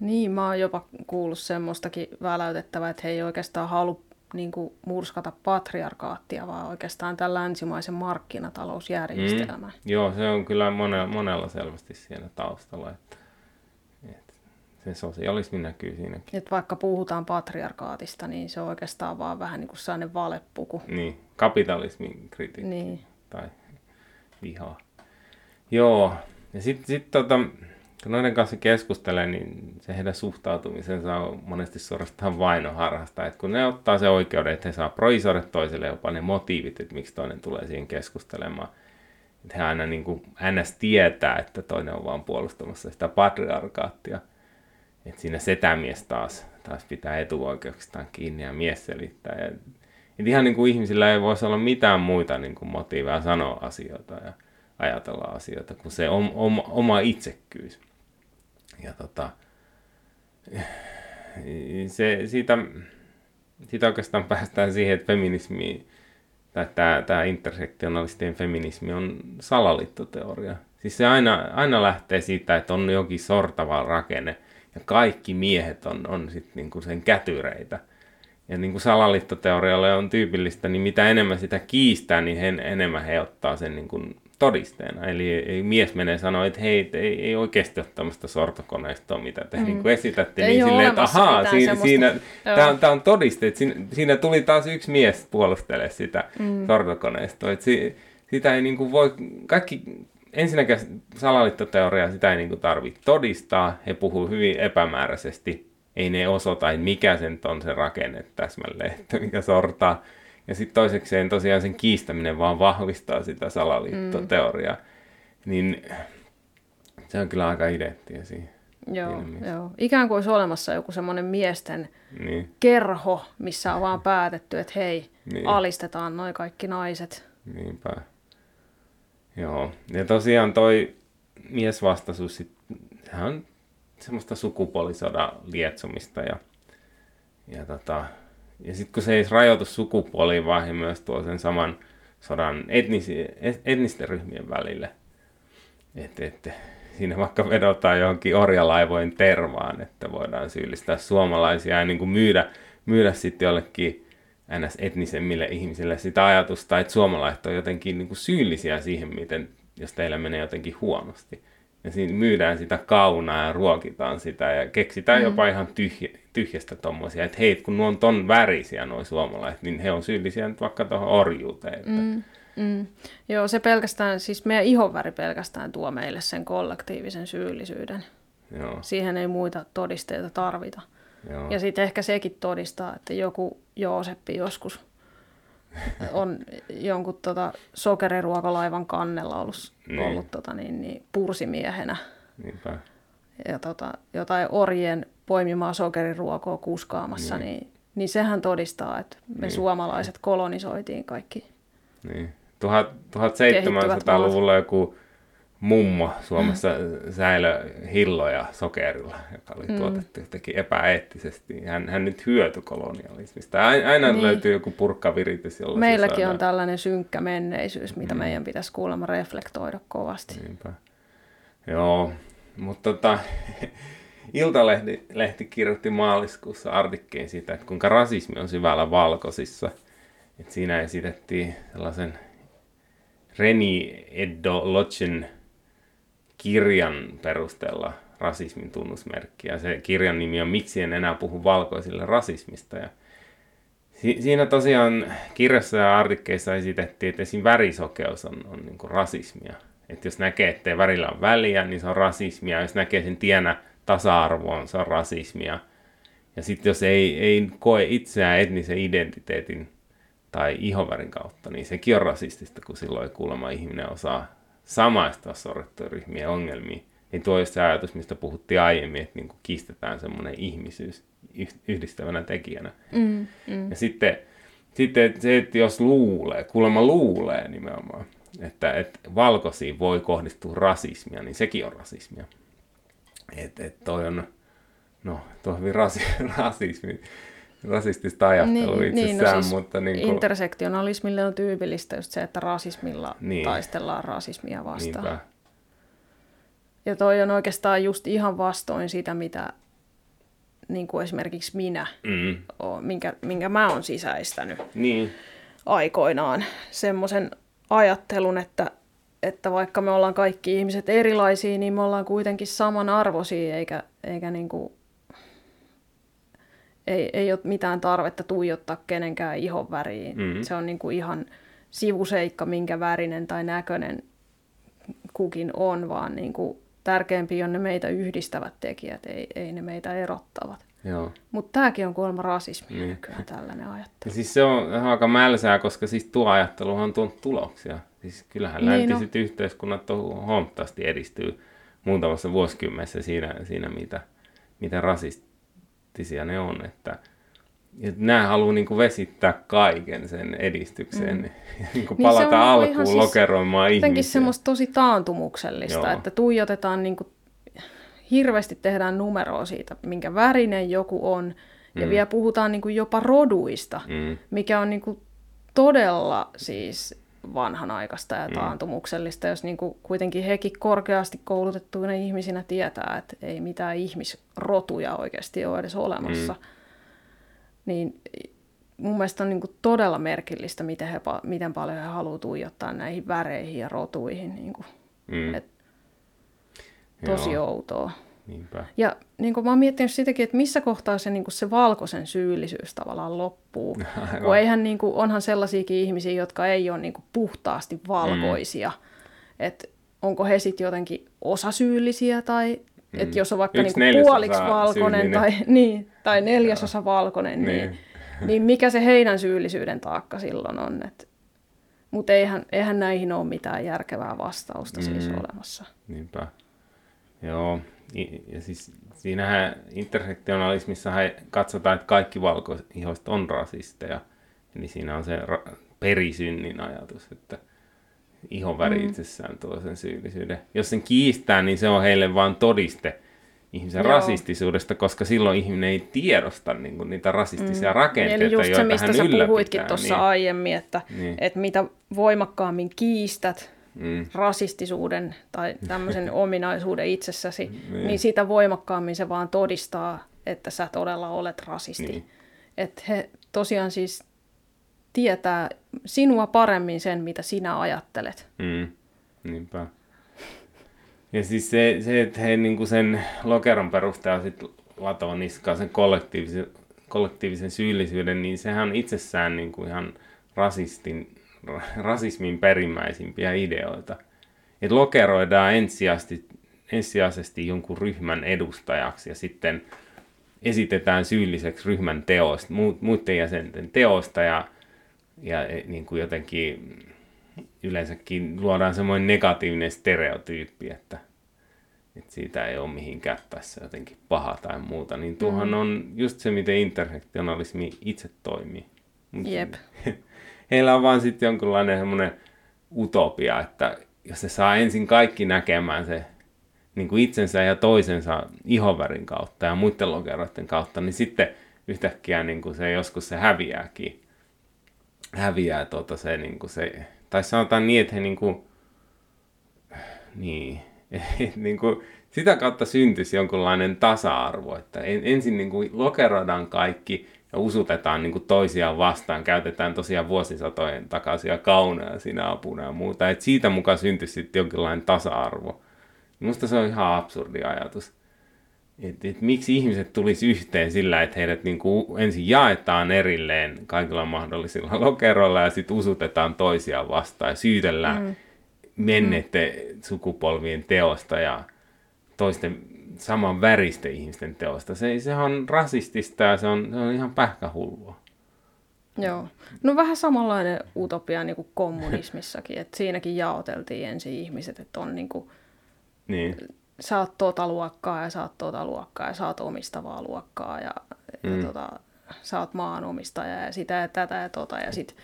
Niin, mä oon jopa kuullut semmoistakin väläytettävää, että he ei oikeastaan halua niin kuin murskata patriarkaattia, vaan oikeastaan tämän länsimaisen markkinatalousjärjestelmän. Mm. Joo, se on kyllä monella, monella selvästi siellä taustalla, että, että se sosialismi näkyy siinäkin. Että vaikka puhutaan patriarkaatista, niin se on oikeastaan vaan vähän niin kuin sellainen valepuku. Niin, kapitalismin kritiikki niin. tai viha. Joo, ja sitten sit, tota, kun noiden kanssa keskustelee, niin se heidän suhtautumisensa on monesti suorastaan vainoharhasta. Että kun ne ottaa se oikeuden, että he saa proisoida toiselle jopa ne motiivit, että miksi toinen tulee siihen keskustelemaan. Että he aina niin kuin ns. tietää, että toinen on vaan puolustamassa sitä patriarkaattia. Että siinä setämies taas, taas pitää etuoikeuksistaan kiinni ja mies selittää. Ja, että ihan niin kuin ihmisillä ei voisi olla mitään muita niin kuin motiiveja sanoa asioita ja ajatella asioita kuin se oma, oma itsekkyys. Ja tota, se, siitä, siitä oikeastaan päästään siihen, että feminismi tai tämä, tämä intersektionalistien feminismi on salaliittoteoria. Siis se aina, aina lähtee siitä, että on jokin sortava rakenne ja kaikki miehet on, on sitten niinku sen kätyreitä. Ja niin kuin salaliittoteorialle on tyypillistä, niin mitä enemmän sitä kiistää, niin he, enemmän he ottaa sen niin kuin todisteena. Eli mies menee sanoa, että hei, ei, ei oikeasti ole tämmöistä sortokoneistoa, mitä te mm. niin esitätte. Ei niin silleen, että ahaa, siinä, siinä, tämä, on, tämä on todiste. Että siinä, siinä tuli taas yksi mies puolustele sitä mm. sortokoneistoa. Että si, sitä ei niin kuin voi, kaikki, ensinnäkin salaliittoteoriaa sitä ei niin kuin tarvitse todistaa. He puhuu hyvin epämääräisesti. Ei ne osoita, mikä sen on se rakenne täsmälleen, että mikä sortaa. Ja sitten toisekseen tosiaan sen kiistäminen vaan vahvistaa sitä salaliittoteoriaa. Mm. Niin se on kyllä aika identtiä siihen. Joo, joo. Ikään kuin olisi olemassa joku semmoinen miesten niin. kerho, missä on vaan päätetty, että hei, niin. alistetaan noin kaikki naiset. Niinpä. Joo. Ja tosiaan toi miesvastaisuus, sehän on semmoista sukupuolisodan lietsomista ja, ja tota, ja sitten kun se ei rajoitu sukupuoliin, vaan he myös tuo sen saman sodan etnisi, etnisten ryhmien välille. Että et, siinä vaikka vedotaan johonkin orjalaivojen tervaan, että voidaan syyllistää suomalaisia ja niin kuin myydä, myydä sitten jollekin ns. etnisemmille ihmisille sitä ajatusta, että suomalaiset on jotenkin niin kuin syyllisiä siihen, miten, jos teillä menee jotenkin huonosti. Ja siinä myydään sitä kaunaa ja ruokitaan sitä ja keksitään mm. jopa ihan tyhjä, tyhjästä tommosia, että hei, kun nuo on ton värisiä nuo suomalaiset, niin he on syyllisiä nyt vaikka tuohon orjuuteen. Että... Mm. Mm. Joo, se pelkästään, siis meidän ihonväri pelkästään tuo meille sen kollektiivisen syyllisyyden. Joo. Siihen ei muita todisteita tarvita. Joo. Ja sitten ehkä sekin todistaa, että joku Jooseppi joskus on jonkun tota, sokeriruokalaivan kannella ollut, niin. ollut tota, niin, niin, pursimiehenä. Niinpä. Ja tota, jotain orjien poimimaa sokeriruokoa kuskaamassa, niin, niin, niin sehän todistaa, että me niin. suomalaiset kolonisoitiin kaikki. Niin. 1700-luvulla joku mummo Suomessa säilö hilloja sokerilla, joka oli mm. tuotettu jotenkin epäeettisesti. Hän, hän nyt hyötyi kolonialismista. Aina niin. löytyy joku purkkaviritys, jolla Meilläkin on tällainen synkkä menneisyys, mitä mm. meidän pitäisi kuulemma reflektoida kovasti. Niinpä. Joo, mutta tota, Iltalehti lehti kirjoitti maaliskuussa artikkeen siitä, että kuinka rasismi on syvällä valkoisissa. Et siinä esitettiin sellaisen Reni Eddo Lodgen kirjan perusteella rasismin tunnusmerkkiä. Se kirjan nimi on Miksi en enää puhu valkoisille rasismista. Ja si- siinä tosiaan kirjassa ja artikkeissa esitettiin, että esim. värisokeus on, on niin kuin rasismia. Että jos näkee, että värillä on väliä, niin se on rasismia. Jos näkee sen tienä tasa-arvoon, se on rasismia. Ja sitten jos ei, ei koe itseään etnisen identiteetin tai ihovärin kautta, niin sekin on rasistista, kun silloin kuulemma ihminen osaa samaistua sorrettujen ryhmien ongelmiin. Niin tuo on se ajatus, mistä puhuttiin aiemmin, että niin kiistetään semmoinen ihmisyys yhdistävänä tekijänä. Mm, mm. Ja sitten, sitten se, että jos luulee, kuulemma luulee nimenomaan, että, että valkoisiin voi kohdistua rasismia, niin sekin on rasismia. Että et toi on, no tuo on hyvin rasi, rasismi rasistista ajattelua niin, itsessään, niin, no siis mutta... Niin kuin... Intersektionalismille on tyypillistä just se, että rasismilla niin. taistellaan rasismia vastaan. Niinpä. Ja toi on oikeastaan just ihan vastoin sitä, mitä niin kuin esimerkiksi minä, mm. oon, minkä, minkä mä oon sisäistänyt niin. aikoinaan. Semmoisen ajattelun, että, että vaikka me ollaan kaikki ihmiset erilaisia, niin me ollaan kuitenkin samanarvoisia, eikä, eikä niin kuin ei, ei ole mitään tarvetta tuijottaa kenenkään ihon väriin. Mm-hmm. Se on niin kuin ihan sivuseikka, minkä värinen tai näköinen kukin on, vaan niin kuin tärkeämpi on ne meitä yhdistävät tekijät, ei, ei ne meitä erottavat. Mutta tämäkin on kuulemma rasismi niin. nykyään tällainen ajattelu. Ja siis se on aika mälsää, koska siis tuo ajattelu on tuonut tuloksia. Siis kyllähän niin läntiset no. yhteiskunnat on huomattavasti edistyy muutamassa vuosikymmenessä siinä, siinä mitä, mitä rasist, eettisiä ne on, että että nämä haluaa niin kuin vesittää kaiken sen edistykseen mm. ja niin kuin niin palata niinku alkuun siis lokeroimaan ihmisiä. Jotenkin semmoista tosi taantumuksellista, Joo. että tuijotetaan, niin kuin, hirveästi tehdään numeroa siitä, minkä värinen joku on, ja mm. vielä puhutaan niin kuin jopa roduista, mm. mikä on niin kuin todella siis vanhanaikaista ja mm. taantumuksellista, jos niin kuin kuitenkin hekin korkeasti koulutettuina ihmisinä tietää, että ei mitään ihmisrotuja oikeasti ole edes olemassa. Mm. Niin mun mielestä on niin kuin todella merkillistä, miten, he, miten paljon he haluaa tuijottaa näihin väreihin ja rotuihin. Niin kuin. Mm. Et, tosi Joo. outoa. Niinpä. Ja niin kuin mä oon miettinyt sitäkin, että missä kohtaa se, niin kuin se valkoisen syyllisyys tavallaan loppuu. Aivan. Kun eihän, niin kuin, onhan sellaisiakin ihmisiä, jotka ei ole niin kuin puhtaasti valkoisia. Mm. Että onko he sitten jotenkin osasyyllisiä tai mm. että jos on vaikka niin kuin puoliksi valkoinen tai, niin, tai neljäsosa valkoinen, niin, niin, niin mikä se heidän syyllisyyden taakka silloin on. Mutta eihän, eihän näihin ole mitään järkevää vastausta siis mm. siis olemassa. Niinpä. Joo, ja siis siinähän intersektionalismissa katsotaan, että kaikki valkoihoiset on rasisteja. Eli siinä on se ra- perisynnin ajatus, että ihon väri mm. itsessään tuo sen syyllisyyden. Jos sen kiistää, niin se on heille vain todiste ihmisen Joo. rasistisuudesta, koska silloin ihminen ei tiedosta niin kuin, niitä rasistisia mm. rakenteita, Eli just se, mistä sä puhuitkin tuossa niin. aiemmin, että, niin. että mitä voimakkaammin kiistät mm. rasistisuuden tai tämmöisen ominaisuuden itsessäsi, niin. niin sitä voimakkaammin se vaan todistaa, että sä todella olet rasisti. Niin. Että he tosiaan siis tietää sinua paremmin sen, mitä sinä ajattelet. Mm. Niinpä. Ja siis se, se että he niin sen lokeron perusteella sitten latoo niskaa sen kollektiivisen, kollektiivisen syyllisyyden, niin sehän on itsessään niin kuin ihan rasistin, rasismin perimmäisimpiä ideoita. Että lokeroidaan ensisijaisesti, ensisijaisesti jonkun ryhmän edustajaksi ja sitten esitetään syylliseksi ryhmän teosta, muiden jäsenten teosta ja, ja e, niin kuin jotenkin yleensäkin luodaan semmoinen negatiivinen stereotyyppi, että, että siitä ei ole mihinkään tässä jotenkin paha tai muuta. Niin tuohan mm. on just se, miten intersektionalismi itse toimii. Jep. Heillä on vaan sitten jonkunlainen semmoinen utopia, että jos se saa ensin kaikki näkemään se niin kuin itsensä ja toisensa ihovärin kautta ja muiden lokeroiden kautta, niin sitten yhtäkkiä niin kuin se joskus se häviääkin. Häviää tuota se, niin kuin se tai sanotaan niin, että he niin kuin, niin, et niin kuin, sitä kautta syntyisi jonkunlainen tasa-arvo, että ensin niin kuin lokeroidaan kaikki usutetaan niin kuin toisiaan vastaan, käytetään tosiaan vuosisatojen takaisia kauneja siinä apuna ja muuta, että siitä mukaan syntyisi sitten jonkinlainen tasa-arvo. Minusta se on ihan absurdi ajatus. Et, et miksi ihmiset tulisi yhteen sillä, että heidät niin kuin ensin jaetaan erilleen kaikilla mahdollisilla lokeroilla ja sitten usutetaan toisiaan vastaan ja syytellään mm. menneiden mm. sukupolvien teosta ja toisten saman väristen ihmisten teosta. Se, se on rasistista ja se on, se on ihan pähkähullua. Joo. No vähän samanlainen utopia niin kuin kommunismissakin, että siinäkin jaoteltiin ensin ihmiset, että on niin kuin, niin sä oot tuota luokkaa ja sä oot tuota luokkaa ja sä oot omistavaa luokkaa ja, mm. ja tota, sä oot maanomistaja ja sitä ja tätä ja tota ja sit,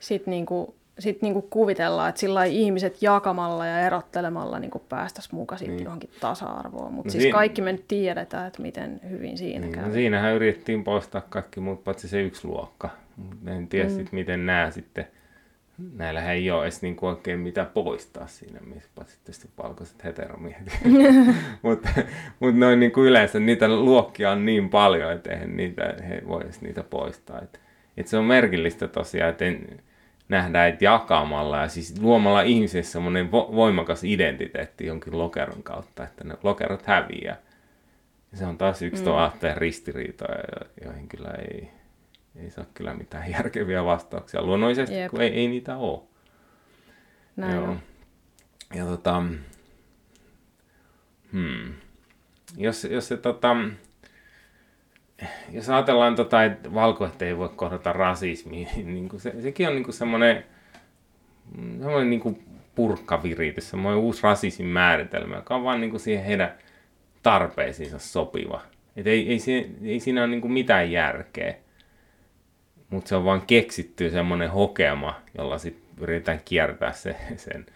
sit niinku, sit niinku kuvitellaan, että sillä ihmiset jakamalla ja erottelemalla niinku päästäisiin mukaan niin. johonkin tasa-arvoon. Mutta no siis siinä... kaikki me nyt tiedetään, että miten hyvin siinä niin, käy. No siinähän yritettiin poistaa kaikki muut paitsi se yksi luokka. En tiedä mm. sit, miten nämä sitten näillä ei ole edes niin kuin oikein mitä poistaa siinä, missä paitsi tietysti valkoiset heteromiehet. mutta mut noin niin kuin yleensä niitä luokkia on niin paljon, että eihän niitä, he voi edes niitä poistaa. Et, et se on merkillistä tosiaan, että nähdään, että jakamalla ja siis luomalla ihmisessä semmoinen vo- voimakas identiteetti jonkin lokeron kautta, että ne lokerot häviää. Ja se on taas yksi mm. tuo ristiriitoja, joihin kyllä ei, ei saa kyllä mitään järkeviä vastauksia. Luonnollisesti, Jep. kun ei, ei niitä ole. Näin Joo. On. Ja tota, hmm. jos, jos se tota, jos ajatellaan, tota, että valkoiset ei voi kohdata rasismia, niin kuin se, sekin on niin kuin semmoinen, semmoinen niin kuin purkkaviritys, semmoinen uusi rasismin määritelmä, joka on vaan niin kuin siihen heidän tarpeisiinsa sopiva. Et ei, ei, ei, ei siinä ole niin kuin mitään järkeä mutta se on vaan keksitty semmoinen hokema, jolla sitten yritetään kiertää se, sen,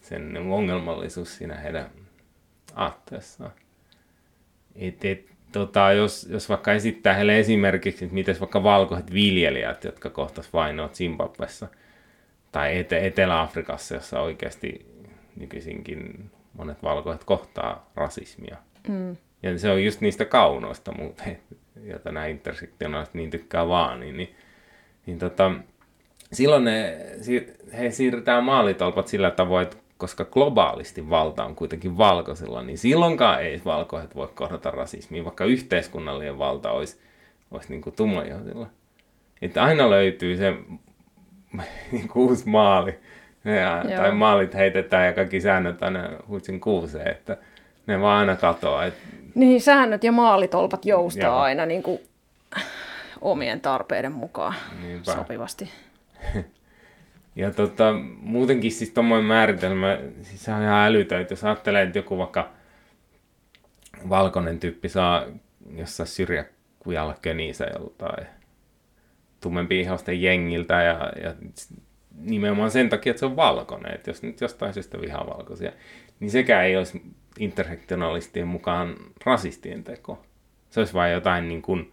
sen ongelmallisuus siinä heidän aatteessaan. Et, et, tota, jos, jos vaikka esittää heille esimerkiksi, että miten vaikka valkoiset viljelijät, jotka kohtas vainoa Zimbabwessa tai Ete- Etelä-Afrikassa, jossa oikeasti nykyisinkin monet valkoiset kohtaa rasismia. Mm. Ja se on just niistä kaunoista muuten, joita nämä intersektionaaliset niin tykkää vaan, niin, niin niin tota, silloin ne, he siirretään maalitolpat sillä tavoin, että koska globaalisti valta on kuitenkin valkoisilla, niin silloinkaan ei valkoiset voi kohdata rasismia, vaikka yhteiskunnallinen valta olisi, olisi niin kuin tummaihoisilla. Että aina löytyy se niin kuin uusi maali, ja, tai maalit heitetään ja kaikki säännöt aina huitsin kuuseen, että ne vaan aina katoaa. Et... Niin, säännöt ja maalitolpat joustaa Joo. aina niin kuin omien tarpeiden mukaan Niinpä. sopivasti. ja tota, muutenkin siis tuommoinen määritelmä, siis se on ihan älytön, että jos ajattelee, että joku vaikka valkoinen tyyppi saa jossain syrjäkujalla könissä joltain tummempi ihosten jengiltä ja, ja nimenomaan sen takia, että se on valkoinen, että jos nyt jostain syystä vihaa valkoisia, niin sekään ei olisi intersektionalistien mukaan rasistien teko. Se olisi vain jotain niin kuin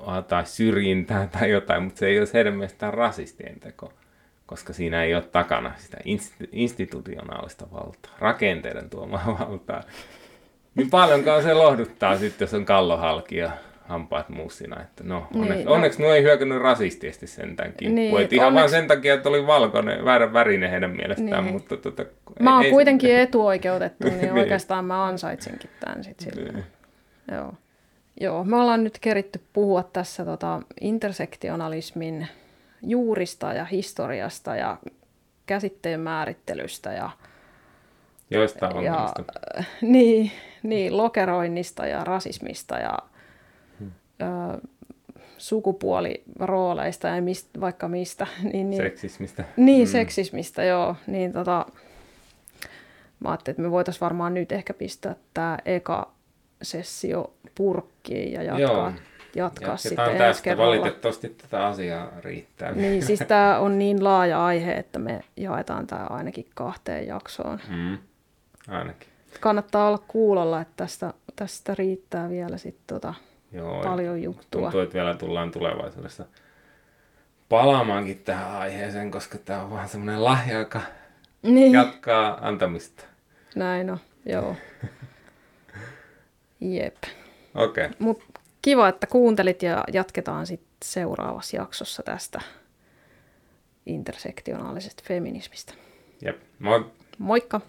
ennakkoluuloa tai syrjintää tai jotain, mutta se ei olisi heidän mielestään rasistien teko, koska siinä ei ole takana sitä institutionaalista valtaa, rakenteiden tuomaa valtaa. Niin paljonkaan se lohduttaa sitten, jos on kallohalkia hampaat mussina. Että no, onneksi, niin, no. onneksi nuo ei hyökännyt rasistiesti sentään kimppuun. Niin, ihan onneksi... vaan sen takia, että oli valkoinen, väärä värinen heidän mielestään. Niin. Mutta tota, mä oon ei, kuitenkin ei... etuoikeutettu, niin, niin oikeastaan mä ansaitsinkin tämän sitten Niin. Joo. Joo, me ollaan nyt keritty puhua tässä tota intersektionalismin juurista ja historiasta ja käsitteen määrittelystä ja, Joista ja, niin, niin, lokeroinnista ja rasismista ja ö, sukupuolirooleista ja mist, vaikka mistä. Niin, niin, seksismistä. Niin, mm. seksismistä, joo. Niin tota, mä ajattelin, että me voitaisiin varmaan nyt ehkä pistää tämä eka sessio purkkiin ja jatkaa, joo. jatkaa sitten tästä. Kerralla. Valitettavasti tätä asiaa riittää. Niin, siis tämä on niin laaja aihe, että me jaetaan tämä ainakin kahteen jaksoon. Mm, ainakin. Kannattaa olla kuulolla, että tästä, tästä riittää vielä sitten tota, Joo, paljon juttua. Tuntuu, että vielä tullaan tulevaisuudessa palaamaankin tähän aiheeseen, koska tämä on vaan semmoinen lahja, joka niin. jatkaa antamista. Näin on, joo. Jep. Okei. Okay. Mut kiva, että kuuntelit ja jatketaan sitten seuraavassa jaksossa tästä intersektionaalisesta feminismistä. Jep, moi. Moikka.